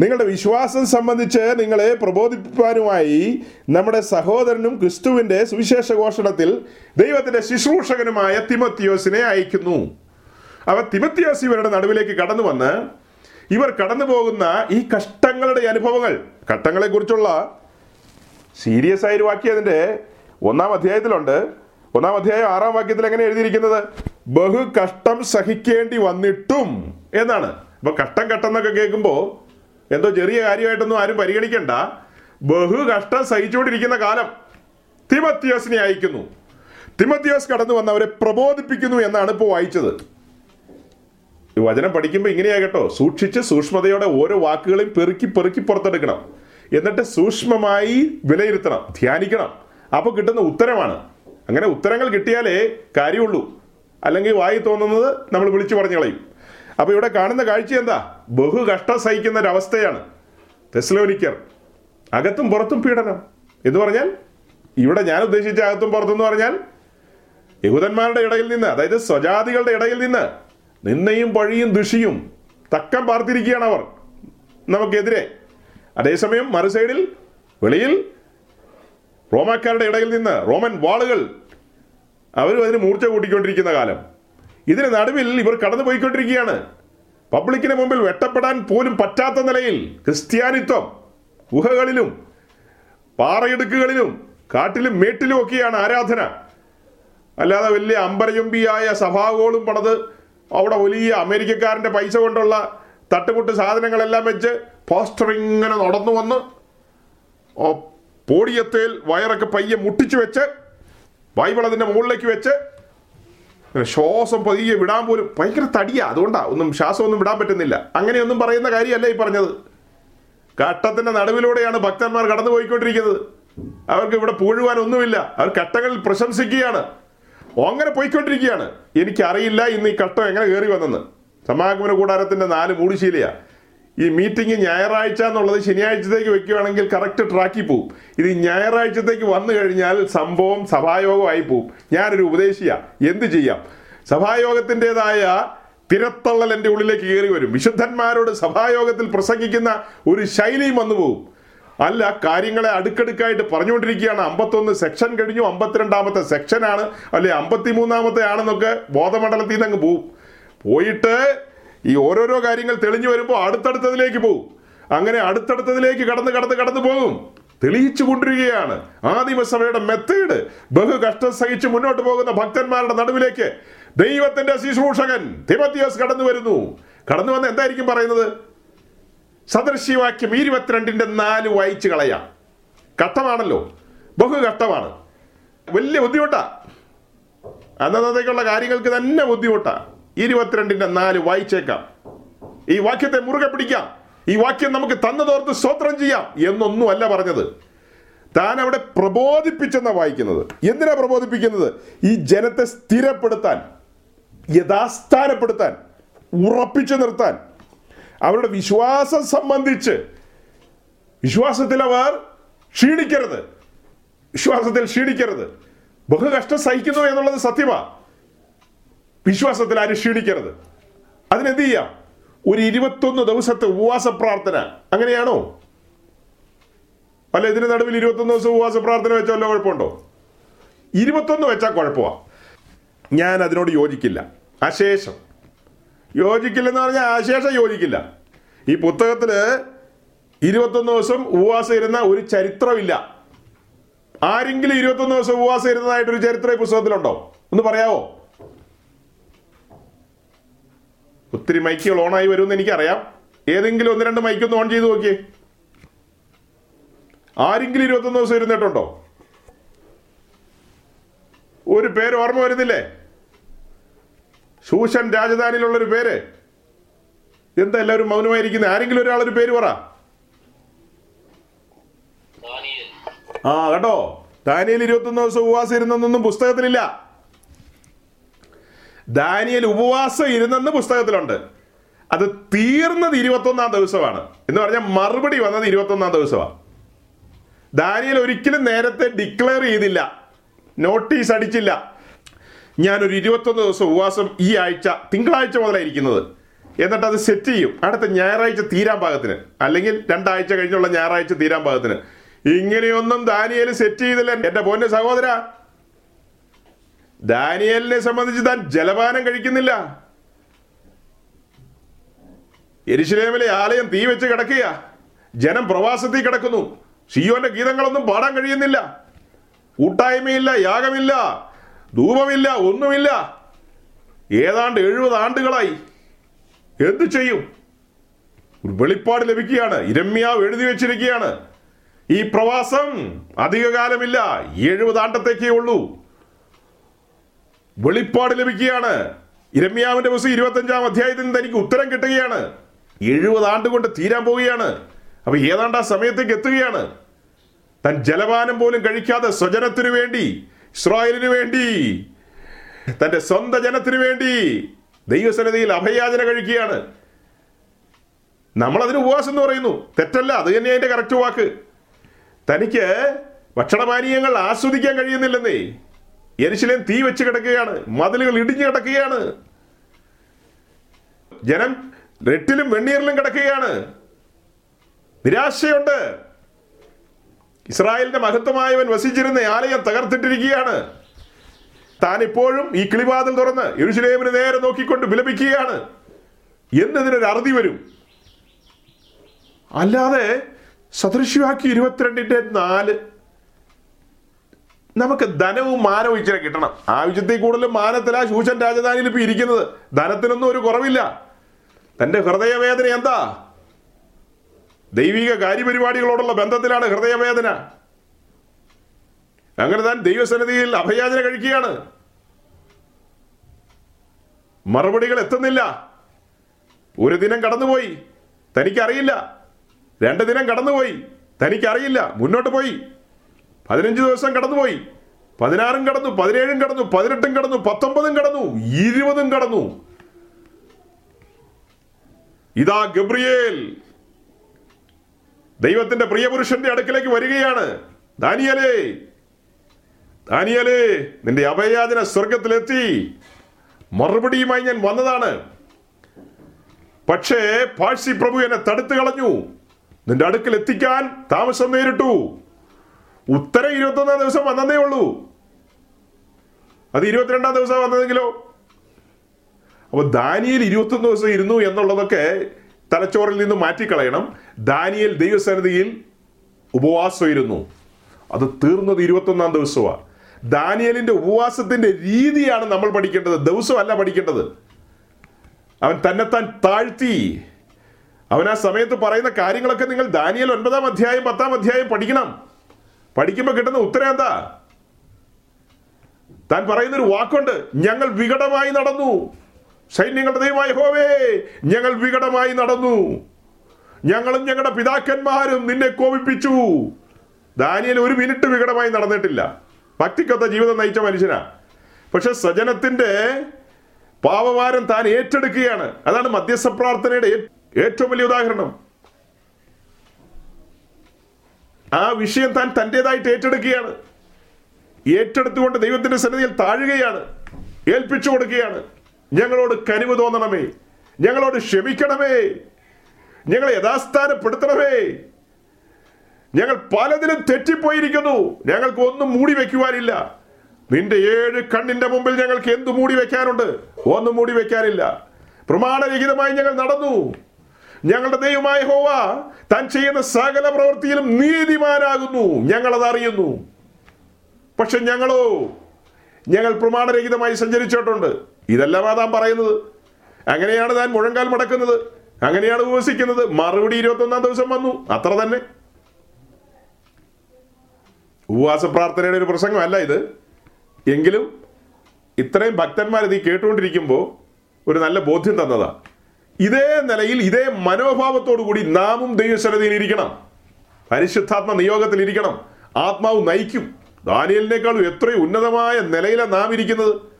നിങ്ങളുടെ വിശ്വാസം സംബന്ധിച്ച് നിങ്ങളെ പ്രബോധിപ്പിക്കാനുമായി നമ്മുടെ സഹോദരനും ക്രിസ്തുവിന്റെ സുവിശേഷ ഘോഷണത്തിൽ ദൈവത്തിന്റെ ശുശ്രൂഷകനുമായ തിമത്തിയോസിനെ അയക്കുന്നു. അവ തിമത്യാസ് ഇവരുടെ നടുവിലേക്ക് കടന്നു വന്ന് ഇവർ കടന്നു പോകുന്ന ഈ കഷ്ടങ്ങളുടെ അനുഭവങ്ങൾ ഘട്ടങ്ങളെ കുറിച്ചുള്ള സീരിയസ് ആയ ഒരു വാക്യം അതിന്റെ ഒന്നാം അധ്യായത്തിലുണ്ട്. ഒന്നാം അധ്യായം ആറാം വാക്യത്തിൽ എങ്ങനെ എഴുതിയിരിക്കുന്നത്? ബഹു കഷ്ടം സഹിക്കേണ്ടി വന്നിട്ടും എന്നാണ്. അപ്പൊ കഷ്ടം കഷ്ടം എന്നൊക്കെ കേൾക്കുമ്പോൾ എന്തോ ചെറിയ കാര്യമായിട്ടൊന്നും ആരും പരിഗണിക്കണ്ട. ബഹു കഷ്ടം സഹിച്ചുകൊണ്ടിരിക്കുന്ന കാലം തിമത്തിയോസിനെ അയക്കുന്നു. തിമത്തിയോസ് കടന്നു വന്ന് അവരെ പ്രബോധിപ്പിക്കുന്നു എന്നാണ് ഇപ്പോൾ വായിച്ചത്. വചനം പഠിക്കുമ്പോൾ ഇങ്ങനെയാ കേട്ടോ. സൂക്ഷിച്ച് സൂക്ഷ്മതയോടെ ഓരോ വാക്കുകളെയും പെറുക്കി പെറുക്കി പുറത്തെടുക്കണം. എന്നിട്ട് സൂക്ഷ്മമായി വിലയിരുത്തണം ധ്യാനിക്കണം. അപ്പോൾ കിട്ടുന്ന ഉത്തരമാണ്. അങ്ങനെ ഉത്തരങ്ങൾ കിട്ടിയാലേ കാര്യമുള്ളൂ. അല്ലെങ്കിൽ വായി തോന്നുന്നത് നമ്മൾ വിളിച്ചു പറഞ്ഞു കളയും. അപ്പോൾ ഇവിടെ കാണുന്ന കാഴ്ച എന്താ? ബഹു കഷ്ടം സഹിക്കുന്ന ഒരവസ്ഥയാണ് തെസ്ലോനിക്കർ അകത്തും പുറത്തും പീഡനം. എന്ന് പറഞ്ഞാൽ ഇവിടെ ഞാൻ ഉദ്ദേശിച്ച അകത്തും പുറത്തും എന്ന് പറഞ്ഞാൽ യഹൂദന്മാരുടെ ഇടയിൽ നിന്ന് അതായത് സ്വജാതികളുടെ ഇടയിൽ നിന്ന് നിന്നയും പഴിയും ദുഷിയും തക്കം പാർത്തിരിക്കുകയാണ് അവർ. നമുക്കെതിരെ. അതേസമയം മറുസൈഡിൽ വെളിയിൽ റോമാക്കാരുടെ ഇടയിൽ നിന്ന് റോമൻ വാളുകൾ അവരും അതിന് മൂർച്ച കൂട്ടിക്കൊണ്ടിരിക്കുന്ന കാലം. ഇതിന് നടുവിൽ ഇവർ കടന്നു പോയിക്കൊണ്ടിരിക്കുകയാണ് പബ്ലിക്കിന് മുമ്പിൽ വെട്ടപ്പെടാൻ പോലും പറ്റാത്ത നിലയിൽ ക്രിസ്ത്യാനിത്വം ഗുഹകളിലും പാറയിടുക്കുകളിലും കാട്ടിലും മേട്ടിലും ഒക്കെയാണ് ആരാധന. അല്ലാതെ വലിയ അമ്പരചുംബിയായ സഭാഗോളും പണത് അവിടെ വലിയ അമേരിക്കക്കാരന്റെ പൈസ കൊണ്ടുള്ള തട്ടുപൊട്ട് സാധനങ്ങളെല്ലാം വെച്ച് പോസ്റ്റർ ഇങ്ങനെ നടന്നു വന്ന് പോടിയത്തേൽ വയറൊക്കെ പയ്യെ മുട്ടിച്ചു വെച്ച് ബൈബിൾ അതിന്റെ മുകളിലേക്ക് വെച്ച് ശ്വാസം പതിയെ വിടാൻ പോലും ഭയങ്കര തടിയാ. അതുകൊണ്ടാ ഒന്നും ശ്വാസമൊന്നും വിടാൻ പറ്റുന്നില്ല. അങ്ങനെയൊന്നും പറയുന്ന കാര്യമല്ല ഈ പറഞ്ഞത്. ഘട്ടത്തിന്റെ നടുവിലൂടെയാണ് ഭക്തന്മാർ കടന്നു പോയിക്കൊണ്ടിരിക്കുന്നത് അവർക്ക് ഇവിടെ പൂഴുവാൻ ഒന്നുമില്ല. അവർ ഘട്ടങ്ങളിൽ പ്രശംസിക്കുകയാണ്. അങ്ങനെ പോയിക്കൊണ്ടിരിക്കുകയാണ്. എനിക്കറിയില്ല ഇന്ന് ഈ കട്ടം എങ്ങനെ കയറി വന്നെന്ന്. സമാഗമന കൂടാരത്തിന്റെ നാല് മൂടിശീലയാ. ഈ മീറ്റിംഗ് ഞായറാഴ്ച എന്നുള്ളത് ശനിയാഴ്ചത്തേക്ക് വെക്കുകയാണെങ്കിൽ കറക്റ്റ് ട്രാക്കിൽ പോവും. ഇത് ഞായറാഴ്ചത്തേക്ക് വന്നു കഴിഞ്ഞാൽ സംഭവം സഭായോഗമായി പോവും. ഞാനൊരു ഉപദേശിയാ. എന്ത് ചെയ്യാം? സഭായോഗത്തിന്റെതായ തിരത്തള്ളൽ എന്റെ ഉള്ളിലേക്ക് കയറി വരും. വിശുദ്ധന്മാരോട് സഭായോഗത്തിൽ പ്രസംഗിക്കുന്ന ഒരു ശൈലിയും വന്നു പോകും അല്ല കാര്യങ്ങളെ അടുക്കടുക്കായിട്ട് പറഞ്ഞുകൊണ്ടിരിക്കുകയാണ്. അമ്പത്തൊന്ന് സെക്ഷൻ കഴിഞ്ഞു അമ്പത്തിരണ്ടാമത്തെ സെക്ഷനാണ് അല്ലെ അമ്പത്തിമൂന്നാമത്തെ ആണെന്നൊക്കെ ബോധമണ്ഡലത്തിൽ നിന്ന് അങ്ങ് പോവും. പോയിട്ട് ഈ ഓരോരോ കാര്യങ്ങൾ തെളിഞ്ഞു വരുമ്പോൾ അടുത്തടുത്തതിലേക്ക് പോവും. അങ്ങനെ അടുത്തടുത്തതിലേക്ക് കടന്ന് കടന്ന് കടന്നു പോകും തെളിയിച്ചു കൊണ്ടിരിക്കുകയാണ്. ആദിമസഭയുടെ മെത്തേഡ് ബഹു കഷ്ടം സഹിച്ച് മുന്നോട്ട് പോകുന്ന ഭക്തന്മാരുടെ നടുവിലേക്ക് ദൈവത്തിന്റെ ശുശ്രൂഷകൻ തിമത്തിയോസ് കടന്നു വരുന്നു. കടന്നു വന്ന് എന്തായിരിക്കും പറയുന്നത്? സദൃശ്യവാക്യം ഇരുപത്തിരണ്ടിന്റെ നാല് വായിച്ചു കളയാം. ഘട്ടമാണല്ലോ ബഹു ഘട്ടമാണ് വലിയ ബുദ്ധിമുട്ടാ. അന്നത്തേക്കുള്ള കാര്യങ്ങൾക്ക് തന്നെ ബുദ്ധിമുട്ടാ. ഇരുപത്തിരണ്ടിന്റെ നാല് വായിച്ചേക്കാം. ഈ വാക്യത്തെ മുറുകെ പിടിക്കാം. ഈ വാക്യം നമുക്ക് തന്നതോർത്ത് സ്തോത്രം ചെയ്യാം എന്നൊന്നും അല്ല പറഞ്ഞത്. താൻ അവിടെ പ്രബോധിപ്പിച്ചെന്ന വായിക്കുന്നത്. എന്തിനാ പ്രബോധിപ്പിക്കുന്നത്? ഈ ജനത്തെ സ്ഥിരപ്പെടുത്താൻ യഥാസ്ഥാനപ്പെടുത്താൻ ഉറപ്പിച്ചു നിർത്താൻ. അവരുടെ വിശ്വാസം സംബന്ധിച്ച് വിശ്വാസത്തിൽ അവർ ക്ഷീണിക്കരുത്. വിശ്വാസത്തിൽ ക്ഷീണിക്കരുത്. ബഹുകഷ്ടം സഹിക്കുന്നു എന്നുള്ളത് സത്യമാ. വിശ്വാസത്തിൽ ആരും ക്ഷീണിക്കരുത്. അതിനെന്ത് ചെയ്യാം? ഒരു ഇരുപത്തൊന്ന് ദിവസത്തെ ഉപവാസ പ്രാർത്ഥന. അങ്ങനെയാണോ? അല്ല ഇതിന് നടുവിൽ ഇരുപത്തൊന്ന് ദിവസം ഉപവാസ പ്രാർത്ഥന വെച്ചാലോ കുഴപ്പമുണ്ടോ? ഇരുപത്തൊന്ന് വെച്ചാൽ കുഴപ്പമാ. ഞാൻ അതിനോട് യോജിക്കില്ല. അശേഷം യോജിക്കില്ലെന്ന് പറഞ്ഞാൽ ആശേഷം യോജിക്കില്ല. ഈ പുസ്തകത്തിൽ ഇരുപത്തൊന്ന് ദിവസം ഉപവാസം ഇരുന്ന ഒരു ചരിത്രമില്ല. ആരെങ്കിലും ഇരുപത്തൊന്ന് ദിവസം ഉപവാസം ഇരുന്നതായിട്ടൊരു ചരിത്രം ഈ പുസ്തകത്തിലുണ്ടോ? ഒന്ന് പറയാവോ? ഒത്തിരി മൈക്കുകൾ ഓണായി വരുമെന്ന് എനിക്കറിയാം. ഏതെങ്കിലും ഒന്ന് രണ്ട് മൈക്കൊന്ന് ഓൺ ചെയ്ത് നോക്കിയേ. ആരെങ്കിലും ഇരുപത്തൊന്ന് ദിവസം ഇരുന്നിട്ടുണ്ടോ? ഒരു പേര് ഓർമ്മ വരുന്നില്ലേ? ശൂഷൻ രാജധാനിയിലുള്ള ഒരു പേര്. എന്താ എല്ലാവരും മൗനമായിരിക്കുന്നത് ആരെങ്കിലും ഒരാളൊരു പേര് പറ. ആ കേട്ടോ. ദാനിയൽ ഇരുപത്തൊന്ന് ദിവസം ഉപവാസം ഇരുന്നെന്നൊന്നും പുസ്തകത്തിലില്ല. ദാനിയൽ ഉപവാസം ഇരുന്നെന്ന് പുസ്തകത്തിലുണ്ട്. അത് തീർന്നത് ഇരുപത്തൊന്നാം ദിവസമാണ്. എന്ന് പറഞ്ഞാൽ മറുപടി വന്നത് ഇരുപത്തൊന്നാം ദിവസമാണ് ദാനിയൽ ഒരിക്കലും നേരത്തെ ഡിക്ലെയർ ചെയ്തില്ല. നോട്ടീസ് അടിച്ചില്ല. ഞാനൊരു ഇരുപത്തൊന്ന് ദിവസം ഉപവാസം ഈ ആഴ്ച തിങ്കളാഴ്ച മുതലായിരിക്കുന്നത്. എന്നിട്ട് അത് സെറ്റ് ചെയ്യും. അടുത്ത ഞായറാഴ്ച തീരാൻ പാകത്തിന്. അല്ലെങ്കിൽ രണ്ടാഴ്ച കഴിഞ്ഞുള്ള ഞായറാഴ്ച തീരാൻ പാകത്തിന്. ഇങ്ങനെയൊന്നും ദാനിയേൽ സെറ്റ് ചെയ്തില്ല. എന്റെ പോന്റെ സഹോദര. ദാനിയേലിനെ സംബന്ധിച്ച് താൻ ജലപാനം കഴിക്കുന്നില്ല. എരിശിലേമിലെ ആലയം തീ വെച്ച് കിടക്കുക ജനം പ്രവാസത്തിൽ കിടക്കുന്നു. ഷിയോന്റെ ഗീതങ്ങളൊന്നും പാടാൻ കഴിയുന്നില്ല. കൂട്ടായ്മയില്ല യാഗമില്ല. ധൂപമില്ല ഒന്നുമില്ല. ഏതാണ്ട് എഴുപത് ആണ്ടുകളായി. എന്തു ചെയ്യും? ഒരു വെളിപ്പാട് ലഭിക്കുകയാണ്. ഇരമ്യാവ് എഴുതി വെച്ചിരിക്കുകയാണ്. ഈ പ്രവാസം അധികകാലമില്ല. എഴുപത് ആണ്ടത്തേക്കേ ഉള്ളൂ. വെളിപ്പാട് ലഭിക്കുകയാണ്. ഇരമ്യാവിന്റെ പുസ്തകം ഇരുപത്തഞ്ചാം അധ്യായത്തിൽ നിന്ന് തനിക്ക് ഉത്തരം കിട്ടുകയാണ്. എഴുപത് ആണ്ട് കൊണ്ട് തീരാൻ പോവുകയാണ്. അപ്പൊ ഏതാണ്ട് ആ സമയത്തേക്ക് എത്തുകയാണ്. തൻ ജലപാനം പോലും കഴിക്കാതെ സ്വജനത്തിനു വേണ്ടി ഇസ്രായേലിനു വേണ്ടി തന്റെ സ്വന്തം ജനത്തിനു വേണ്ടി ദൈവസന്നിധിയിൽ അഭയാചന കഴിക്കുകയാണ്. നമ്മളതിന് ഉപവാസം എന്ന് പറയുന്നു. തെറ്റല്ല അത് തന്നെ അതിന്റെ കറക്റ്റ് വാക്ക്. തനിക്ക് ഭക്ഷണപാനീയങ്ങൾ ആസ്വദിക്കാൻ കഴിയുന്നില്ലെന്നേ. എരിശിലേം തീ വെച്ച് കിടക്കുകയാണ് മതിലുകൾ ഇടിഞ്ഞു കിടക്കുകയാണ്. ജനം റെട്ടിലും വെണ്ണീറിലും കിടക്കുകയാണ്. നിരാശയുണ്ട്. ഇസ്രായേലിന്റെ മഹത്വമായവൻ വസിച്ചിരുന്ന ആലയം തകർത്തിട്ടിരിക്കുകയാണ്. താൻ ഇപ്പോഴും ഈ കിളിവാതിൽ തുറന്ന് യെരുശലേമിന് നേരെ നോക്കിക്കൊണ്ട് വിലപിക്കുകയാണ്. എന്നതിനൊരു അറുതി വരും. അല്ലാതെ സദൃശ്യവാക്കി ഇരുപത്തിരണ്ടിന്റെ നാല് നമുക്ക് ധനവും മാനവും ഇച്ചിരി കിട്ടണം. ആവശ്യത്തിൽ കൂടുതലും മാനത്തിലാ ശൂശൻ രാജധാനിയിൽ ഇപ്പൊ ഇരിക്കുന്നത്. ധനത്തിനൊന്നും ഒരു കുറവില്ല. തന്റെ ഹൃദയവേദന എന്താ? ദൈവിക കാര്യപരിപാടികളോടുള്ള ബന്ധത്തിലാണ് ഹൃദയവേദന. അങ്ങനെ താൻ ദൈവസന്നിധിയിൽ അഭയാചന കഴിക്കുകയാണ്. മറുപടികൾ എത്തുന്നില്ല. ഒരു ദിനം കടന്നുപോയി തനിക്കറിയില്ല. രണ്ട് ദിനം കടന്നുപോയി തനിക്കറിയില്ല. മുന്നോട്ട് പോയി. പതിനഞ്ച് ദിവസം കടന്നുപോയി. പതിനാറും കടന്നു പതിനേഴും കടന്നു പതിനെട്ടും കടന്നു പത്തൊമ്പതും കടന്നു ഇരുപതും കടന്നു. ഇതാ ഗബ്രിയേൽ. ദൈവത്തിന്റെ പ്രിയപുരുഷന്റെ അടുക്കിലേക്ക് വരികയാണ്. ദാനിയലേ ദാനിയലേ നിന്റെ അഭയാചന സ്വർഗത്തിലെത്തി മറുപടിയുമായി ഞാൻ വന്നതാണ്. പക്ഷേ പാഴ്സി പ്രഭു എന്നെ തടുത്തു കളഞ്ഞു. നിന്റെ അടുക്കൽ എത്തിക്കാൻ താമസം നേരിട്ടു. ഉത്തരം ഇരുപത്തൊന്നാം ദിവസം വന്നതേ ഉള്ളൂ. അത് ഇരുപത്തിരണ്ടാം ദിവസം വന്നതെങ്കിലോ? അപ്പൊ ദാനിയിൽ ഇരുപത്തൊന്ന് ദിവസം ഇരുന്നു എന്നുള്ളതൊക്കെ തലച്ചോറിൽ നിന്ന് മാറ്റിക്കളയണം. ദാനിയൽ ദൈവസന്നിധിയിൽ ഉപവാസം ഇരുന്നു അത് തീർന്നത് ഇരുപത്തൊന്നാം ദിവസമാണ്. ദാനിയലിന്റെ ഉപവാസത്തിന്റെ രീതിയാണ് നമ്മൾ പഠിക്കേണ്ടത്. ദിവസമല്ല പഠിക്കേണ്ടത്. അവൻ തന്നെത്താൻ താഴ്ത്തി. അവൻ ആ സമയത്ത് പറയുന്ന കാര്യങ്ങളൊക്കെ നിങ്ങൾ ദാനിയൽ ഒൻപതാം അധ്യായം പത്താം അധ്യായം പഠിക്കണം. പഠിക്കുമ്പോൾ കിട്ടുന്ന ഉത്തരം എന്താ? താൻ പറയുന്നൊരു വാക്കുണ്ട്. ഞങ്ങൾ വികടമായി നടന്നു. സൈന്യങ്ങളുടെ ദൈവമായ ഹോവേ ഞങ്ങൾ വികടമായി നടന്നു. ഞങ്ങളും ഞങ്ങളുടെ പിതാക്കന്മാരും നിന്നെ കോപിപ്പിച്ചു. ദാനിയൽ ഒരു മിനിറ്റ് വികടമായി നടന്നിട്ടില്ല. ഭക്തിക്കൊത്ത ജീവിതം നയിച്ച മനുഷ്യനാ. പക്ഷെ സജനത്തിന്റെ പാപഭാരം താൻ ഏറ്റെടുക്കുകയാണ്. അതാണ് മധ്യസ്ഥ പ്രാർത്ഥനയുടെ ഏറ്റവും വലിയ ഉദാഹരണം. ആ വിഷയം താൻ തന്റെതായിട്ട് ഏറ്റെടുക്കുകയാണ്. ഏറ്റെടുത്തുകൊണ്ട് ദൈവത്തിന്റെ സന്നിധിയിൽ താഴുകയാണ്. ഏൽപ്പിച്ചു കൊടുക്കുകയാണ്. ഞങ്ങളോട് കനിവ് തോന്നണമേ. ഞങ്ങളോട് ക്ഷമിക്കണമേ. ഞങ്ങളെ യഥാസ്ഥാനപ്പെടുത്തണമേ. ഞങ്ങൾ പലതിലും തെറ്റിപ്പോയിരിക്കുന്നു. ഞങ്ങൾക്ക് ഒന്നും മൂടി വെക്കുവാനില്ല നിന്റെ ഏഴ് കണ്ണിന്റെ മുമ്പിൽ ഞങ്ങൾക്ക് എന്തു മൂടി വെക്കാനുണ്ട് ഒന്നും മൂടി വെക്കാനില്ല പ്രമാണരഹിതമായി ഞങ്ങൾ നടന്നു. ഞങ്ങളുടെ ദൈവമായ ഹോവ താൻ ചെയ്യുന്ന സകല പ്രവൃത്തിയിലും നീതിമാനാകുന്നു. ഞങ്ങളത് അറിയുന്നു. പക്ഷെ ഞങ്ങളോ ഞങ്ങൾ പ്രമാണരഹിതമായി സഞ്ചരിച്ചിട്ടുണ്ട്. ഇതെല്ലാം താൻ പറയുന്നത്. അങ്ങനെയാണ് താൻ മുഴങ്കാൽ മടക്കുന്നത്. അങ്ങനെയാണ് ഉപസിക്കുന്നത്. മറുപടി ഇരുപത്തൊന്നാം ദിവസം വന്നു. അത്ര തന്നെ. ഉപവാസ പ്രാർത്ഥനയുടെ ഒരു പ്രസംഗമല്ല ഇത്. എങ്കിലും ഇത്രയും ഭക്തന്മാർ ഇത് കേട്ടുകൊണ്ടിരിക്കുമ്പോൾ ഒരു നല്ല ബോധ്യം തന്നതാ. ഇതേ നിലയിൽ ഇതേ മനോഭാവത്തോടു കൂടി നാമും ദൈവസന്നിധിയിൽ ഇരിക്കണം. പരിശുദ്ധാത്മ നിയോഗത്തിൽ ഇരിക്കണം. ആത്മാവ് നയിക്കും. ദാനിയലിനേക്കാളും എത്രയും ഉന്നതമായ നിലയിലാണ് നാം ഇരിക്കുന്നത്.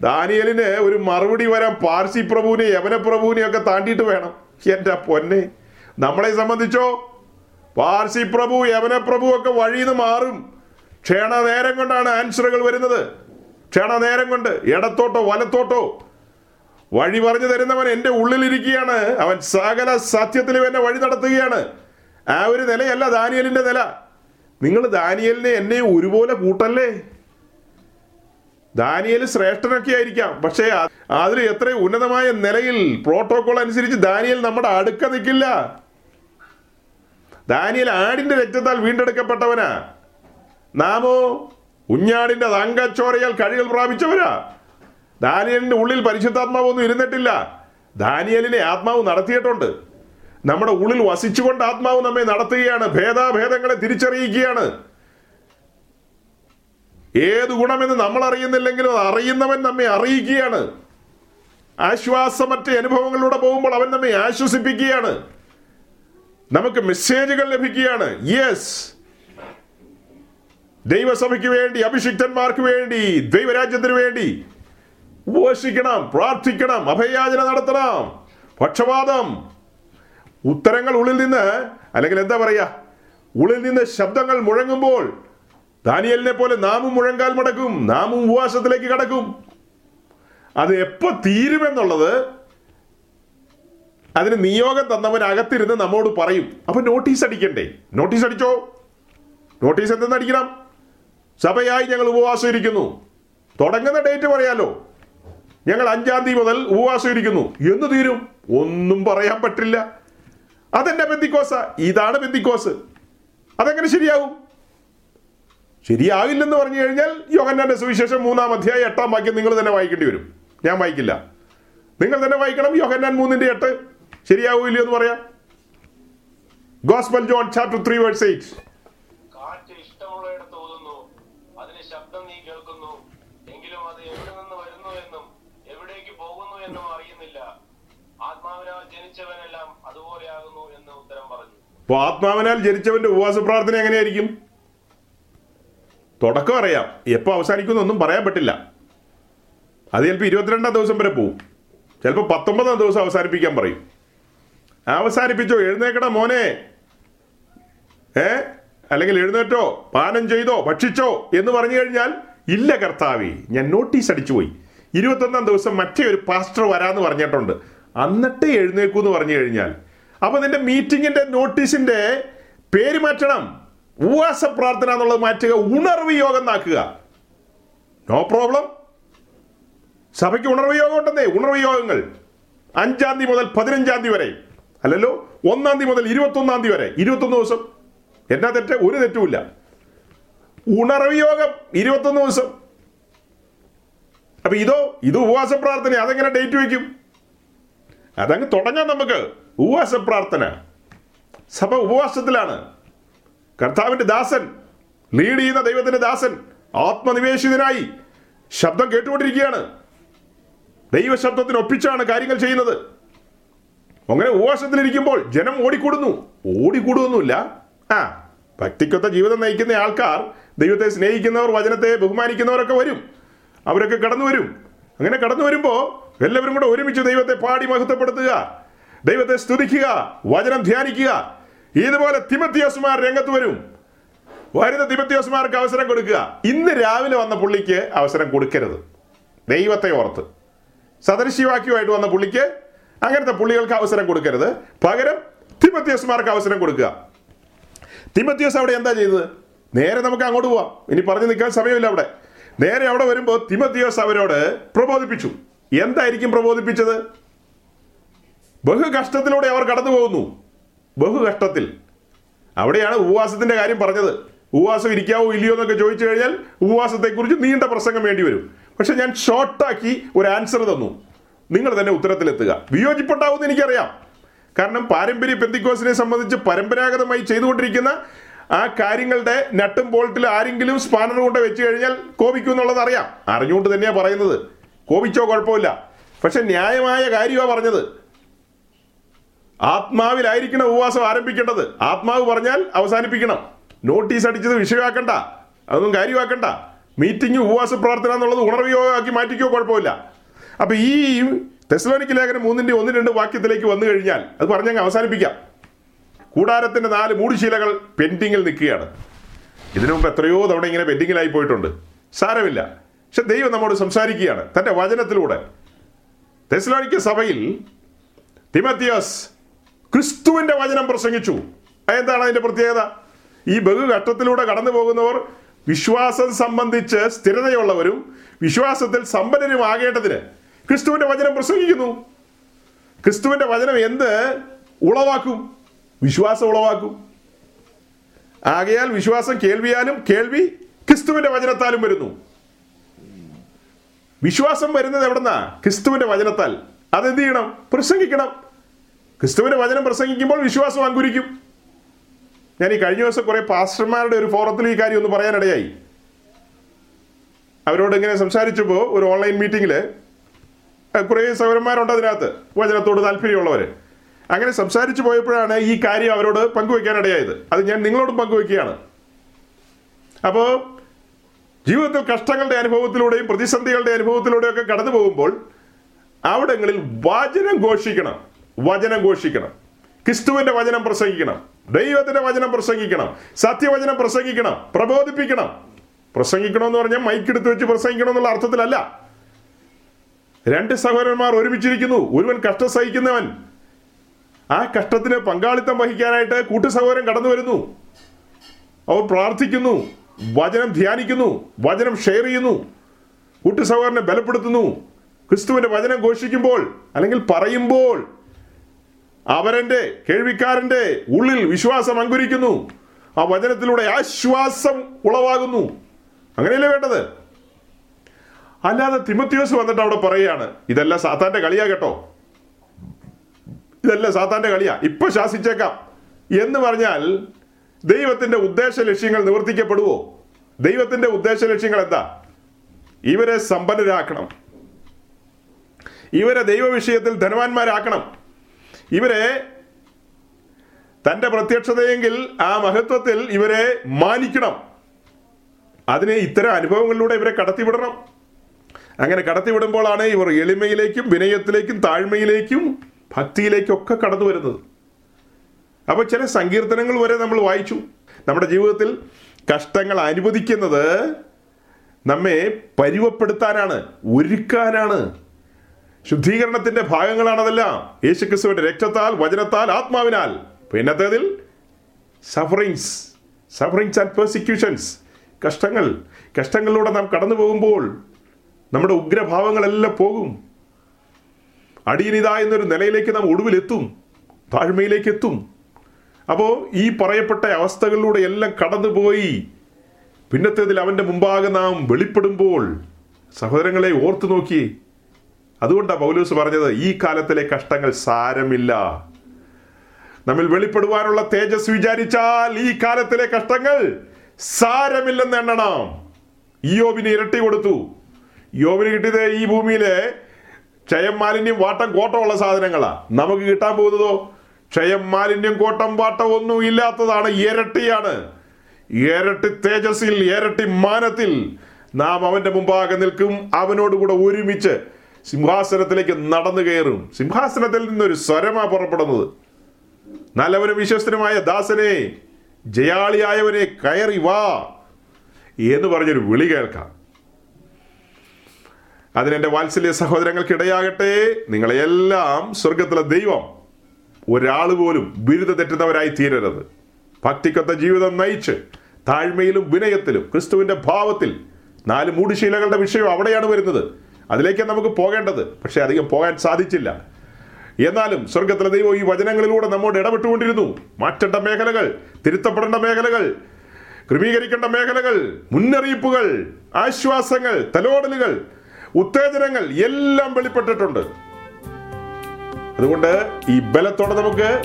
ദാനിയലിന് ഒരു മറുപടി വരാൻ പാർസി പ്രഭുവിനെ യവന പ്രഭുവിനെ ഒക്കെ താണ്ടിയിട്ട് വേണം. എന്റെ പൊന്നെ. നമ്മളെ സംബന്ധിച്ചോ പാർസി പ്രഭു യവന പ്രഭു ഒക്കെ വഴിയിൽ നിന്ന് മാറും. ക്ഷണ നേരം കൊണ്ടാണ് ആൻസറുകൾ വരുന്നത്. ക്ഷണ നേരം കൊണ്ട് ഇടത്തോട്ടോ വലത്തോട്ടോ. വഴി പറഞ്ഞു തരുന്നവൻ എന്റെ ഉള്ളിലിരിക്കുകയാണ്. അവൻ സകല സത്യത്തിലും എന്നെ വഴി നടത്തുകയാണ്. ആ ഒരു നിലയല്ല ദാനിയലിന്റെ നില. നിങ്ങൾ ദാനിയലിനെ എന്നെ ഒരുപോലെ കൂട്ടല്ലേ? ദാനിയൽ ശ്രേഷ്ഠനൊക്കെ ആയിരിക്കാം. പക്ഷേ അതിൽ എത്ര ഉന്നതമായ നിലയിൽ പ്രോട്ടോകോൾ അനുസരിച്ച് ദാനിയൽ നമ്മുടെ അടുക്ക നിൽക്കില്ല. ദാനിയൽ ആടിന്റെ രക്തത്താൽ വീണ്ടെടുക്കപ്പെട്ടവനാ. നാമോ ഉഞ്ഞാടിന്റെ തങ്കച്ചോരയാൽ കഴികൾ പ്രാപിച്ചവരാ ദാനിയലിന്റെ ഉള്ളിൽ പരിശുദ്ധാത്മാവൊന്നും ഇരുന്നിട്ടില്ല. ദാനിയലിനെ ആത്മാവ് നടത്തിയിട്ടുണ്ട്. നമ്മുടെ ഉള്ളിൽ വസിച്ചുകൊണ്ട് ആത്മാവ് നമ്മെ നടത്തുകയാണ്. ഭേദാഭേദങ്ങളെ തിരിച്ചറിയിക്കുകയാണ്. ഏത് ഗുണമെന്ന് നമ്മൾ അറിയുന്നില്ലെങ്കിലും അറിയുന്നവൻ നമ്മെ അറിയിക്കുകയാണ്. ആശ്വാസമറ്റ അനുഭവങ്ങളിലൂടെ പോകുമ്പോൾ അവൻ നമ്മെ ആശ്വസിപ്പിക്കുകയാണ്. നമുക്ക് മെസ്സേജുകൾ ലഭിക്കുകയാണ്. യെസ് ദൈവസഭയ്ക്ക് വേണ്ടി അഭിഷിക്തന്മാർക്ക് വേണ്ടി ദൈവരാജ്യത്തിന് വേണ്ടി ഉപേക്ഷിക്കണം പ്രാർത്ഥിക്കണം അഭയാചന നടത്തണം. പക്ഷപാതം. ഉത്തരങ്ങൾ ഉള്ളിൽ നിന്ന് അല്ലെങ്കിൽ എന്താ പറയാ? ഉള്ളിൽ നിന്ന് ശബ്ദങ്ങൾ മുഴങ്ങുമ്പോൾ ദാനിയലിനെ പോലെ നാമും മുഴങ്കാൽ മടക്കും നാമും ഉപവാസത്തിലേക്ക് കടക്കും. അത് എപ്പോൾ തീരുമെന്നുള്ളത് അതിന് നിയോഗം തന്നവൻ അകത്തിരുന്ന് നമ്മോട് പറയും. അപ്പൊ നോട്ടീസ് അടിക്കണ്ടേ? നോട്ടീസ് അടിച്ചോ? നോട്ടീസ് എന്തെന്ന് അടിക്കണം? സഭയായി ഞങ്ങൾ ഉപവാസം ഇരിക്കുന്നു. തുടങ്ങുന്ന ഡേറ്റ് പറയാലോ? ഞങ്ങൾ അഞ്ചാം തീയതി മുതൽ ഉപവാസം ഇരിക്കുന്നു. എന്ന് തീരും? ഒന്നും പറയാൻ പറ്റില്ല. അതെന്നെ ബന്ധിക്കോസ ഇതാണ് ബെന്തിക്കോസ് അതെങ്ങനെ ശരിയാവും? ശരിയാവില്ലെന്ന് പറഞ്ഞു കഴിഞ്ഞാൽ യോഹന്നാന്റെ സുവിശേഷം മൂന്നാം അധ്യായം എട്ടാം വാക്യം നിങ്ങൾ തന്നെ വായിക്കേണ്ടി വരും. ഞാൻ വായിക്കില്ല. നിങ്ങൾ തന്നെ വായിക്കണം യോഹന്നാൻ മൂന്നിന്റെ എട്ട്. ശരിയാവൂല്ലോ എന്ന് പറയാം. Gospel John chapter three verse eight അപ്പോൾ ആത്മാവിനാൽ ജനിച്ചവന്റെ ഉപവാസ പ്രാർത്ഥന എങ്ങനെയായിരിക്കും? തുടക്കം അറിയാം. എപ്പോൾ അവസാനിക്കുന്നൊന്നും പറയാൻ പറ്റില്ല. അത് ചിലപ്പോൾ ഇരുപത്തിരണ്ടാം ദിവസം വരെ പോവും. ചിലപ്പോൾ പത്തൊമ്പതാം ദിവസം അവസാനിപ്പിക്കാൻ പറയും. അവസാനിപ്പിച്ചോ? എഴുന്നേക്കട മോനെ. ഏ? അല്ലെങ്കിൽ എഴുന്നേറ്റോ? പാനം ചെയ്തോ? ഭക്ഷിച്ചോ? എന്ന് പറഞ്ഞു കഴിഞ്ഞാൽ ഇല്ല കർത്താവേ ഞാൻ നോട്ടീസ് അടിച്ചുപോയി ഇരുപത്തൊന്നാം ദിവസം മറ്റേ ഒരു പാസ്റ്റർ വരാന്ന് പറഞ്ഞിട്ടുണ്ട്. അന്നിട്ടേ എഴുന്നേക്കൂ എന്ന് പറഞ്ഞു കഴിഞ്ഞാൽ. അപ്പൊ നിന്റെ മീറ്റിംഗിന്റെ നോട്ടീസിന്റെ പേര് മാറ്റണം. ഉപവാസ പ്രാർത്ഥന എന്നുള്ളത് മാറ്റുക ഉണർവ് യോഗം നാക്കുക നോ പ്രോബ്ലം സഭയ്ക്ക് ഉണർവ് യോഗം ഉണ്ടെന്നേ ഉണർവ് യോഗങ്ങൾ. അഞ്ചാം തീയതി മുതൽ പതിനഞ്ചാം തീയതി വരെ. അല്ലല്ലോ ഒന്നാം തീയതി മുതൽ ഇരുപത്തൊന്നാം തീയതി വരെ. ഇരുപത്തൊന്ന് ദിവസം. എന്നാ തെറ്റ്? ഒരു തെറ്റുമില്ല ഉണർവ് യോഗം ഇരുപത്തൊന്ന് ദിവസം. അപ്പൊ ഇതോ ഇത് ഉപവാസ പ്രാർത്ഥന അതെങ്ങനെ ഡേറ്റ് വയ്ക്കും? അതങ്ങ് തുടങ്ങാം നമുക്ക്. ഉപവാസ പ്രാർത്ഥന സഭ ഉപവാസത്തിലാണ്. കർത്താവിന്റെ ദാസൻ ലീഡ് ചെയ്യുന്ന ദൈവത്തിന്റെ ദാസൻ ആത്മനിവേശിതനായി ശബ്ദം കേട്ടുകൊണ്ടിരിക്കുകയാണ്. ദൈവശബ്ദത്തിന് ഒപ്പിച്ചാണ് കാര്യങ്ങൾ ചെയ്യുന്നത്. അങ്ങനെ ഉപവാസത്തിലിരിക്കുമ്പോൾ ജനം ഓടിക്കൂടുന്നു. ഓടിക്കൂടുന്നുമില്ല ആ ഭക്തിക്കൊത്ത ജീവിതം നയിക്കുന്ന ആൾക്കാർ ദൈവത്തെ സ്നേഹിക്കുന്നവർ വചനത്തെ ബഹുമാനിക്കുന്നവരൊക്കെ വരും. അവരൊക്കെ കടന്നു വരും. അങ്ങനെ കടന്നു വരുമ്പോൾ എല്ലാവരും കൂടെ ഒരുമിച്ച് ദൈവത്തെ പാടി മഹത്വപ്പെടുത്തുക. ദൈവത്തെ സ്തുതിക്കുക. വചനം ധ്യാനിക്കുക. ഇതുപോലെ തിമത്തിയോസുമാർ രംഗത്ത് വരും. വരുന്ന തിമത്തിയോസ്മാർക്ക് അവസരം കൊടുക്കുക. ഇന്ന് രാവിലെ വന്ന പുള്ളിക്ക് അവസരം കൊടുക്കരുത്. ദൈവത്തെ ഓർത്ത്. സദൃശിവാക്യമായിട്ട് വന്ന പുള്ളിക്ക് അങ്ങനത്തെ പുള്ളികൾക്ക് അവസരം കൊടുക്കരുത്. പകരം തിമത്തിയോസ്മാർക്ക് അവസരം കൊടുക്കുക. തിമത്തിയോസ് അവിടെ എന്താ ചെയ്തത്? നേരെ നമുക്ക് അങ്ങോട്ട് പോവാം. ഇനി പറഞ്ഞു നിൽക്കാൻ സമയമില്ല അവിടെ. നേരെ അവിടെ വരുമ്പോൾ തിമത്തിയോസ് അവരോട് പ്രബോധിപ്പിച്ചു. എന്തായിരിക്കും പ്രബോധിപ്പിച്ചത്? ബഹു കഷ്ടത്തിലൂടെ അവർ കടന്നു പോകുന്നു ബഹു കഷ്ടത്തിൽ അവിടെയാണ് ഉപവാസത്തിന്റെ കാര്യം പറഞ്ഞത്. ഉപവാസം ഇരിക്കാവോ ഇല്ലയോ എന്നൊക്കെ ചോദിച്ചു കഴിഞ്ഞാൽ ഉപവാസത്തെക്കുറിച്ച് നീണ്ട പ്രസംഗം വേണ്ടി വരും. പക്ഷെ ഞാൻ ഷോർട്ടാക്കി ഒരു ആൻസർ തന്നു. നിങ്ങൾ തന്നെ ഉത്തരത്തിലെത്തുക. വിയോജിപ്പുണ്ടാവുമെന്ന് എനിക്കറിയാം. കാരണം പാരമ്പര്യ പെന്തിക്കോസിനെ സംബന്ധിച്ച് പരമ്പരാഗതമായി ചെയ്തുകൊണ്ടിരിക്കുന്ന ആ കാര്യങ്ങളുടെ നട്ടും ബോൾട്ടിൽ ആരെങ്കിലും സ്പാനർ കൊണ്ട് വെച്ച് കഴിഞ്ഞാൽ കോപിക്കും എന്നുള്ളത് അറിയാം. അറിഞ്ഞുകൊണ്ട് തന്നെയാണ് പറയുന്നത്. കോപിച്ചോ കുഴപ്പമില്ല. പക്ഷെ ന്യായമായ കാര്യമാണ് പറഞ്ഞത്. ആത്മാവിലായിരിക്കണം ഉപവാസം ആരംഭിക്കേണ്ടത്. ആത്മാവ് പറഞ്ഞാൽ അവസാനിപ്പിക്കണം. നോട്ടീസ് അടിച്ചത് വിഷയമാക്കണ്ട. അതൊന്നും കാര്യമാക്കണ്ട. മീറ്റിംഗ് ഉപവാസ പ്രാർത്ഥന എന്നുള്ളത് ഉണർവിയോ ആക്കി മാറ്റിക്കോ കുഴപ്പമില്ല. അപ്പൊ ഈ തെസ്ലോനിക്ക് ലേഖനം മൂന്നിന്റെ ഒന്ന് രണ്ട് വാക്യത്തിലേക്ക് വന്നു കഴിഞ്ഞാൽ അത് പറഞ്ഞങ്ങ് അവസാനിപ്പിക്കാം. കൂടാരത്തിന്റെ നാല് മൂടുശീലകൾ പെൻഡിങ്ങിൽ നിൽക്കുകയാണ്. ഇതിനു മുമ്പ് എത്രയോ തവണ ഇങ്ങനെ പെൻഡിങ്ങിലായി പോയിട്ടുണ്ട്. സാരമില്ല. പക്ഷെ ദൈവം നമ്മോട് സംസാരിക്കുകയാണ്. തന്റെ വചനത്തിലൂടെ. തെസ്ലോണിക്ക സഭയിൽ തിമത്തിയോസ് ക്രിസ്തുവിന്റെ വചനം പ്രസംഗിച്ചു. എന്താണ് അതിന്റെ പ്രത്യേകത? ഈ ബഹുഘട്ടത്തിലൂടെ കടന്നു പോകുന്നവർ വിശ്വാസം സംബന്ധിച്ച് സ്ഥിരതയുള്ളവരും വിശ്വാസത്തിൽ സമ്പന്നരും സമ്പന്നരുമാകേണ്ടതിന് ക്രിസ്തുവിന്റെ വചനം പ്രസംഗിക്കുന്നു. ക്രിസ്തുവിന്റെ വചനം എന്ത്? ഉളവാക്കും. വിശ്വാസം ഉളവാക്കും. ആകയാൽ വിശ്വാസം കേൾവിയാലും കേൾവി ക്രിസ്തുവിന്റെ വചനത്താലും വരുന്നു. വിശ്വാസം വരുന്നത് എവിടെന്നാ? ക്രിസ്തുവിന്റെ വചനത്താൽ. അതെന്ത് ചെയ്യണം? പ്രസംഗിക്കണം. ക്രിസ്തുവിന്റെ വചനം പ്രസംഗിക്കുമ്പോൾ വിശ്വാസം അങ്കുരിക്കും. ഞാൻ ഈ കഴിഞ്ഞ ദിവസം കുറെ പാസ്റ്റർമാരുടെ ഒരു ഫോറത്തിൽ ഈ കാര്യം ഒന്ന് പറയാനിടയായി. അവരോട് ഇങ്ങനെ സംസാരിച്ചപ്പോൾ ഒരു ഓൺലൈൻ മീറ്റിംഗിൽ കുറേ സൗരന്മാരുണ്ട് അതിനകത്ത് വചനത്തോട് താല്പര്യമുള്ളവർ അങ്ങനെ സംസാരിച്ചു പോയപ്പോഴാണ് ഈ കാര്യം അവരോട് പങ്കുവെക്കാനിടയായത്. അത് ഞാൻ നിങ്ങളോടും പങ്കുവെക്കുകയാണ്. അപ്പോൾ ജീവിതത്തിൽ കഷ്ടങ്ങളുടെ അനുഭവത്തിലൂടെയും പ്രതിസന്ധികളുടെ അനുഭവത്തിലൂടെയൊക്കെ കടന്നു പോകുമ്പോൾ അവിടങ്ങളിൽ വാചനം ഘോഷിക്കണം. വചനം ഘോഷിക്കണം. ക്രിസ്തുവിന്റെ വചനം പ്രസംഗിക്കണം. ദൈവത്തിന്റെ വചനം പ്രസംഗിക്കണം. സത്യവചനം പ്രസംഗിക്കണം. പ്രബോധിപ്പിക്കണം. പ്രസംഗിക്കണം എന്ന് പറഞ്ഞാൽ മൈക്കെടുത്ത് വെച്ച് പ്രസംഗിക്കണം എന്നുള്ള അർത്ഥത്തിലല്ല. രണ്ട് സഹോദരന്മാർ ഒരുമിച്ചിരിക്കുന്നു. ഒരുവൻ കഷ്ടം സഹിക്കുന്നവൻ. ആ കഷ്ടത്തിന് പങ്കാളിത്തം വഹിക്കാനായിട്ട് കൂട്ടു സഹോദരൻ കടന്നു വരുന്നു. അവർ പ്രാർത്ഥിക്കുന്നു. വചനം ധ്യാനിക്കുന്നു. വചനം ഷെയർ ചെയ്യുന്നു. കൂട്ടു സഹോദരനെ ബലപ്പെടുത്തുന്നു. ക്രിസ്തുവിന്റെ വചനം ഘോഷിക്കുമ്പോൾ അല്ലെങ്കിൽ പറയുമ്പോൾ അവരന്റെ കേൾവിക്കാരന്റെ ഉള്ളിൽ വിശ്വാസം അങ്കുരിക്കുന്നു. ആ വചനത്തിലൂടെ ആശ്വാസം ഉളവാകുന്നു. അങ്ങനെയല്ലേ വേണ്ടത്? അല്ലാതെ തിമത്യോസ് വന്നിട്ട് അവിടെ പറയുകയാണ് ഇതല്ല സാത്താന്റെ കളിയാ കേട്ടോ. ഇതല്ല സാത്താന്റെ കളിയാ. ഇപ്പൊ ശാസിച്ചേക്കാം. എന്ന് പറഞ്ഞാൽ ദൈവത്തിന്റെ ഉദ്ദേശ ലക്ഷ്യങ്ങൾ നിവർത്തിക്കപ്പെടുവോ? ദൈവത്തിന്റെ ഉദ്ദേശ ലക്ഷ്യങ്ങൾ എന്താ? ഇവരെ സമ്പന്നരാക്കണം. ഇവരെ ദൈവവിഷയത്തിൽ ധനവാന്മാരാക്കണം. ഇവരെ തന്റെ പ്രത്യക്ഷതയെങ്കിൽ ആ മഹത്വത്തിൽ ഇവരെ മാനിക്കണം. അതിനെ ഇത്തരം അനുഭവങ്ങളിലൂടെ ഇവരെ കടത്തിവിടണം. അങ്ങനെ കടത്തിവിടുമ്പോഴാണ് ഇവർ എളിമയിലേക്കും വിനയത്തിലേക്കും താഴ്മയിലേക്കും ഭക്തിയിലേക്കും ഒക്കെ കടന്നു വരുന്നത്. അപ്പൊ ചില സങ്കീർത്തനങ്ങൾ വരെ നമ്മൾ വായിച്ചു. നമ്മുടെ ജീവിതത്തിൽ കഷ്ടങ്ങൾ അനുവദിക്കുന്നത് നമ്മെ പരിവപ്പെടുത്താനാണ് ഒരുക്കാനാണ്. ശുദ്ധീകരണത്തിന്റെ ഭാഗങ്ങളാണ് അതെല്ലാം യേശുക്രിസ്തുവിന്റെ രക്തത്താൽ വചനത്താൽ ആത്മാവിനാൽ. പിന്നത്തേതിൽ സഫറിങ്സ് സഫറിങ്സ് ആൻഡ് പെർസിക്യൂഷൻസ് കഷ്ടങ്ങൾ. കഷ്ടങ്ങളിലൂടെ നാം കടന്നു പോകുമ്പോൾ നമ്മുടെ ഉഗ്രഭാവങ്ങളെല്ലാം പോകും. അടിയനിതാ എന്നൊരു നിലയിലേക്ക് നാം ഒടുവിലെത്തും. താഴ്മയിലേക്ക് എത്തും അപ്പോൾ ഈ പറയപ്പെട്ട അവസ്ഥകളിലൂടെ എല്ലാം കടന്നുപോയി. പിന്നത്തേതിൽ അവന്റെ മുമ്പാകെ നാം വെളിപ്പെടുമ്പോൾ സഹോദരങ്ങളെ ഓർത്തു നോക്കി അതുകൊണ്ടാണ് പൗലൂസ് പറഞ്ഞത് ഈ കാലത്തിലെ കഷ്ടങ്ങൾ സാരമില്ല. നമ്മിൽ വെളിപ്പെടുവാനുള്ള തേജസ് വിചാരിച്ചാൽ ഈ കാലത്തിലെ കഷ്ടങ്ങൾ സാരമില്ലെന്ന് എണ്ണണം. യോബിനെ ഇരട്ടി കൊടുത്തു. യോബിന് കിട്ടിയത് ഈ ഭൂമിയിലെ ക്ഷയം മാലിന്യം വാട്ടം കോട്ടമുള്ള സാധനങ്ങളാ. നമുക്ക് കിട്ടാൻ പോകുന്നതോ? ക്ഷയം മാലിന്യം കോട്ടം വാട്ടം ഒന്നും ഇല്ലാത്തതാണ് ഇരട്ടിയാണ്. ഇരട്ടി തേജസ്സിൽ ഇരട്ടി മാനത്തിൽ നാം അവന്റെ മുമ്പാകെ നിൽക്കും അവനോടുകൂടെ ഒരുമിച്ച് സിംഹാസനത്തിലേക്ക് നടന്നു കയറും. സിംഹാസനത്തിൽ നിന്നൊരു സ്വരമാ പുറപ്പെടുന്നത്. നല്ലവനും വിശ്വസ്തനുമായ ദാസനെ ജയാളിയായവനെ കയറി വാ എന്ന് പറഞ്ഞൊരു വിളി കേൾക്കാം. അതിനെന്റെ വാത്സല്യ സഹോദരങ്ങൾക്കിടയാകട്ടെ നിങ്ങളെല്ലാം സ്വർഗത്തിലെ ദൈവം ഒരാൾ പോലും ബിരുദ തെറ്റുന്നവരായി തീരരുത്. ഭക്തിക്കൊത്ത ജീവിതം നയിച്ച് താഴ്മയിലും വിനയത്തിലും ക്രിസ്തുവിന്റെ ഭാവത്തിൽ നാല് മൂടുശീലകളുടെ വിഷയം അവിടെയാണ് വരുന്നത്. അതിലേക്ക് നമുക്ക് പോകേണ്ടത്. പക്ഷെ അധികം പോകാൻ സാധിച്ചില്ല. എന്നാലും സ്വർഗത്തിലെ ദൈവം ഈ വചനങ്ങളിലൂടെ നമ്മോട് ഇടപെട്ടുകൊണ്ടിരുന്നു. മാറ്റേണ്ട മേഖലകൾ തിരുത്തപ്പെടേണ്ട മേഖലകൾ ക്രമീകരിക്കേണ്ട മേഖലകൾ മുന്നറിയിപ്പുകൾ ആശ്വാസങ്ങൾ തലോടലുകൾ ഉത്തേജനങ്ങൾ എല്ലാം വെളിപ്പെട്ടിട്ടുണ്ട്. അതുകൊണ്ട് ഈ ബലത്തോടെ നമുക്ക്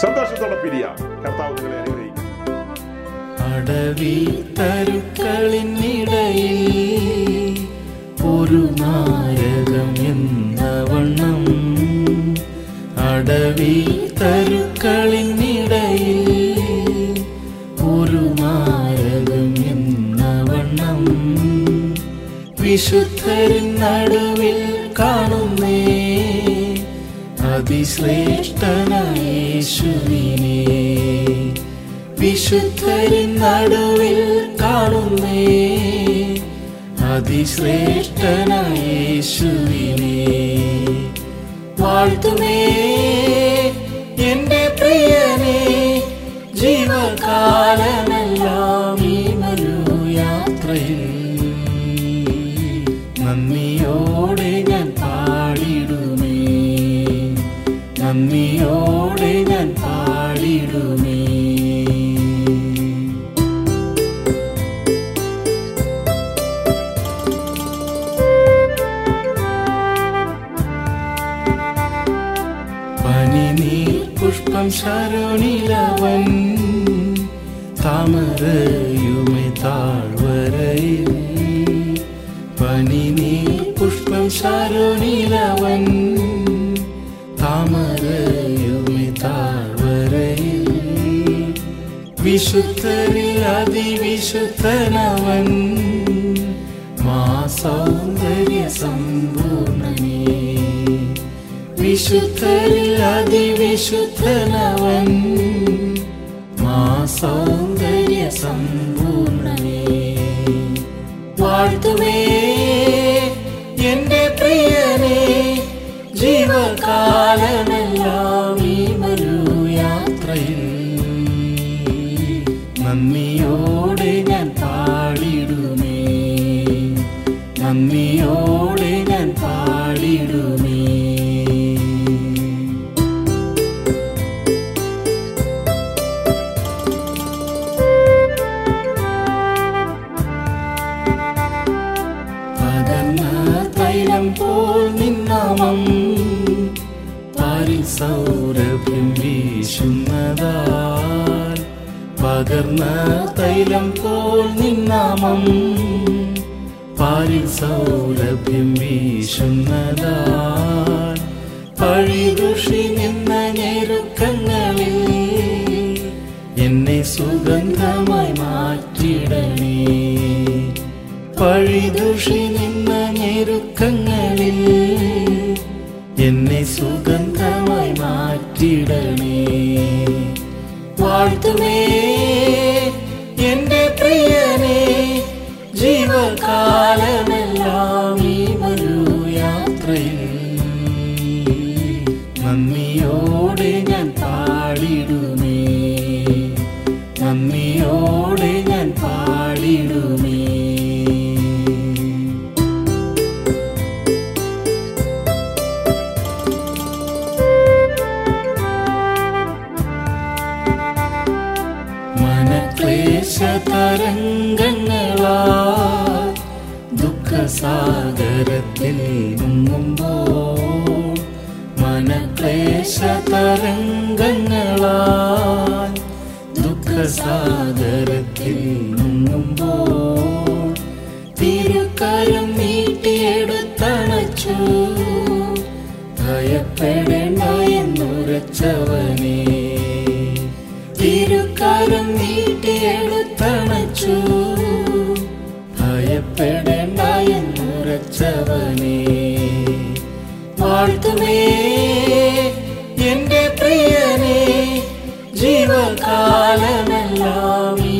സന്തോഷത്തോടെ പിരിയാം. കർത്താവ് അടവി തരുക്കളിനിടയിൽ ഒരു നായകം എന്ന വണ്ണം. അടവി തരുക്കളിനിടയിൽ ഒരു നായകം എന്ന വണ്ണം. വിശുദ്ധരിൻ നടുവിൽ കാണുന്നേ അതിശ്രേഷ്ഠനേശുവിനെ വിശുദ്ധരിൻ നടുവിൽ കാണുന്നേ അതിശ്രേഷ്ഠനേശുവിനെ വാഴ്ത്തുമേ എന്റെ പ്രിയനെ ജീവകാലമെല്ലാം ഈ യാത്രയിൽ നന്ദിയോടെ ഞാൻ പാടിടുമേ നന്ദിയോടെ ഞാൻ പാടിടുമേ. പുഷ്പം ശരോണിലവൻ. താമരയുമെ താഴ്വരയിൽ. പനിനീർ പുഷ്പം ശരോണിലവൻ. താമരയുമി താഴ്വരയിൽ. വിശുദ്ധരിൽ അതിവിശുദ്ധനവൻ. മാ സൗന്ദര്യ സമ്പൂർണനേ വിശുദ്ധരിൽ അതിവിശുദ്ധനവൻ മാ സൗന്ദര്യ സമ്പൂർണനേ വാഴ്ത്തുമേ പകർന്ന തൈലം പോൽ നിന്നാമം. പാലിൽ സൗലഭ്യം വീശുന്നതാൽ പഴിദുഷി നിന്ന ഞെരുക്കങ്ങളിൽ എന്നെ സുഗന്ധമായി മാറ്റിടണേ. പഴിദുഷി നിന്ന ഞെരുക്കങ്ങളിൽ മനക്ലേശ തരംഗങ്ങളാ ദുഃഖസാഗരത്തിൽ മുങ്ങുമ്പോൾ മനക്ലേശ തരംഗങ്ങളാ ദുഃഖസാഗരത്തിൽ മുങ്ങുമ്പോ തിരുക്കരം നീട്ടി നീട്ടിയെടുത്തണച്ചു. ഭയപ്പെടേണ്ട എന്നുരച്ചവനെ തിരുക്കരം നീട്ടിയെടുത്തണച്ചു ഭയപ്പെടേണ്ട എന്നുറച്ചവനെ വാഴ്ത്തുമേ എന്റെ പ്രിയനെ. ജീവകാലമെല്ലാം ഈ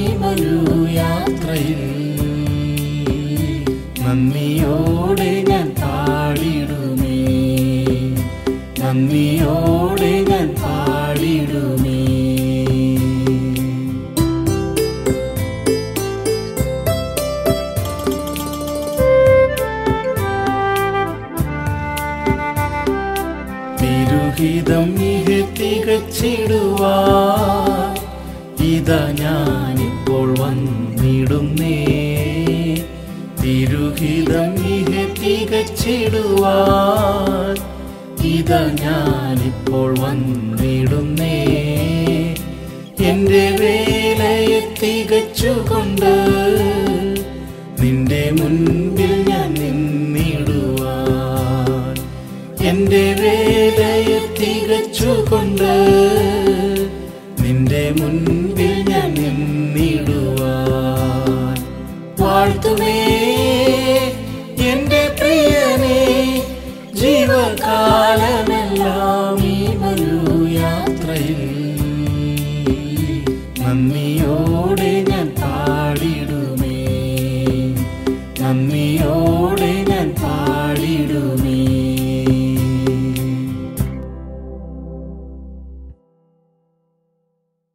യാത്രയിൽ നന്ദിയോടെ ഞാൻ പാടിടുമേ. നന്ദിയോടെ തികച്ചിടുവാ ഇതാ ഞാനിപ്പോൾ വന്നിടുന്നേ. തിരുഹിതം ഇഹ തികച്ചിടുവാ ഇതാ ഞാനിപ്പോൾ വന്നിടുന്നേ. എന്റെ വേലയെ തികച്ചുകൊണ്ട് നിന്റെ മുൻപിൽ ഞാൻ നിന്നിടുവാൻ. എന്റെ വേലയെ തികച്ചുകൊണ്ട് നിന്റെ മുൻപിൽ ഞാൻ നിന്നിടുവാൻ. വാഴ്ത്തുമേ എന്റെ പ്രിയനെ ജീവകാലമെല്ലാം ഈ ഒരു യാത്രയിൽ നന്ദിയോടെ ഞാൻ പാടിടുമേ. നന്ദിയോടെ